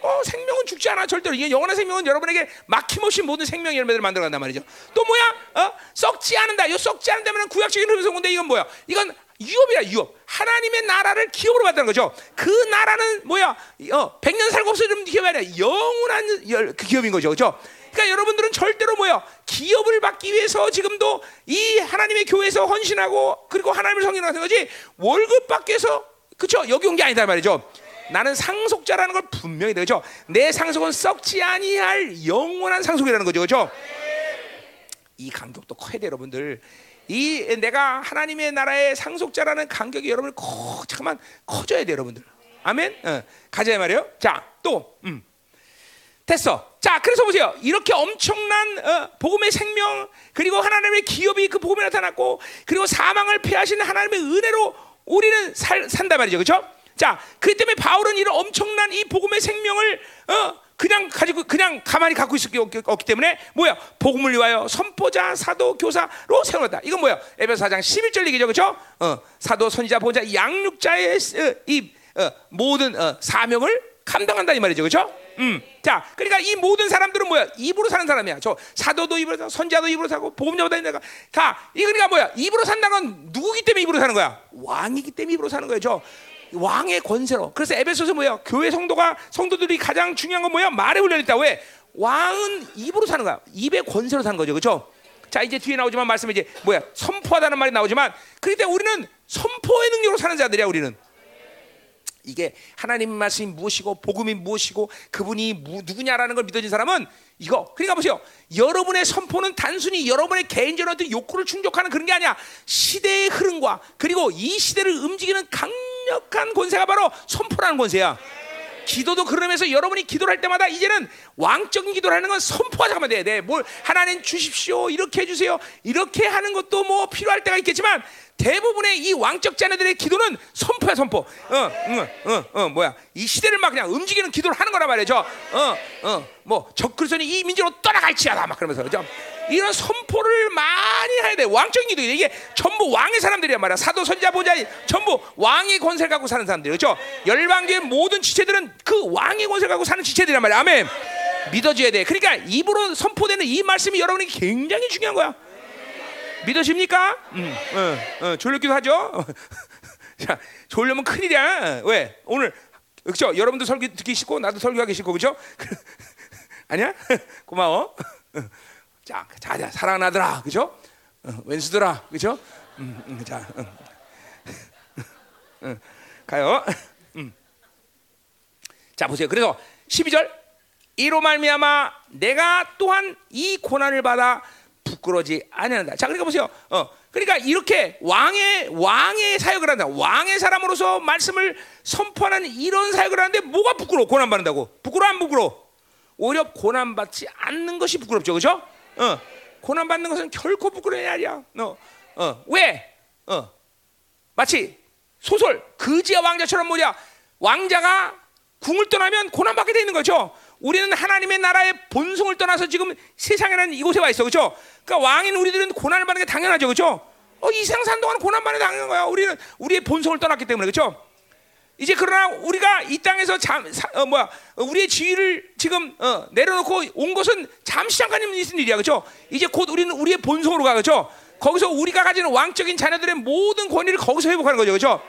어, 생명은 죽지 않아 절대로 이게 영원한 생명은 여러분에게 막힘없이 모든 생명 열매들을 만들어간단 말이죠. 또 뭐야? 어? 썩지 않는다. 이 썩지 않는다면 구약적인 흐름에서 온데 이건 뭐야? 이건 유업이야 유업. 하나님의 나라를 기업으로 받는 거죠. 그 나라는 뭐야? 어, 백년 살고 없어지는 기업이 아니라 영원한 열, 그 기업인 거죠, 그렇죠? 그러니까 여러분들은 절대로 뭐야? 기업을 받기 위해서 지금도 이 하나님의 교회에서 헌신하고 그리고 하나님을 성인하는 거지 월급 위해서 그렇죠? 여기 온 게 아니다 말이죠. 나는 상속자라는 걸 분명히 되죠. 내 상속은 썩지 아니할 영원한 상속이라는 거죠, 그렇죠? 이 간격도 커야 돼, 여러분들. 이 내가 하나님의 나라의 상속자라는 간격이 여러분들 커, 잠깐만 커져야 돼, 여러분들. 아멘. 어, 가자 말이요. 자, 또 음. 됐어. 자, 그래서 보세요. 이렇게 엄청난 어, 복음의 생명 그리고 하나님의 기업이 그 복음에 나타났고 그리고 사망을 패하신 하나님의 은혜로 우리는 살, 산다 말이죠, 그렇죠? 자, 그 때문에 바울은 이런 엄청난 이 복음의 생명을 어, 그냥 가지고 그냥 가만히 갖고 있을 게 없기, 없기 때문에 뭐야? 복음을 위하여 선포자, 사도, 교사로 세워놨다. 이건 뭐야? 에베소 4장 11절 얘기죠, 그렇죠? 어, 사도, 선지자, 보자, 양육자의 어, 이 어, 모든 어, 사명을 감당한다 이 말이죠, 그렇죠? 음, 자, 그러니까 이 모든 사람들은 뭐야? 입으로 사는 사람이야. 저 사도도 입으로 사고, 선자도 입으로 사고, 복음자보다 내가 다. 이 그러니까 뭐야? 입으로 산다는 건 누구기 때문에 입으로 사는 거야? 왕이기 때문에 입으로 사는 거예요. 저 왕의 권세로. 그래서 에베소서 뭐야? 교회 성도가 성도들이 가장 중요한 건 뭐야? 말에 훈련 있다. 왜? 왕은 입으로 사는 거야. 입의 권세로 사는 거죠, 그렇죠? 자 이제 뒤에 나오지만 말씀이 이제 뭐야? 선포하다는 말이 나오지만 그럴 때 우리는 선포의 능력으로 사는 자들이야. 우리는. 이게 하나님 말씀이 무엇이고 복음이 무엇이고 그분이 무, 누구냐라는 걸 믿어진 사람은 이거 그러니까 보세요 여러분의 선포는 단순히 여러분의 개인적인 어떤 욕구를 충족하는 그런 게 아니야 시대의 흐름과 그리고 이 시대를 움직이는 강력 한 권세가 바로 선포라는 권세야 기도도 그러면서 여러분이 기도를 할 때마다 이제는 왕적인 기도를 하는 건 선포하자면 돼. 네, 뭘 하나님 주십시오. 이렇게 해 주세요. 이렇게 하는 것도 뭐 필요할 때가 있겠지만 대부분의 이 왕적 자녀들의 기도는 선포야 선포. 어, 응, 어, 어, 뭐야? 이 시대를 막 그냥 움직이는 기도를 하는 거란 말이죠. 어, 어, 뭐 적그리스도는 이 민족으로 떠나갈지어다 막 그러면서 그죠? 이런 선포를 많이 해야 돼. 왕적인 기도 이게 전부 왕의 사람들이란 말이야. 사도 선자 보자 전부 왕의 권세를 갖고 사는 사람들 그렇죠? 열방교의 모든 지체들은 그 왕의 권세를 갖고 사는 지체들이란 말이야. 아멘. 믿어줘야 돼. 그러니까 입으로 선포되는 이 말씀이 여러분에게 굉장히 중요한 거야. 믿어집니까? 음, 어, 어, 졸렸기도 하죠. 자, 졸려면 큰일이야. 왜? 오늘 그렇죠? 여러분도 설교 듣기 싫고 나도 설교하기 싫고 그렇죠? 아니야? 고마워. 자, 자, 자 아들아, 그죠? 어, 왼수들아, 그죠? 음, 음, 자, 음. 음, 가요. 음. 자, 보세요. 그래서 12절 이로 말미암아 내가 또한 이 고난을 받아 부끄러지 아니한다. 자, 그러니까 보세요. 어, 그러니까 이렇게 왕의 왕의 사역을 한다. 왕의 사람으로서 말씀을 선포하는 이런 사역을 하는데 뭐가 부끄러워? 고난 받는다고? 부끄러워 안 부끄러워? 오히려 고난 받지 않는 것이 부끄럽죠, 그렇죠? 어, 고난 받는 것은 결코 부끄러운 아니야. 어, 어, 왜? 어, 마치 소설 그지와 왕자처럼 뭐냐? 왕자가 궁을 떠나면 고난 받게 되는 거죠. 우리는 하나님의 나라의 본성을 떠나서 지금 세상에는 이곳에 와 있어, 그렇죠? 그러니까 왕인 우리들은 고난을 받는 게 당연하죠, 그렇죠? 어, 이 생산 동안 고난 받는 게 당연한 거야. 우리는 우리의 본성을 떠났기 때문에, 그렇죠? 이제 그러나 우리가 이 땅에서 잠, 사, 어, 뭐야, 어, 우리의 지위를 지금 어, 내려놓고 온 것은 잠시 잠깐 있는 일이야, 그렇죠? 이제 곧 우리는 우리의 본성으로 가, 그렇죠? 거기서 우리가 가지는 왕적인 자녀들의 모든 권위를 거기서 회복하는 거죠, 그렇죠?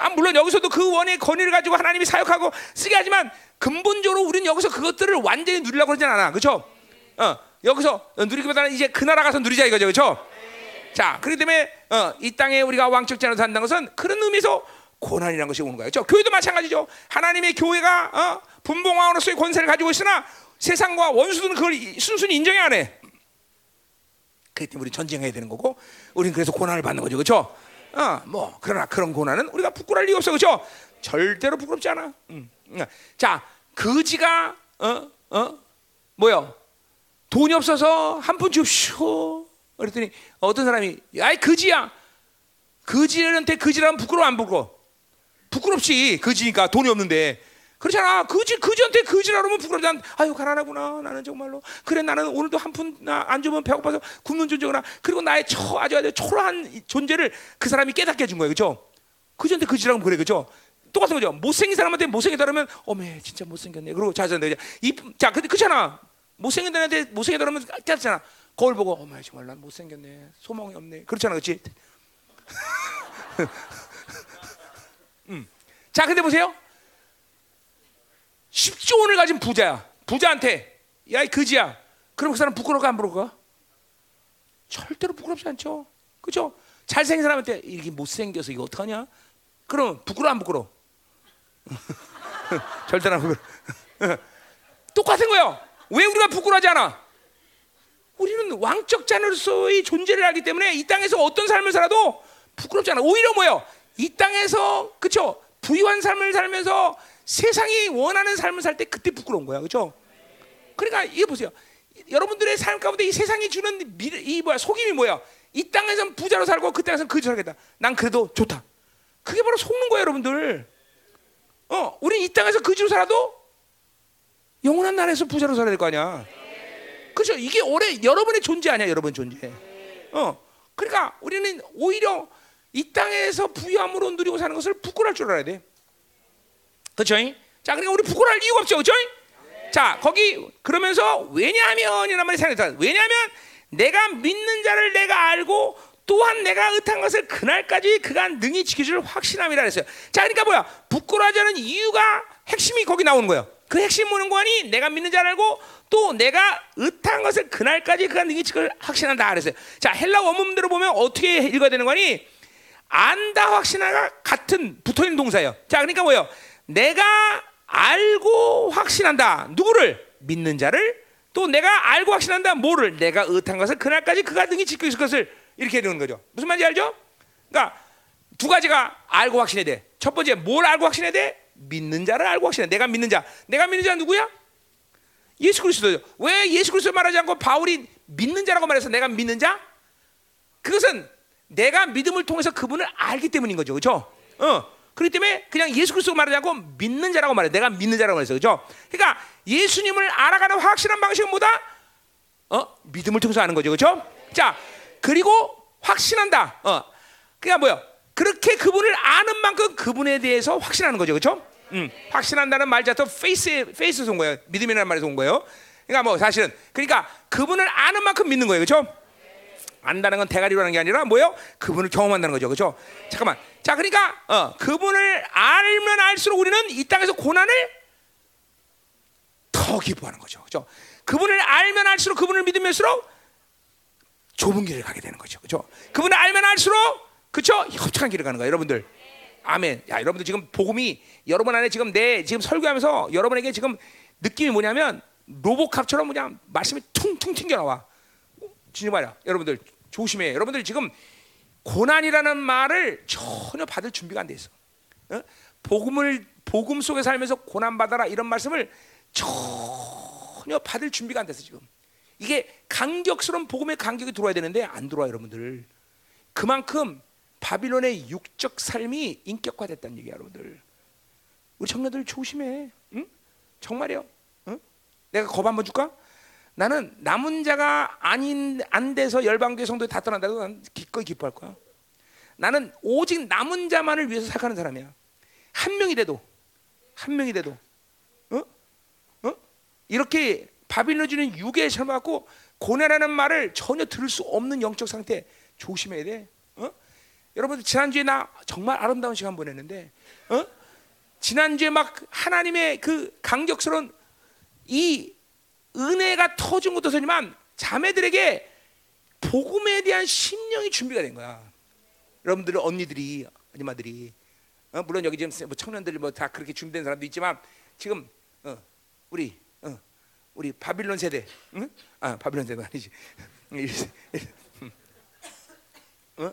아, 물론 여기서도 그 원의 권위를 가지고 하나님이 사역하고 쓰게 하지만 근본적으로 우리는 여기서 그것들을 완전히 누리려고 그러진 않아, 그렇죠? 어, 여기서 누리기보다는 이제 그 나라 가서 누리자 이거죠, 그렇죠? 자, 그렇기 때문에 어, 이 땅에 우리가 왕적 자녀로 산다는 것은 그런 의미에서 고난이라는 것이 오는 거예요. 저 교회도 마찬가지죠. 하나님의 교회가 어, 분봉왕으로서의 권세를 가지고 있으나 세상과 원수들은 그걸 이- 순순히 인정이 안 해. 때문에 우리 전쟁해야 되는 거고, 우리는 그래서 고난을 받는 거죠, 그렇죠? 어, 뭐 그러나 그런 고난은 우리가 부끄러울 리가 없어, 그렇죠? 절대로 부끄럽지 않아. 음. 음. 자, 거지가 어, 어, 뭐요? 돈이 없어서 한 푼 줍쇼. 그랬더니 어떤 사람이, 야이 거지야. 거지한테 거지라면 부끄러워 안 부끄러워? 부끄럽지. 거지니까 돈이 없는데. 그렇잖아. 거지 거지한테 거지라 그러면 부끄럽지. 아유 가난하구나. 나는 정말로. 그래 나는 오늘도 한 푼 안 주면 배고파서 굶는 존재구나. 그리고 나의 처 아주 아주 초라한 이 존재를 그 사람이 깨닫게 해준 거예요. 그렇죠? 거지한테 거지라면 그래. 그렇죠? 똑같은 거죠. 못생긴 사람한테 못생기다 그러면 어메 진짜 못생겼네. 그리고 자자한테 이 자 근데 그렇잖아. 못생긴 사람한테 못생기다 그러면 깨닫잖아. 거울 보고 어메 정말 난 못생겼네. 소망이 없네. 그렇잖아. 그렇지? 자, 근데 보세요. 10조 원을 가진 부자야. 부자한테 야, 이 거지야. 그럼 그 사람 부끄러울까 안 부끄러울까? 절대로 부끄럽지 않죠. 그죠? 잘생긴 사람한테 이렇게 못생겨서 이거 어떡하냐? 그럼 부끄러워 안 부끄러워? 절대로 안 부끄러워. 똑같은 거예요. 왜 우리가 부끄러워하지 않아? 우리는 왕적 자녀로서의 존재를 알기 때문에 이 땅에서 어떤 삶을 살아도 부끄럽지 않아. 오히려 뭐예요? 이 땅에서 그쵸 부유한 삶을 살면서 세상이 원하는 삶을 살 때 그때 부끄러운 거야, 그렇죠? 그러니까 이거 보세요. 여러분들의 삶 가운데 이 세상이 주는 미래, 이 뭐야 속임이 뭐야? 이 땅에서는 부자로 살고 그 땅에서는 거지로 살겠다. 난 그래도 좋다. 그게 바로 속는 거예요, 여러분들. 어, 우리 이 땅에서 거지로 살아도 영원한 나라에서 부자로 살아야 될 거 아니야. 그렇죠? 이게 올해 여러분의 존재 아니야, 여러분 존재. 어, 그러니까 우리는 오히려 이 땅에서 부유함으로 누리고 사는 것을 부끄러울 줄 알아야 돼. 그렇죠? 자, 그러니까 우리 부끄러울 이유가 없죠, 그렇죠? 자, 거기 그러면서 왜냐하면이란 말이 생각다. 왜냐하면 내가 믿는 자를 내가 알고 또한 내가 의한 것을 그날까지 그가 능히 지켜줄 확신함이라 그랬어요. 자, 그러니까 뭐야? 부끄러워하지 이유가 핵심이 거기 나오는 거예요. 그 핵심 뭐는 거니? 내가 믿는 자를 알고 또 내가 의한 것을 그날까지 그가 능히 지켜줄 확신한다 그랬어요. 자, 헬라 원문대로 보면 어떻게 읽어야 되는 거니? 안다 확신하가 같은 붙어 있는 동사예요. 자, 그러니까 뭐예요? 내가 알고 확신한다. 누구를? 믿는 자를 또 내가 알고 확신한다. 뭐를? 내가 의한 것을 그날까지 그가 등이 지켜 있을 것을 이렇게 되는 거죠. 무슨 말인지 알죠? 그러니까 두 가지가 알고 확신해야 돼. 첫 번째 뭘 알고 확신해야 돼? 믿는 자를 알고 확신해. 내가 믿는 자. 내가 믿는 자 누구야? 예수 그리스도죠. 왜 예수 그리스도 말하지 않고 바울이 믿는 자라고 말해서 내가 믿는 자? 그것은 내가 믿음을 통해서 그분을 알기 때문인 거죠. 그렇죠? 어. 그렇기 때문에 그냥 예수 그리스도 말하지 않고 믿는 자라고 말해. 내가 믿는 자라고 말해서. 그렇죠? 그러니까 예수님을 알아가는 확실한 방식은 뭐다? 어? 믿음을 통해서 아는 거죠. 그렇죠? 자, 그리고 확신한다. 어. 그러니까 뭐요? 그렇게 그분을 아는 만큼 그분에 대해서 확신하는 거죠. 그렇죠? 음. 확신한다는 말 자체가 faith faith에서 온 거예요. 믿음이라는 말에서 온 거예요. 그러니까 뭐 사실은 그러니까 그분을 아는 만큼 믿는 거예요. 그렇죠? 안다는 건 대가리로 하는 게 아니라 뭐예요? 그분을 경험한다는 거죠. 그렇죠? 잠깐만. 자, 그러니까 어, 그분을 알면 알수록 우리는 이 땅에서 고난을 더 기뻐하는 거죠. 그렇죠? 그분을 알면 알수록 그분을 믿으면서록 좁은 길을 가게 되는 거죠. 그렇죠? 그분을 알면 알수록 그렇죠? 협착한 길을 가는 거예요, 여러분들. 아멘. 야, 여러분들 지금 복음이 여러분 안에 지금 내 지금 설교하면서 여러분에게 지금 느낌이 뭐냐면 로보캅처럼 그냥 말씀이 퉁퉁 튕겨 나와. 진짜 말이야. 여러분들 조심해. 여러분들 지금 고난이라는 말을 전혀 받을 준비가 안 돼 있어. 어? 복음을 복음 속에 살면서 고난 받아라 이런 말씀을 전혀 받을 준비가 안 됐어 지금. 이게 간격스러운 복음의 간격이 들어와야 되는데 안 들어와 여러분들. 그만큼 바빌론의 육적 삶이 인격화됐다는 얘기야 여러분들. 우리 청년들 조심해. 응? 정말이요. 응? 내가 겁 한번 줄까? 나는 남은 자가 아닌 안 돼서 열방교회 성도에 다 떠난다고 난 기꺼이 기뻐할 거야. 나는 오직 남은 자만을 위해서 생각하는 사람이야. 한 명이라도 한 명이라도 어? 어? 이렇게 바빌론 주는 유괴에 삶아갖고 고뇌라는 말을 전혀 들을 수 없는 영적 상태 조심해야 돼. 어? 여러분들 지난주에 나 정말 아름다운 시간 보냈는데 어? 지난주에 막 하나님의 그 강격스러운 이 은혜가 터진 것도 되지만 자매들에게 복음에 대한 심령이 준비가 된 거야. 여러분들 언니들이 아줌마들이 어, 물론 여기 지금 뭐 청년들 뭐다 그렇게 준비된 사람도 있지만 지금 어, 우리 어, 우리 바빌론 세대, 응? 아 바빌론 세대 아니지. 어?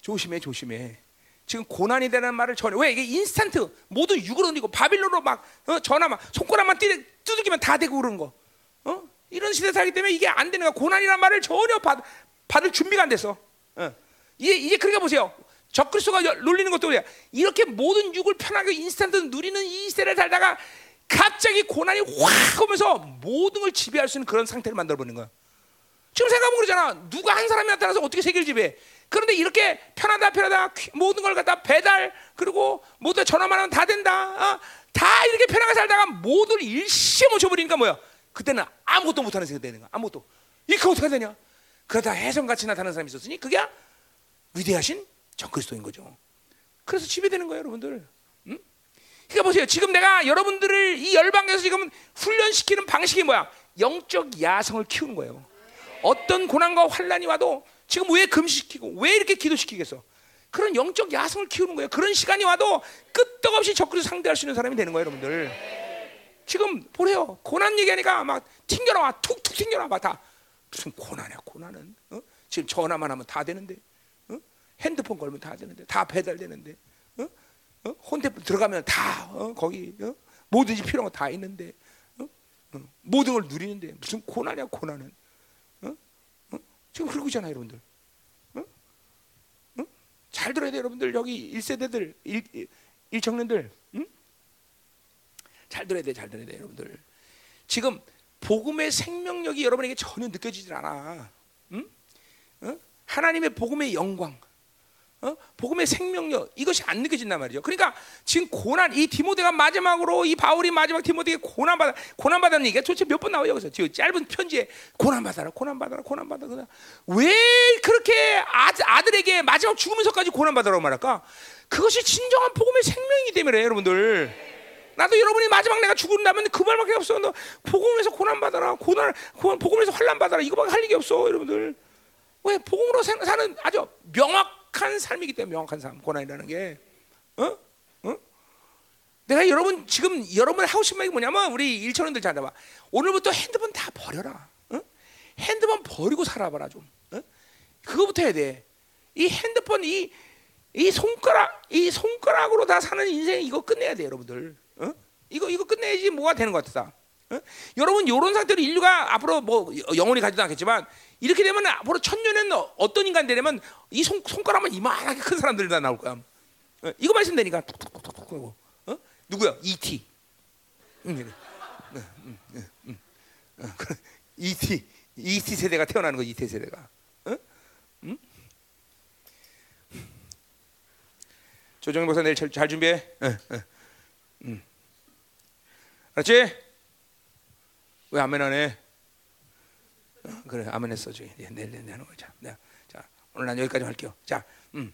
조심해, 조심해. 지금 고난이 되는 말을 전혀 왜 이게 인스턴트 모두 육으로 옮기고 바빌론으로 막 어, 전화 막 손가락만 띠, 두들기면 다 되고 그러는 거. 어? 이런 시대 살기 때문에 이게 안 되는 거야. 고난이란 말을 전혀 받, 받을 준비가 안 됐어. 어. 이제 그러니까 보세요. 적그리스도가 여- 놀리는 것도 그래요. 이렇게 모든 육을 편하게 인스턴트 누리는 이 시대를 살다가 갑자기 고난이 확 오면서 모든 걸 지배할 수 있는 그런 상태를 만들어 버리는 거야. 지금 생각해보면 그러잖아. 누가 한 사람이 나타나서 어떻게 세계를 지배? 그런데 이렇게 편하다 편하다 퀴- 모든 걸 갖다 배달 그리고 모두 전화만 하면 다 된다. 어? 다 이렇게 편하게 살다가 모두를 일시에 멈춰버리니까 뭐야? 그때는 아무것도 못하는 세계가 되는 거야. 아무것도. 이게 어떻게 되냐? 그러다 해성같이 나타나는 사람이 있었으니 그게 위대하신 정그리스도인 거죠. 그래서 지배되는 거예요, 여러분들. 응? 그러니까 보세요. 지금 내가 여러분들을 이 열방에서 지금 훈련시키는 방식이 뭐야? 영적 야성을 키우는 거예요. 어떤 고난과 환란이 와도 지금 왜 금시키고 왜 이렇게 기도시키겠어? 그런 영적 야성을 키우는 거예요. 그런 시간이 와도 끄떡없이 적그리 상대할 수 있는 사람이 되는 거예요, 여러분들. 지금 보래요. 고난 얘기하니까 막 튕겨나와, 툭툭 튕겨나와 막 다. 무슨 고난이야, 고난은. 어? 지금 전화만 하면 다 되는데, 어? 핸드폰 걸면 다 되는데, 다 배달되는데, 어? 어? 혼대폰 들어가면 다 어? 거기 어? 뭐든지 필요한 거 다 있는데, 어? 어? 모든 걸 누리는데 무슨 고난이야, 고난은. 어? 어? 지금 그러고 있잖아요, 여러분들. 어? 어? 잘 들어야 돼요, 여러분들. 여기 1세대들, 1, 1청년들. 응? 잘 들어야 돼, 잘 들어야 돼, 여러분들. 지금 복음의 생명력이 여러분에게 전혀 느껴지질 않아. 응? 어? 하나님의 복음의 영광, 어? 복음의 생명력 이것이 안 느껴진단 말이죠. 그러니까 지금 고난 이 디모데가 마지막으로 이 바울이 마지막 디모데에게 고난 받아 고난 받는 얘기가 도대체 몇 번 나와요 여기서 지금 짧은 편지에 고난 받아라 고난 받아라 고난 받아라 왜 그렇게 아들, 아들에게 마지막 죽으면서까지 고난 받아라고 말할까? 그것이 진정한 복음의 생명이기 때문에 여러분들. 나도 여러분이 마지막 내가 죽는다면 그 말밖에 없어. 너 복음에서 고난 받아라, 고난, 고- 복음에서 환란 받아라 이거밖에 할 얘기 없어, 여러분들. 왜 복음으로 생- 사는 아주 명확한 삶이기 때문에 명확한 삶, 고난이라는 게, 어, 어? 내가 여러분 지금 여러분 하고 싶은 말이 뭐냐면 우리 일천원들 잘 잡아. 오늘부터 핸드폰 다 버려라. 어? 핸드폰 버리고 살아봐라 좀. 어? 그거부터 해야 돼. 이 핸드폰 이 이 손가락 이 손가락으로 다 사는 인생 이거 끝내야 돼 여러분들. 어? 이거 이거 끝내야지 뭐가 되는 것 같다. 어? 여러분 이런 상태로 인류가 앞으로 뭐 영원히 가지도 않겠지만 이렇게 되면 앞으로 천년에는 어떤 인간 되려면 이 손, 손가락만 이만하게 큰 사람들이 다 나올 거야. 어? 이거 말씀되니까 툭툭툭툭 하고 어? 누구야? E.T. 응, 응, 응. E.T. E.T. 세대가 태어나는 거 E.T. 세대가. 어? 응? 조정희 목사 내일 잘, 잘 준비해. 응, 응. 응. 알았지? 왜 아멘 안 해? 어, 그래 아멘 했어 네, 내일 내일 하는 거자. 네. 자 오늘 난 여기까지 할게요. 자, 음.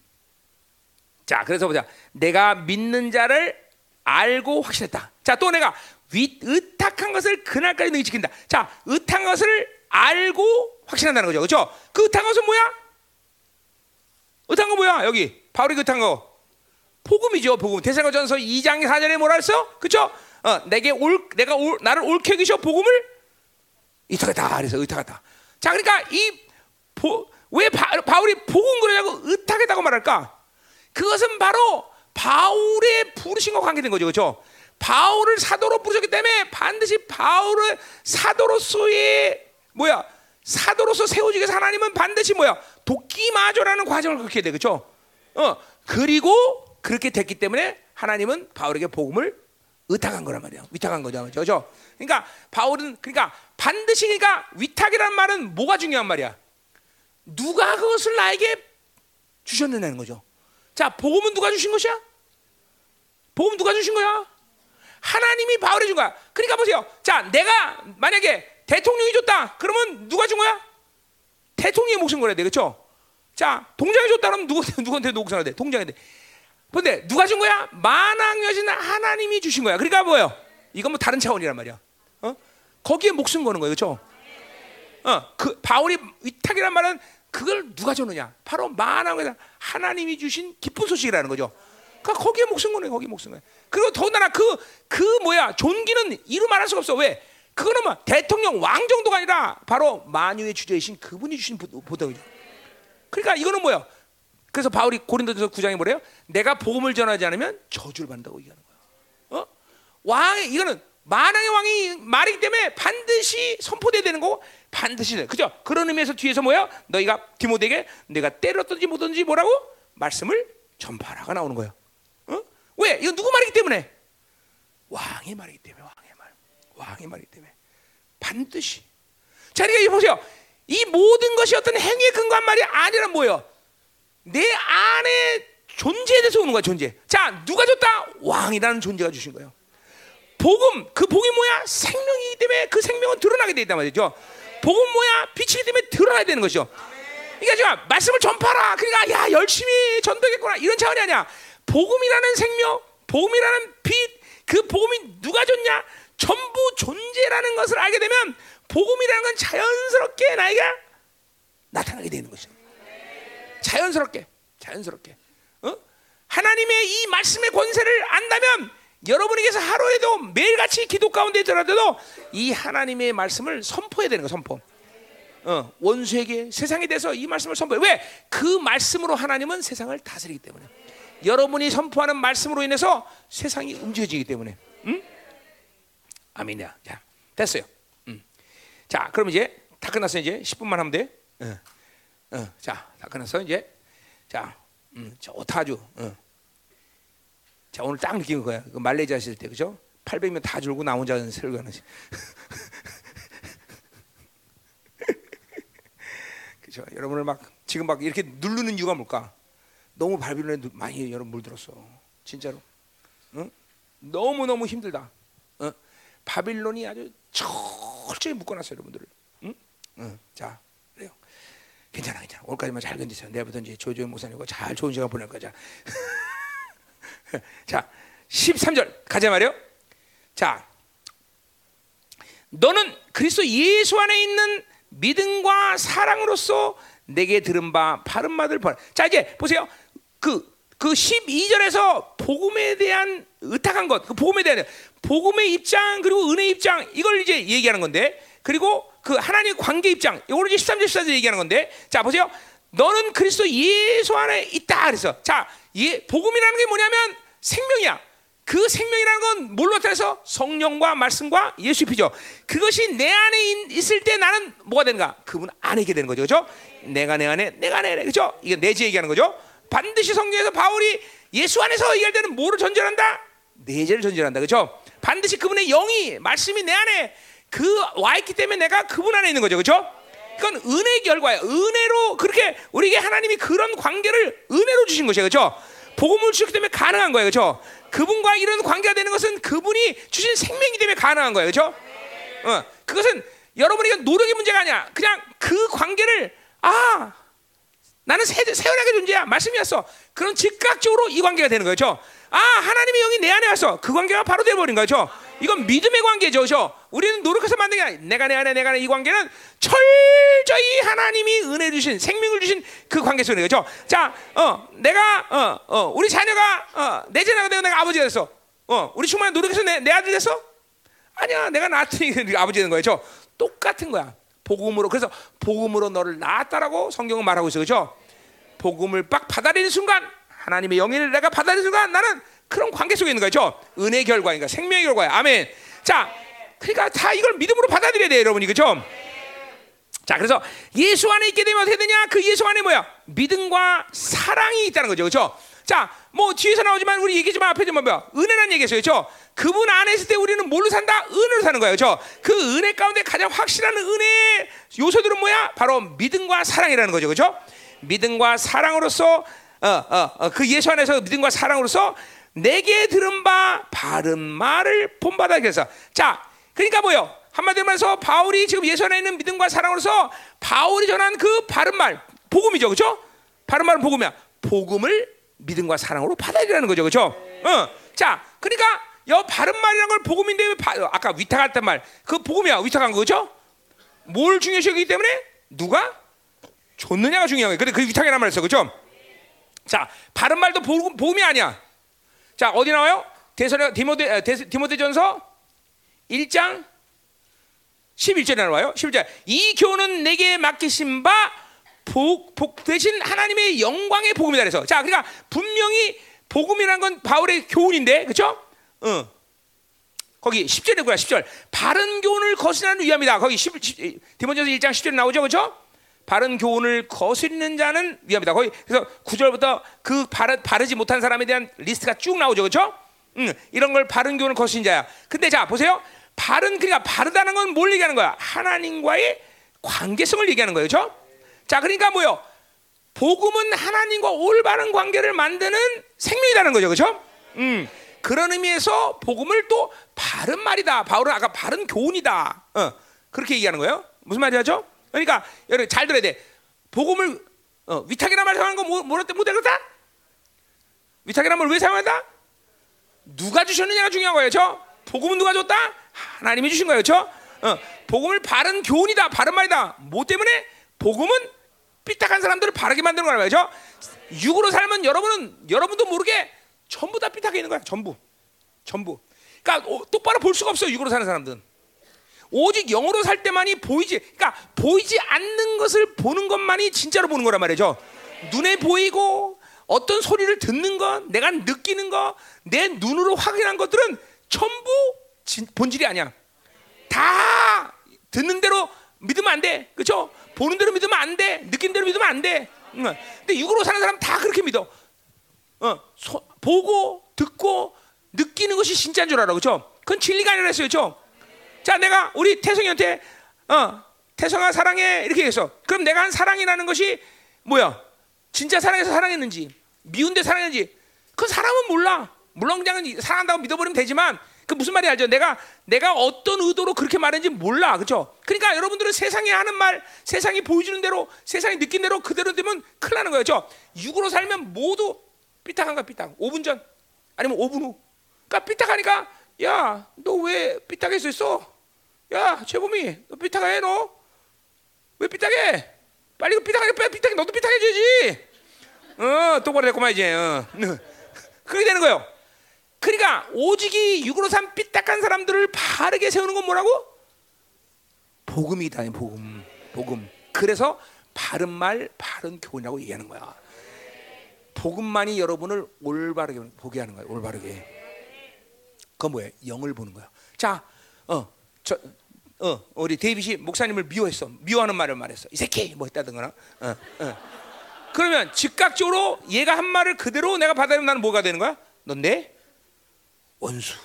자 그래서 보자. 내가 믿는 자를 알고 확신했다. 자 또 내가 위, 의탁한 것을 그날까지 너희 지킨다. 자 의탁한 것을 알고 확신한다는 거죠. 그렇죠? 그 의탁한 것은 뭐야? 의탁한 거 뭐야? 여기 바울이 그 의탁한 거. 복음이죠, 복음. 대사가전서 2장 4절에 뭐라 했어? 그렇죠? 어, 내게 올 내가 올, 나를 옳게 여기셔 복음을 의탁했다. 그래서 의탁했다. 자, 그러니까 이왜 바울이 복음 그러냐고 의탁했다고 말할까? 그것은 바로 바울의 부르신 것과 관계된 거죠, 그렇죠? 바울을 사도로 부르셨기 때문에 반드시 바울을 사도로서의 뭐야 사도로서 세워지기 위해서 하나님은 반드시 뭐야 도끼마저라는 과정을 그렇게 돼, 그렇죠? 어 그리고 그렇게 됐기 때문에 하나님은 바울에게 복음을 의탁한 거란 말이야. 위탁한 거죠. 그죠? 그러니까 바울은 그러니까 반드시 그러니까 위탁이라는 말은 뭐가 중요한 말이야? 누가 그것을 나에게 주셨느냐는 거죠. 자, 복음은 누가 주신 것이야? 복음 누가 주신 거야? 하나님이 바울에 준 거야. 그러니까 보세요. 자, 내가 만약에 대통령이 줬다. 그러면 누가 준 거야? 대통령이 목숨 걸어야 돼. 그렇죠? 자, 동장이 줬다 그러면 누구 누구한테 목숨 돼? 동장한테. 근데 누가 준 거야? 만왕 여신 하나님이 주신 거야. 그러니까 뭐예요? 이건 뭐 다른 차원이란 말이야. 어? 거기에 목숨 거는 거예요. 그렇죠? 어, 그 바울이 위탁이란 말은 그걸 누가 줬느냐? 바로 만왕 여신 하나님이 주신 기쁜 소식이라는 거죠. 그러니까 거기에 목숨 거는 거기 목숨 거야. 그리고 더군다나 그, 그 뭐야, 존귀는 이루 말할 수가 없어. 왜? 그거는 뭐 대통령 왕 정도가 아니라 바로 만유의 주제이신 그분이 주신 보답이죠. 그러니까 이거는 뭐야? 그래서 바울이 고린도전서 9장에 뭐래요? 내가 복음을 전하지 않으면 저주를 받는다고 얘기하는 거야. 어? 왕 이거는 만왕의 왕이 말이기 때문에 반드시 선포돼야 되는 거고 반드시 돼. 그죠? 그런 의미에서 뒤에서 뭐야? 너희가 디모데에게 내가 때렸든지 뭐든지 뭐라고 말씀을 전파라가 나오는 거예요. 어? 왜? 이거 누구 말이기 때문에? 왕의 말이기 때문에 왕의 말. 왕의 말이기 때문에 반드시. 자, 그러니까 보세요. 이 모든 것이 어떤 행위에 근거한 말이 아니라 뭐예요? 내 안에 존재에 대해서 오는 거야, 존재. 자, 누가 줬다? 왕이라는 존재가 주신 거예요. 복음, 그 복이 뭐야? 생명이기 때문에 그 생명은 드러나게 돼 있단 말이죠. 복음 뭐야? 빛이기 때문에 드러나야 되는 것이죠. 그러니까 지금 말씀을 전파라. 그러니까 야 열심히 전도겠구나 이런 차원이 아니야. 복음이라는 생명, 복음이라는 빛, 그 복음이 누가 줬냐? 전부 존재라는 것을 알게 되면 복음이라는 건 자연스럽게 나이가 나타나게 되는 것이죠. 자연스럽게, 자연스럽게. 어? 하나님의 이 말씀의 권세를 안다면 여러분에게서 하루에도 매일같이 기도 가운데 들어도 이 하나님의 말씀을 선포해야 되는 거 선포. 어, 원수에게 세상에 대해서 이 말씀을 선포해. 왜? 그 말씀으로 하나님은 세상을 다스리기 때문에. 여러분이 선포하는 말씀으로 인해서 세상이 움직여지기 때문에. 응? 아멘이야. 자, 됐어요. 응. 자, 그럼 이제 다 끝났어 이제 10분만 하면 돼. 어. 어. 자, 다 끝났어 이제. 자, 음, 좋다주. 어. 자, 오늘 딱 느낀 거야. 그 말레이시아 있을 때 그죠? 800명 다 줄고 나 혼자 설교하는. 그죠? 여러분을 막 지금 막 이렇게 누르는 이유가 뭘까? 너무 바빌론에 많이 여러분 물들었어. 진짜로. 응? 너무 너무 힘들다. 어? 바빌론이 아주 철저히 묶어놨어요, 여러분들을. 응? 응. 자. 괜찮아, 괜찮아. 오늘까지만 잘 견디세요. 내일부터 이제 조조영 목사님과 잘 좋은 시간 보낼 거자. 자, 13절 가자 말이요. 자, 너는 그리스도 예수 안에 있는 믿음과 사랑으로서 내게 들은 바 바른 말을 보. 자, 이제 보세요. 그, 그 12절에서 복음에 대한 의탁한 것, 그 복음에 대한 복음의 입장 그리고 은혜 입장 이걸 이제 얘기하는 건데 그리고 그 하나님의 관계 입장 이거를 이제 13절 14절 얘기하는 건데 자 보세요. 너는 그리스도 예수 안에 있다 그래서 자, 예, 복음이라는 게 뭐냐면 생명이야. 그 생명이라는 건 뭘로 나타나서 성령과 말씀과 예수 피죠. 그것이 내 안에 있을 때 나는 뭐가 되는가? 그분 안에 있게 되는 거죠. 그죠? 내가 내 안에, 내가 내 안에. 그죠? 이게 내재 얘기하는 거죠. 반드시 성경에서 바울이 예수 안에서 얘기할 때는 뭐를 전제한다? 내재를 전제한다. 그죠? 반드시 그분의 영이, 말씀이 내 안에 그 와 있기 때문에 내가 그분 안에 있는 거죠. 그죠? 그건 은혜의 결과예요. 은혜로 그렇게 우리에게 하나님이 그런 관계를 은혜로 주신 것이에요. 그죠? 복음을 주셨기 때문에 가능한 거예요. 그렇죠? 그분과 이런 관계가 되는 것은 그분이 주신 생명이기 때문에 가능한 거예요. 그렇죠? 어, 그것은 여러분에게 노력의 문제가 아니야. 그냥 그 관계를 아 나는 새, 세연하게 존재야. 말씀이었어. 그런 즉각적으로 이 관계가 되는 거죠. 아 하나님의 영이 내 안에 와서 그 관계가 바로 되어버린 거죠. 이건 믿음의 관계죠. 그죠? 우리는 노력해서 만든 게 아니야. 내가 내 안에 내가 내 이 관계는 철저히 하나님이 은혜 주신 생명을 주신 그 관계 속에 그죠? 자, 어, 내가 어, 어, 우리 자녀가 어, 내 자녀가 되고 내가 아버지가 됐어. 어, 우리 충분히 노력해서 내, 내 아들 됐어? 아니야, 내가 낳았더니 아버지 되는 거죠. 똑같은 거야. 복음으로 그래서 복음으로 너를 낳았다라고 성경은 말하고 있어, 그죠? 복음을 빡 받아들이는 순간 하나님의 영예를 내가 받아들이는 순간 나는 그런 관계 속에 있는 거죠. 은혜 결과인가 생명의 결과야. 아멘. 자, 그러니까 다 이걸 믿음으로 받아들여야 돼요, 여러분이 그죠? 자, 그래서 예수 안에 있게 되면 어떻게 되냐? 그 예수 안에 뭐야? 믿음과 사랑이 있다는 거죠, 그렇죠? 자, 뭐 뒤에서 나오지만 우리 얘기지만 앞에 좀 뭐야? 은혜란 얘기했어요, 그렇죠? 그분 안에 있을 때 우리는 뭘로 산다? 은혜로 사는 거예요, 그렇죠? 그 은혜 가운데 가장 확실한 은혜의 요소들은 뭐야? 바로 믿음과 사랑이라는 거죠, 그렇죠? 믿음과 사랑으로서 그 예수 안에서 믿음과 사랑으로서 내게 들은 바 바른 말을 본받아 그래서 자, 그러니까 뭐요? 한마디로 말해서 바울이 지금 예수 안에 있는 믿음과 사랑으로서 바울이 전한 그 바른 말, 복음이죠, 그렇죠? 바른 말은 복음이야. 복음을 믿음과 사랑으로 받아들이라는 거죠, 그렇죠? 어, 자, 그러니까 여 바른 말이라는 걸 복음인데 왜 바, 아까 위탁했단 말, 그 복음이야, 위탁한 거죠? 뭘 중요시하기 때문에 누가 줬느냐가 중요한 거예요. 근데 그 위탁이란 말했어, 그렇죠? 자, 바른 말도 복음, 복음이 아니야. 자, 어디 나와요? 대서련 디모데 디모데전서 1장 11절에 나와요. 11절. 이 교훈은 내게 맡기신 바 복, 복 대신 하나님의 영광의 복음이다 그래서. 자, 그러니까 분명히 복음이란 건 바울의 교훈인데. 그렇죠? 어. 거기 10절이구나. 10절. 바른 교훈을 거스르는 위함이다. 거기 10, 10, 디모데서 1장 10절에 나오죠. 그렇죠? 바른 교훈을 거스르는 자는 위함이다. 거기 그래서 9절부터 그 바르, 바르지 못한 사람에 대한 리스트가 쭉 나오죠. 그렇죠? 음, 이런 걸 바른 교훈을 거스른 자야. 근데 자, 보세요. 바른 그러니까 바르다는 건 뭘 얘기하는 거야? 하나님과의 관계성을 얘기하는 거예요. 그렇죠? 자, 그러니까 뭐요? 복음은 하나님과 올바른 관계를 만드는 생명이라는 거죠. 그렇죠? 음. 그런 의미에서 복음을 또 바른 말이다. 바울은 아까 바른 교훈이다. 어, 그렇게 얘기하는 거예요. 무슨 말이죠? 그러니까 여러분 잘 들어야 돼. 복음을 어, 위탁이라는 말 사용하는 거 뭐, 뭐라 때 못하겠다? 위탁이라는 말왜 사용한다? 누가 주셨느냐가 중요한 거예요. 저 복음은 누가 줬다? 하나님이 주신 거예요. 저 어, 복음을 바른 교훈이다. 바른 말이다. 뭐 때문에? 복음은 삐딱한 사람들을 바르게 만드는 거란 말이죠. 육으로 살면 여러분은 여러분도 모르게 전부 다 삐딱해 있는 거야. 전부. 전부. 그러니까 어, 똑바로 볼 수가 없어요. 육으로 사는 사람들은. 오직 영으로 살 때만이 보이지. 그러니까 보이지 않는 것을 보는 것만이 진짜로 보는 거란 말이죠. 눈에 보이고 어떤 소리를 듣는 것, 내가 느끼는 것, 내 눈으로 확인한 것들은 전부 진, 본질이 아니야. 다 듣는 대로 믿으면 안 돼. 그렇죠? 보는 대로 믿으면 안 돼. 느낀 대로 믿으면 안 돼. 응. 근데 육으로 사는 사람 다 그렇게 믿어. 어, 소, 보고 듣고 느끼는 것이 진짜인 줄 알아. 그렇죠? 그건 진리가 아니라서요. 그렇죠? 자, 내가 우리 태성이한테 어, 태성아 사랑해 이렇게 해서 그럼 내가 한 사랑이라는 것이 뭐야? 진짜 사랑해서 사랑했는지 미운데 사랑했는지 그 사람은 몰라. 물론 그냥 사랑한다고 믿어버리면 되지만 그 무슨 말이 알죠? 내가 내가 어떤 의도로 그렇게 말했는지 몰라, 그렇죠? 그러니까 여러분들은 세상이 하는 말, 세상이 보여주는 대로, 세상이 느낀 대로 그대로 되면 큰일 나는 거예요, 죠 육으로 살면 모두 삐딱한 거야, 삐딱. 5분 전 아니면 5분 후. 그러니까 삐딱하니까 야, 너 왜 삐딱해 있어? 야, 최범이, 너 삐딱 해 너? 왜 삐딱해? 빨리 그 삐딱하게 빼, 삐딱해. 너도 삐딱해져야지. 어, 똑바로 됐구만 이제. 어. 그렇게 되는 거예요. 그러니까 오직이 육으로 산 삐딱한 사람들을 바르게 세우는 건 뭐라고? 복음이다, 복음, 복음. 그래서 바른 말, 바른 교훈이라고 얘기하는 거야. 복음만이 여러분을 올바르게 보게 하는 거야, 올바르게. 그건 뭐야? 영을 보는 거야. 자, 어, 저, 어, 우리 데이빗이 목사님을 미워했어. 미워하는 말을 말했어. 이 새끼 뭐 했다든가. 어, 어. 그러면 즉각적으로 얘가 한 말을 그대로 내가 받아들이면 나는 뭐가 되는 거야? 넌 내 원수.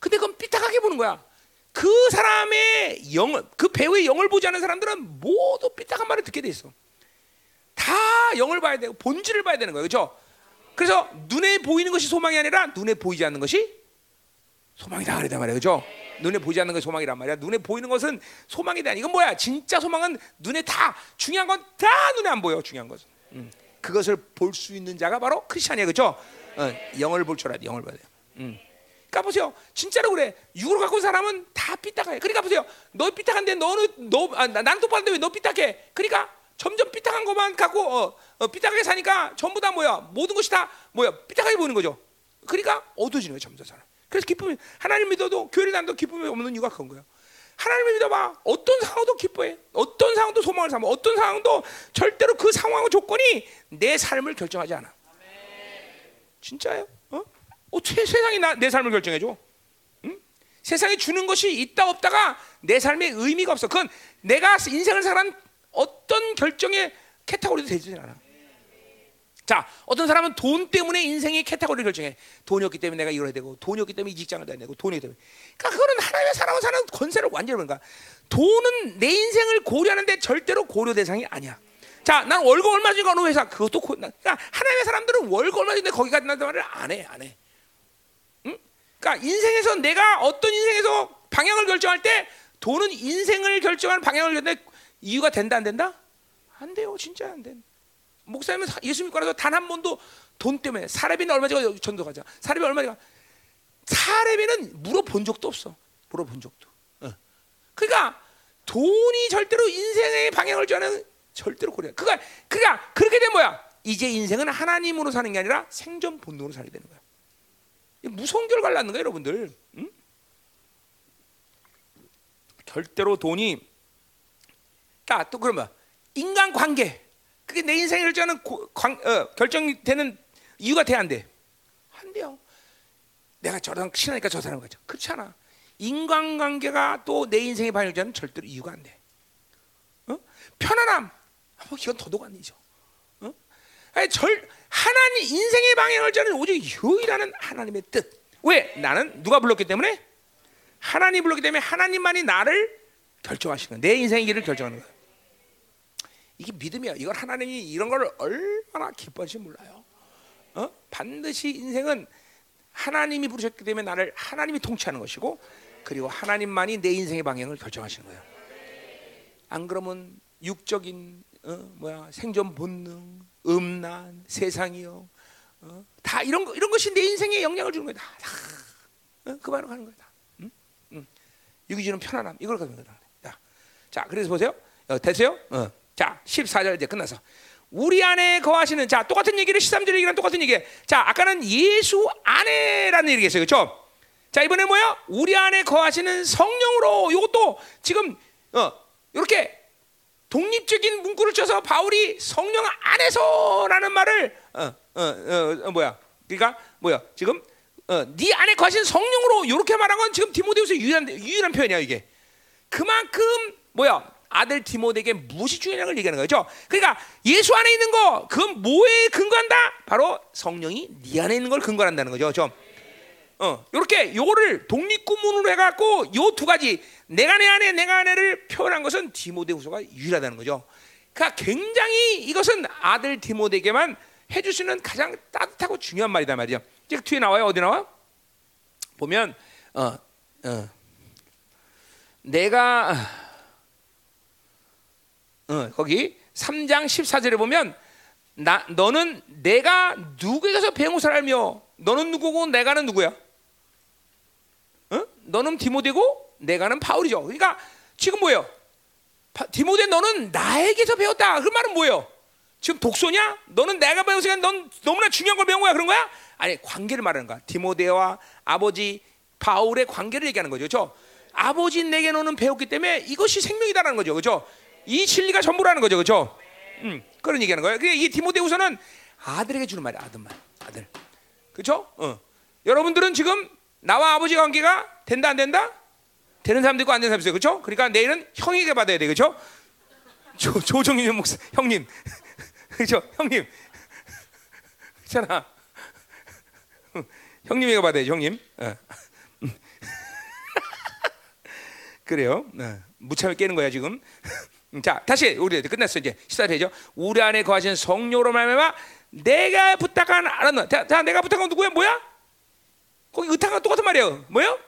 근데 그건 삐딱하게 보는 거야. 그 사람의 영을 그 배우의 영을 보지 않은 사람들은 모두 삐딱한 말을 듣게 돼 있어. 다 영을 봐야 되고 본질을 봐야 되는 거예요. 그렇죠? 그래서 눈에 보이는 것이 소망이 아니라 눈에 보이지 않는 것이 소망이다 그러단 말이에요. 그렇죠? 눈에 보이지 않는 것이 소망이란 말이야. 눈에 보이는 것은 소망이 다. 이건 뭐야? 진짜 소망은 눈에 다 중요한 건 다 눈에 안 보여. 중요한 것은. 음. 그것을 볼 수 있는 자가 바로 크리스천이에요. 그렇죠? 어, 영을 볼 줄 알아야 돼. 영을 봐야 돼. 음. 그러니까 보세요. 진짜로 그래. 육으로 갖고 사람은 다 삐딱해. 그러니까 보세요. 너 삐딱한데 너는 너 아, 나는 똑바른데 왜 너 삐딱해? 그러니까 점점 삐딱한 것만 갖고 어, 어, 삐딱하게 사니까 전부 다 뭐야? 모든 것이 다 뭐야? 삐딱하게 보이는 거죠. 그러니까 어두워지는 거예요. 점점 사람. 그래서 기쁨이 하나님 믿어도 교회를 다도 기쁨이 없는 이유가 그런 거예요. 하나님을 믿어봐. 어떤 상황도 기뻐해. 어떤 상황도 소망을 삼아. 어떤 상황도 절대로 그 상황과 조건이 내 삶을 결정하지 않아. 진짜예요? 어? 어, 세 상이 나, 내 삶을 결정해줘. 응? 세상에 주는 것이 있다 없다가 내 삶에 의미가 없어. 그건 내가 인생을 살아간 어떤 결정의 캐타고리도 되지 않아. 자, 어떤 사람은 돈 때문에 인생의 캐타고리를 결정해. 돈이 없기 때문에 내가 이걸 해야 되고, 돈이 없기 때문에 이 직장을 해야 되고, 돈이 때문에. 그러니까 그거는 하나님의 사람을 사는 권세를 완전히 보니까 돈은 내 인생을 고려하는데 절대로 고려 대상이 아니야. 자, 난 월급 얼마 주니까 어느 회사 그것도 고, 그러니까 하나님의 사람들은 월급 얼마 주는데 거기까지 난단 말을 안 해, 안 해. 응? 그러니까 인생에서 내가 어떤 인생에서 방향을 결정할 때 돈은 인생을 결정하는 방향을 결정할 이유가 된다 안 된다? 안 돼요, 진짜 안 돼. 목사님은 예수 믿고 나서 단 한 번도 돈 때문에 사례비는 얼마 전에 전도 가자. 사례비 얼마 전에 사례비는 물어본 적도 없어. 물어본 적도. 어. 그러니까 돈이 절대로 인생의 방향을 정하는 절대로 고려. 그가 그가 그렇게 된 뭐야? 이제 인생은 하나님으로 사는 게 아니라 생존 본능으로 살게 되는 거야. 무서운 결과를 낳는 거야, 여러분들. 응? 절대로 돈이 자 또 그러면 인간 관계 그게 내 인생을 결정하는 고- 관, 어, 결정이 되는 이유가 돼야 안 돼? 안 돼요. 내가 저랑 친하니까 저 사람 같죠. 그렇지 않아. 인간관계가 또 내 인생의 반영자는 절대로 이유가 안 돼. 어? 편안함. 뭐 이건 도덕 아니죠. 어? 절 하나님 인생의 방향을 저는 오직 유일하는 하나님의 뜻. 왜? 나는 누가 불렀기 때문에 하나님 불렀기 때문에 하나님만이 나를 결정하시는 거야. 내 인생의 길을 결정하는 거야. 이게 믿음이야. 이걸 하나님이 이런 걸 얼마나 기뻐하실지 몰라요. 어? 반드시 인생은 하나님이 부르셨기 때문에 나를 하나님이 통치하는 것이고 그리고 하나님만이 내 인생의 방향을 결정하시는 거예요. 안 그러면 육적인 어, 뭐야 생존 본능, 음란, 세상이요, 어, 다 이런 거 이런 것이 내 인생에 영향을 주는 거야. 다, 다. 어, 그 말로 가는 거야. 다. 응? 응. 유기주는 편안함 이걸 가는 거야. 자, 자 그래서 보세요. 어, 됐어요? 어. 자, 14절 이제 끝나서. 우리 안에 거하시는 자 똑같은 얘기를 13절 얘기랑 똑같은 얘기. 자 아까는 예수 안에라는 얘기했어요, 그렇죠? 자 이번에 뭐야? 우리 안에 거하시는 성령으로 이것도 지금 어 이렇게 독립적인 문구를 쳐서 바울이 성령 안에서라는 말을 어 어어 어, 어, 뭐야? 그러니까 뭐야? 지금 어네 안에 거하신 성령으로 이렇게 말한 건 지금 디모데후서 유일한 유일한 표현이야 이게. 그만큼 뭐야? 아들 디모데에게 무엇이 중요한 걸 얘기하는 거죠. 그러니까 예수 안에 있는 거 그건 뭐에 근거한다? 바로 성령이 네 안에 있는 걸 근거한다는 거죠. 좀. 어, 이렇게 요거를 독립구문으로 해갖고 요 두 가지 내가 내 안에 내가 안에를 표현한 것은 디모데 후서가 유일하다는 거죠. 그러니까 굉장히 이것은 아들 디모데에게만 해줄 수 있는 가장 따뜻하고 중요한 말이다 말이죠. 이제 뒤에 나와요. 어디 나와? 보면 어, 어, 내가 어, 거기 3장 14절에 보면 나 너는 내가 누구에게서 배운 알며 너는 누구고 내가는 누구야? 어? 너는 디모데고 내가는 바울이죠. 그러니까 지금 뭐예요? 바- 디모데 너는 나에게서 배웠다. 그 말은 뭐예요? 지금 독소냐? 너는 내가 배웠으니까 넌 너무나 중요한 걸 배운 거야. 그런 거야? 아니 관계를 말하는 거야. 디모데와 아버지 바울의 관계를 얘기하는 거죠. 그렇죠? 아버지 내게 너는 배웠기 때문에 이것이 생명이다라는 거죠. 그렇죠? 이 진리가 전부라는 거죠. 그렇죠? 음, 그런 얘기하는 거예요. 그게 이 디모데후서는 아들에게 주는 말이야. 아들만. 아들. 그렇죠? 어. 여러분들은 지금 나와 아버지 관계가 된다 안 된다? 되는 사람도 있고 안 되는 사람도 있어요. 그렇죠? 그러니까 내일은 형에게 받아야 돼. 그렇죠? 조 조정윤 목사 형님. 그렇죠? 형님. 그렇잖아. 형님에게 받아야죠, 형님. 어. 그래요. 어. 무참을 깨는 거야 지금. 자, 다시 우리 끝났어 이제 시작되죠. 우리 안에 거하신 성령으로 말미암아 내가 부탁한 알았나? 자, 자, 내가 부탁한 건 누구야? 뭐야? 거기 의탁과 똑같은 말이에요. 뭐요?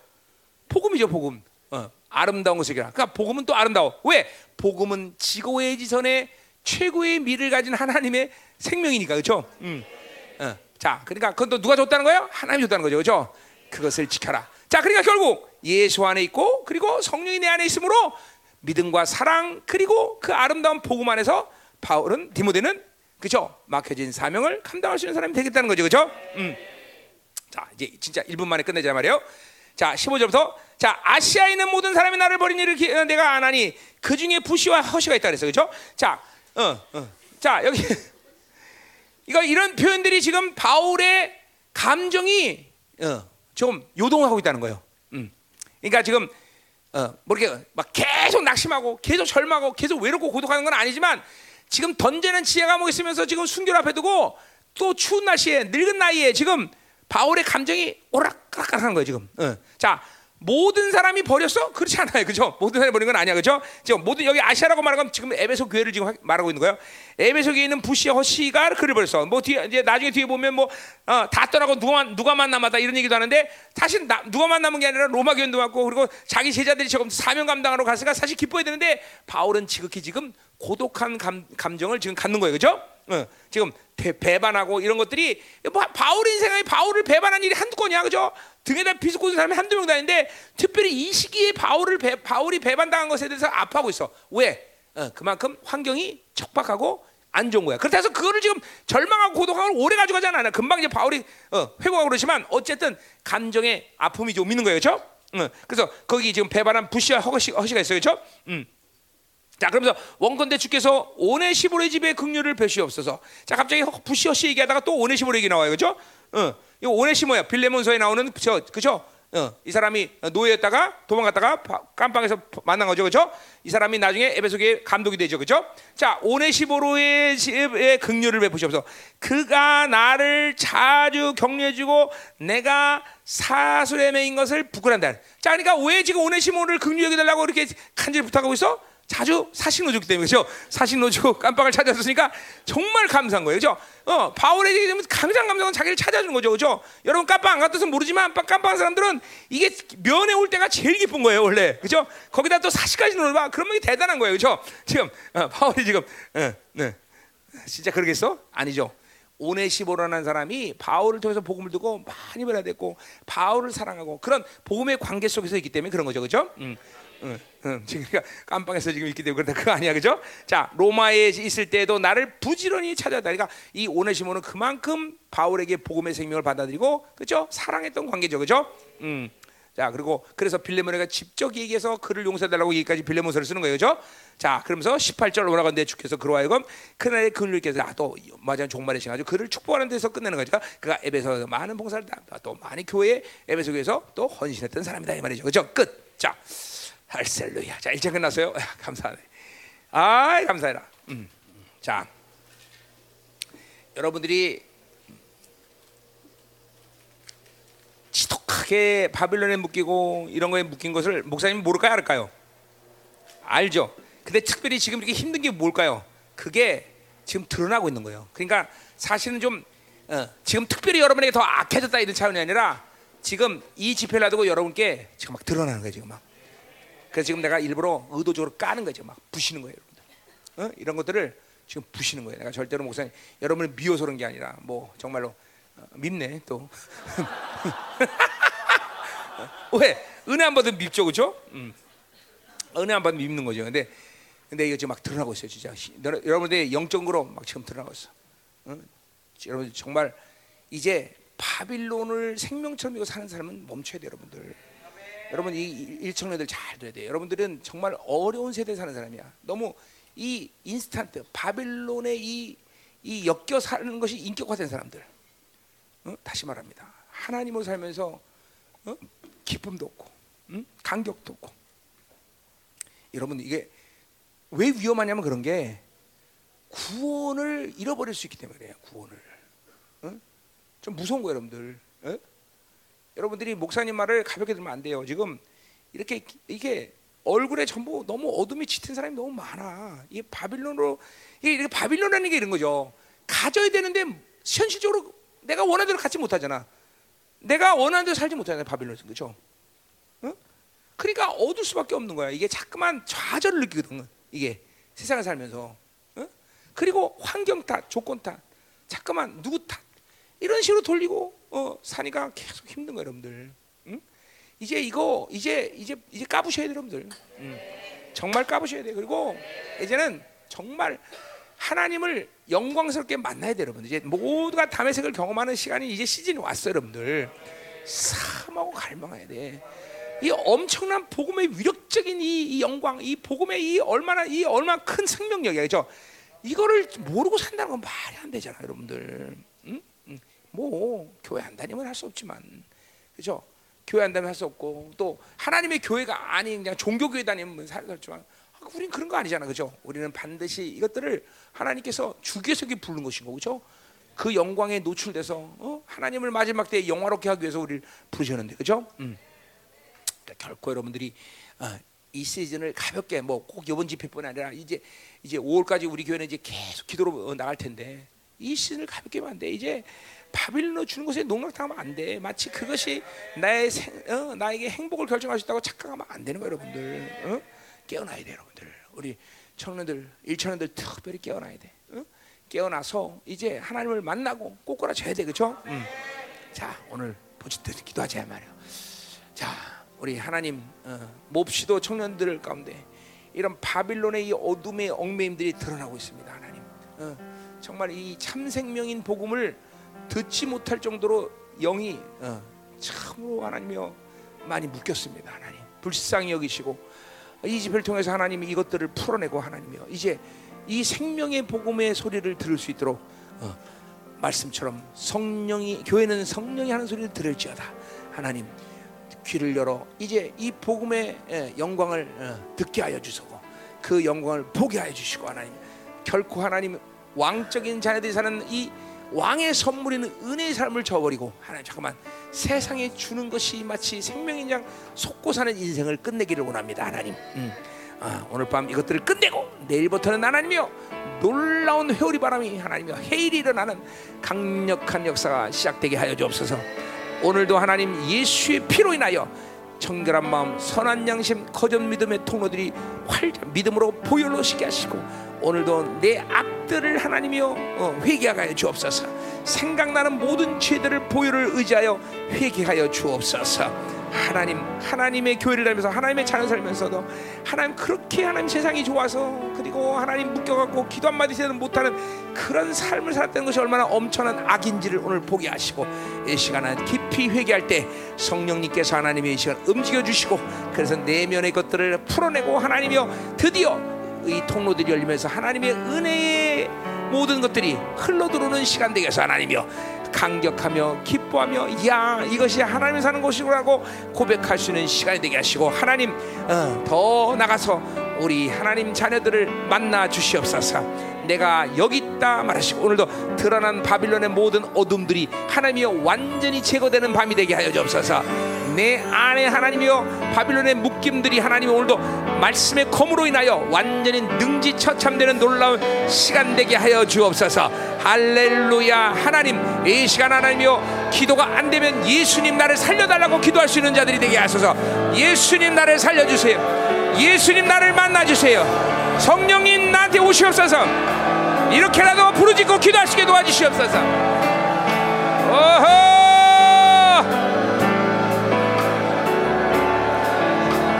복음이죠, 복음. 어, 아름다운 것이라. 그러니까 복음은 또 아름다워. 왜? 복음은 지고의 지선의 최고의 미를 가진 하나님의 생명이니까, 그렇죠? 음. 어, 자, 그러니까 그건 또 누가 줬다는 거예요? 하나님이 줬다는 거죠, 그렇죠? 그것을 지켜라. 자, 그러니까 결국 예수 안에 있고 그리고 성령이 내 안에 있으므로 믿음과 사랑 그리고 그 아름다운 복음 안에서 바울은 디모데는 그죠 막혀진 사명을 감당할 수 있는 사람이 되겠다는 거죠, 그죠? 음. 자, 이제 진짜 1분 만에 끝내자 말이에요. 자, 15절부터 자, 아시아에 있는 모든 사람이 나를 버린 일을 기- 어, 내가 안 하니 그 중에 부시와 허시가 있다 그랬어, 그죠? 자, 어, 어. 자 여기 이거 이런 표현들이 지금 바울의 감정이 어, 좀 요동하고 있다는 거예요. 음. 그러니까 지금 어, 뭐 이렇게 막 계속 낙심하고 계속 절망하고 계속 외롭고 고독하는 건 아니지만 지금 던지는 지혜 감옥에 있으면서 지금 순결 앞에 두고 또 추운 날씨에 늙은 나이에 지금 바울의 감정이 오락가락하는 거예요 지금. 어. 자 모든 사람이 버렸어? 그렇지 않아요, 그죠? 모든 사람이 버린 건 아니야, 그죠? 지금 모든 여기 아시아라고 말하는 건 지금 에베소 교회를 지금 하- 말하고 있는 거예요. 에베소 교회에 있는 부시 허시가 그를 버렸어. 뭐 뒤에 이제 나중에 뒤에 보면 뭐다 떠나고 누가만 누가만 남았다 이런 얘기도 하는데 사실 나, 누가만 남은 게 아니라 로마 교회도 왔고 그리고 자기 제자들이 조금 사명 감당하러 갔으니까 사실 기뻐해야 되는데 바울은 지극히 지금 고독한 감, 감정을 지금 갖는 거예요, 그죠? 어, 지금 배, 배반하고 이런 것들이 뭐 바울의 인생에 바울을 배반한 일이 한두 건이야, 그죠? 등에다 비스고 있는 사람이 한두 명도 아닌데 특별히 이 시기에 바울을 배, 바울이 배반당한 것에 대해서 아파하고 있어. 왜? 어, 그만큼 환경이 척박하고 안 좋은 거야. 그렇다 해서 그거를 지금 절망하고 고독하고 오래 가지고 가지 않아. 금방 이제 바울이 어, 회고하고 그러지만 어쨌든 감정의 아픔이 좀 있는 거예요, 그렇죠? 응. 그래서 거기 지금 배반한 부시와 허시, 허시가 있어요, 그렇죠? 음. 자, 그러면서 원건대 주께서 오네시보의 집에 긍휼을 베시옵소서. 자, 갑자기 허- 부시 허시 얘기하다가 또 오네시보 얘기 나와요, 그렇죠? 어, 이거 오네시모야 빌레몬서에 나오는 저, 그죠? 어, 이 사람이 노예였다가 도망갔다가 바- 깜빵에서 만난 거죠, 그렇죠? 이 사람이 나중에 에베소교의 감독이 되죠, 그렇죠? 자, 오네시보로의 집에 긍휼을 베푸시옵소서. 그가 나를 자주 격려해주고 내가 사술의 매인 것을 부끄란다. 자, 그러니까 왜 지금 오네시모를 긍휼히 여기달라고 이렇게 간절히 부탁하고 있어? 자주 사신 노조기 때문에 그죠? 사신 노조 깜빵을 찾았으니까 정말 감사한 거예요, 그죠? 어, 되면 강장 감사는 자기를 찾아주는 거죠, 그죠? 여러분 깜빵 안 갔다서 모르지만 깜빵 사람들은 이게 면회 올 때가 제일 기쁜 거예요, 원래, 그죠? 거기다 또 사시까지 놀봐, 그러면 이게 대단한 거예요, 그죠? 지금 어, 바울이 지금, 어, 네. 진짜 그러겠어? 아니죠. 오네시보라는 사람이 바울을 통해서 복음을 듣고 많이 변화됐고 바울을 사랑하고 그런 복음의 관계 속에서 있기 때문에 그런 거죠, 그렇죠? 음, 음, 음. 지금 그러니까 깜빵에서 지금 있기 때문에 그렇다 그거 아니야, 그죠? 자 로마에 있을 때도 나를 부지런히 찾아다. 그러니까 이 오네시모는 그만큼 바울에게 복음의 생명을 받아들이고, 그죠? 사랑했던 관계죠, 그죠? 음. 자 그리고 그래서 빌레몬에가 직접 얘기해서 그를 용서해달라고 얘기까지 빌레몬서를 쓰는 거예요, 그죠? 자 그러면서 18절 올라가는데 주께서 그로 하여금 그날의 그늘께서 아또 맞아 종말의 시간 아주 그를 축복하는 데서 끝내는 거죠. 그가 에베소에서 많은 봉사를 다, 또 많이 교회 에베소 교회에서 또 헌신했던 사람이다 이 말이죠, 그죠? 끝. 자 할렐루야. 자 일장 끝났어요. 아, 감사하네. 아 감사해라. 음. 자 여러분들이 지독하게 바빌론에 묶이고 이런 거에 묶인 것을 목사님 모를까요, 알까요? 알죠. 근데 특별히 지금 이렇게 힘든 게 뭘까요? 그게 지금 드러나고 있는 거예요. 그러니까 사실은 좀 어, 지금 특별히 여러분에게 더 악해졌다 이런 차원이 아니라 지금 이 집회를 놔두고 여러분께 지금 막 드러나는 거예요, 지금 막. 그래서 지금 내가 일부러 의도적으로 까는 거죠, 막 부시는 거예요, 여러분들. 어? 이런 것들을 지금 부시는 거예요. 내가 절대로 목사님 여러분을 미워서 그런 게 아니라 뭐 정말로 어, 밉네 또. 왜 은혜 안 받으면 밉죠, 그렇죠? 음. 은혜 안 받으면 밉는 거죠. 근데 근데 이거 지금 막 드러나고 있어요, 진짜. 여러분들 영적으로 막 지금 드러나고 있어. 응? 여러분 정말 이제 바빌론을 생명처럼 이고 사는 사람은 멈춰야 돼요, 여러분들. 여러분 이 일청년들 잘 들어야 돼요. 여러분들은 정말 어려운 세대에 사는 사람이야. 너무 이 인스턴트 바빌론의 이, 이 엮여 사는 것이 인격화된 사람들. 어? 다시 말합니다. 하나님으로 살면서 어? 기쁨도 없고, 응? 간격도 없고. 여러분 이게 왜 위험하냐면 그런 게 구원을 잃어버릴 수 있기 때문에 그래요. 구원을. 어? 좀 무서운 거예요, 여러분들. 어? 여러분들이 목사님 말을 가볍게 들으면 안 돼요. 지금 이렇게 이게 얼굴에 전부 너무 어둠이 짙은 사람이 너무 많아. 이게 바빌론으로 이게 바빌론이라는 게 이런 거죠. 가져야 되는데 현실적으로 내가 원하는 대로 갖지 못하잖아. 내가 원하는 대로 살지 못하잖아. 바빌론에서 그죠? 어? 그러니까 얻을 수밖에 없는 거야. 이게 자꾸만 좌절을 느끼거든. 이게 세상을 살면서. 어? 그리고 환경 탓, 조건 탓, 자꾸만 누구 탓 이런 식으로 돌리고 어, 사니까 계속 힘든 거예요, 여러분들. 응? 이제 이거 이제 이제 이제 까부셔야 돼요, 여러분들. 응. 정말 까부셔야 돼. 그리고 이제는 정말 하나님을 영광스럽게 만나야 돼요, 여러분. 이제 모두가 담의색을 경험하는 시간이 이제 시즌이 왔어요, 여러분들. 사모하고 갈망해야 돼. 이 엄청난 복음의 위력적인 이, 이 영광, 이 복음의 이 얼마나 이 얼마나 큰 생명력이야, 그죠? 이거를 모르고 산다는 건 말이 안 되잖아, 여러분들. 뭐 교회 안 다니면 할 수 없지만, 그죠? 교회 안 다니면 할 수 없고 또 하나님의 교회가 아닌 그냥 종교 교회 다니면 살지만 우리는 그런 거 아니잖아, 그죠? 우리는 반드시 이것들을 하나님께서 주께서 부른 것인 거, 그죠? 그 영광에 노출돼서 어? 하나님을 마지막 때에 영화롭게 하기 위해서 우리를 부르셨는데, 그죠? 음. 그러니까 결코 여러분들이 어, 이 시즌을 가볍게 뭐 꼭 이번 집회뿐 아니라 이제 이제 5월까지 우리 교회는 이제 계속 기도로 어, 나갈 텐데 이 시즌을 가볍게 하면 안 돼. 이제 바빌론 주는 것에 농락당하면 안 돼. 마치 그것이 나의 생, 어, 나에게 행복을 결정할 수 있다고 착각하면 안 되는 거예요, 여러분들. 어? 깨어나야 돼, 여러분들. 우리 청년들, 일천년들 특별히 깨어나야 돼. 어? 깨어나서 이제 하나님을 만나고 꼬꾸라져야 돼, 그렇죠? 음. 자, 오늘 보지도 기도하자 말이야. 자, 우리 하나님 어, 몹시도 청년들 가운데 이런 바빌론의 이 어둠의 얽매임들이 드러나고 있습니다, 하나님. 어, 정말 이 참 생명인 복음을 듣지 못할 정도로 영이 어, 참으로 하나님이여 많이 묶였습니다. 하나님 불쌍히 여기시고 이 집회를 통해서 하나님이 이것들을 풀어내고 하나님이요 이제 이 생명의 복음의 소리를 들을 수 있도록 어, 말씀처럼 성령이 교회는 성령이 하는 소리를 들을지어다 하나님 귀를 열어 이제 이 복음의 예, 영광을 어, 듣게 하여 주시고 그 영광을 보게 하여 주시고 하나님 결코 하나님 왕적인 자녀들이 사는 이 왕의 선물인 은혜의 삶을 저버리고 하나님 잠깐만. 세상에 주는 것이 마치 생명인 양 속고 사는 인생을 끝내기를 원합니다 하나님. 음. 아, 오늘 밤 이것들을 끝내고 내일부터는 하나님이여 놀라운 회오리 바람이 하나님이여 해일이 일어나는 강력한 역사가 시작되게 하여 주옵소서. 오늘도 하나님 예수의 피로 인하여 정결한 마음, 선한 양심, 거짓 믿음의 통로들이 활짝 믿음으로 보혈로 시게 하시고 오늘도 내 악들을 하나님이여 어, 회개하게 하여 주옵소서. 생각나는 모든 죄들을 보혈을 의지하여 회개하여 주옵소서. 하나님, 하나님의 교회를 다니면서 하나님의 자녀 살면서도 하나님 그렇게 하나님 세상이 좋아서 그리고 하나님 묶여갖고 기도 한마디 세는 못하는 그런 삶을 살았다는 것이 얼마나 엄청난 악인지를 오늘 보게 하시고 이 시간은 깊이 회개할 때 성령님께서 하나님의 이 시간 움직여 주시고 그래서 내면의 것들을 풀어내고 하나님이여 드디어 이 통로들이 열리면서 하나님의 은혜의 모든 것들이 흘러 들어오는 시간 되게 해서 하나님이여 감격하며 기뻐하며 야 이것이 하나님이 사는 곳이라고 고백할 수 있는 시간이 되게 하시고 하나님 어, 더 나가서 우리 하나님 자녀들을 만나 주시옵소서. 내가 여기 있다 말하시고 오늘도 드러난 바빌론의 모든 어둠들이 하나님이여 완전히 제거되는 밤이 되게 하여 주옵소서. 내 안에 하나님이여 바빌론의 묶임들이 하나님 오늘도 말씀의 검으로 인하여 완전히 능지처참되는 놀라운 시간 되게 하여 주옵소서. 할렐루야 하나님 이 시간 하나님이여 기도가 안 되면 예수님 나를 살려달라고 기도할 수 있는 자들이 되게 하소서. 예수님 나를 살려주세요. 예수님 나를 만나주세요. 성령님 나한테 오시옵소서. 이렇게라도 부르짖고 기도할 수 있게 도와주시옵소서. 오호!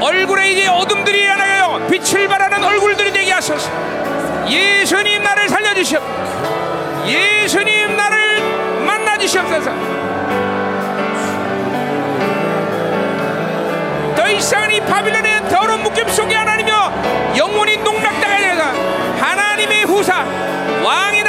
얼굴에 이제 어둠들이 일어나요. 빛을 발하는 얼굴들이 되게 하소서. 예수님 나를 살려주시옵. 예수님 나를 만나 주시옵소서. 이상은 이 바빌론의 더러운 묶임 속에 하나님이여 영원히 농락당하게 되사 하나님의 후사 하나님의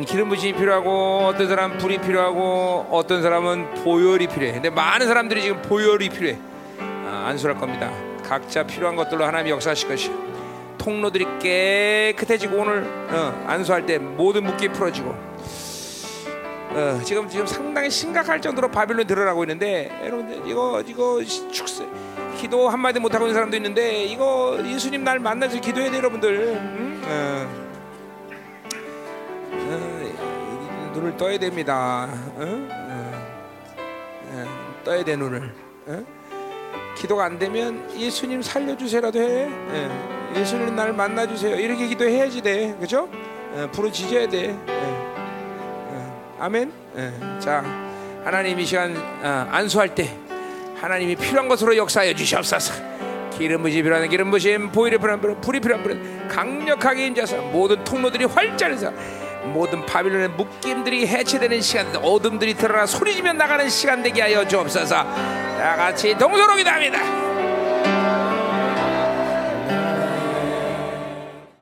사람은 기름 부심이 필요하고 어떤 사람은 불이 필요하고 어떤 사람은 보혈이 필요해 근데 많은 사람들이 지금 보혈이 필요해 아, 안수할 겁니다 각자 필요한 것들로 하나님이 역사하실 것이야 통로들이 깨끗해지고 오늘 어, 안수할 때 모든 묶기 풀어지고 어, 지금 지금 상당히 심각할 정도로 바빌론 들어가고 있는데 여러분들 이거 이거 축세 기도 한 마디 못 하고 있는 사람도 있는데 이거 예수님 날 만나서 기도해야 돼 여러분들. 응? 어. 떠야 됩니다. 어? 어. 어, 떠야 돼 눈을. 어? 기도가 안 되면 예수님 살려주세요라도 해. 예. 예수님 날 만나주세요. 이렇게 기도해야지 돼, 그죠? 어, 부르짖어야 돼. 예. 어, 아멘. 예. 자, 하나님 이 시간 어, 안수할 때 하나님이 필요한 것으로 역사하여 주시옵소서. 기름 부심 필요한 기름 부심, 보일이 필요한 불, 불이 필요한 불, 강력하게 임자서 모든 통로들이 활짝해서 모든 바빌론의 묶임들이 해체되는 시간, 어둠들이 드러나 소리지며 나가는 시간 되게 하여 주옵소서. 다 같이 동서로 기도합니다.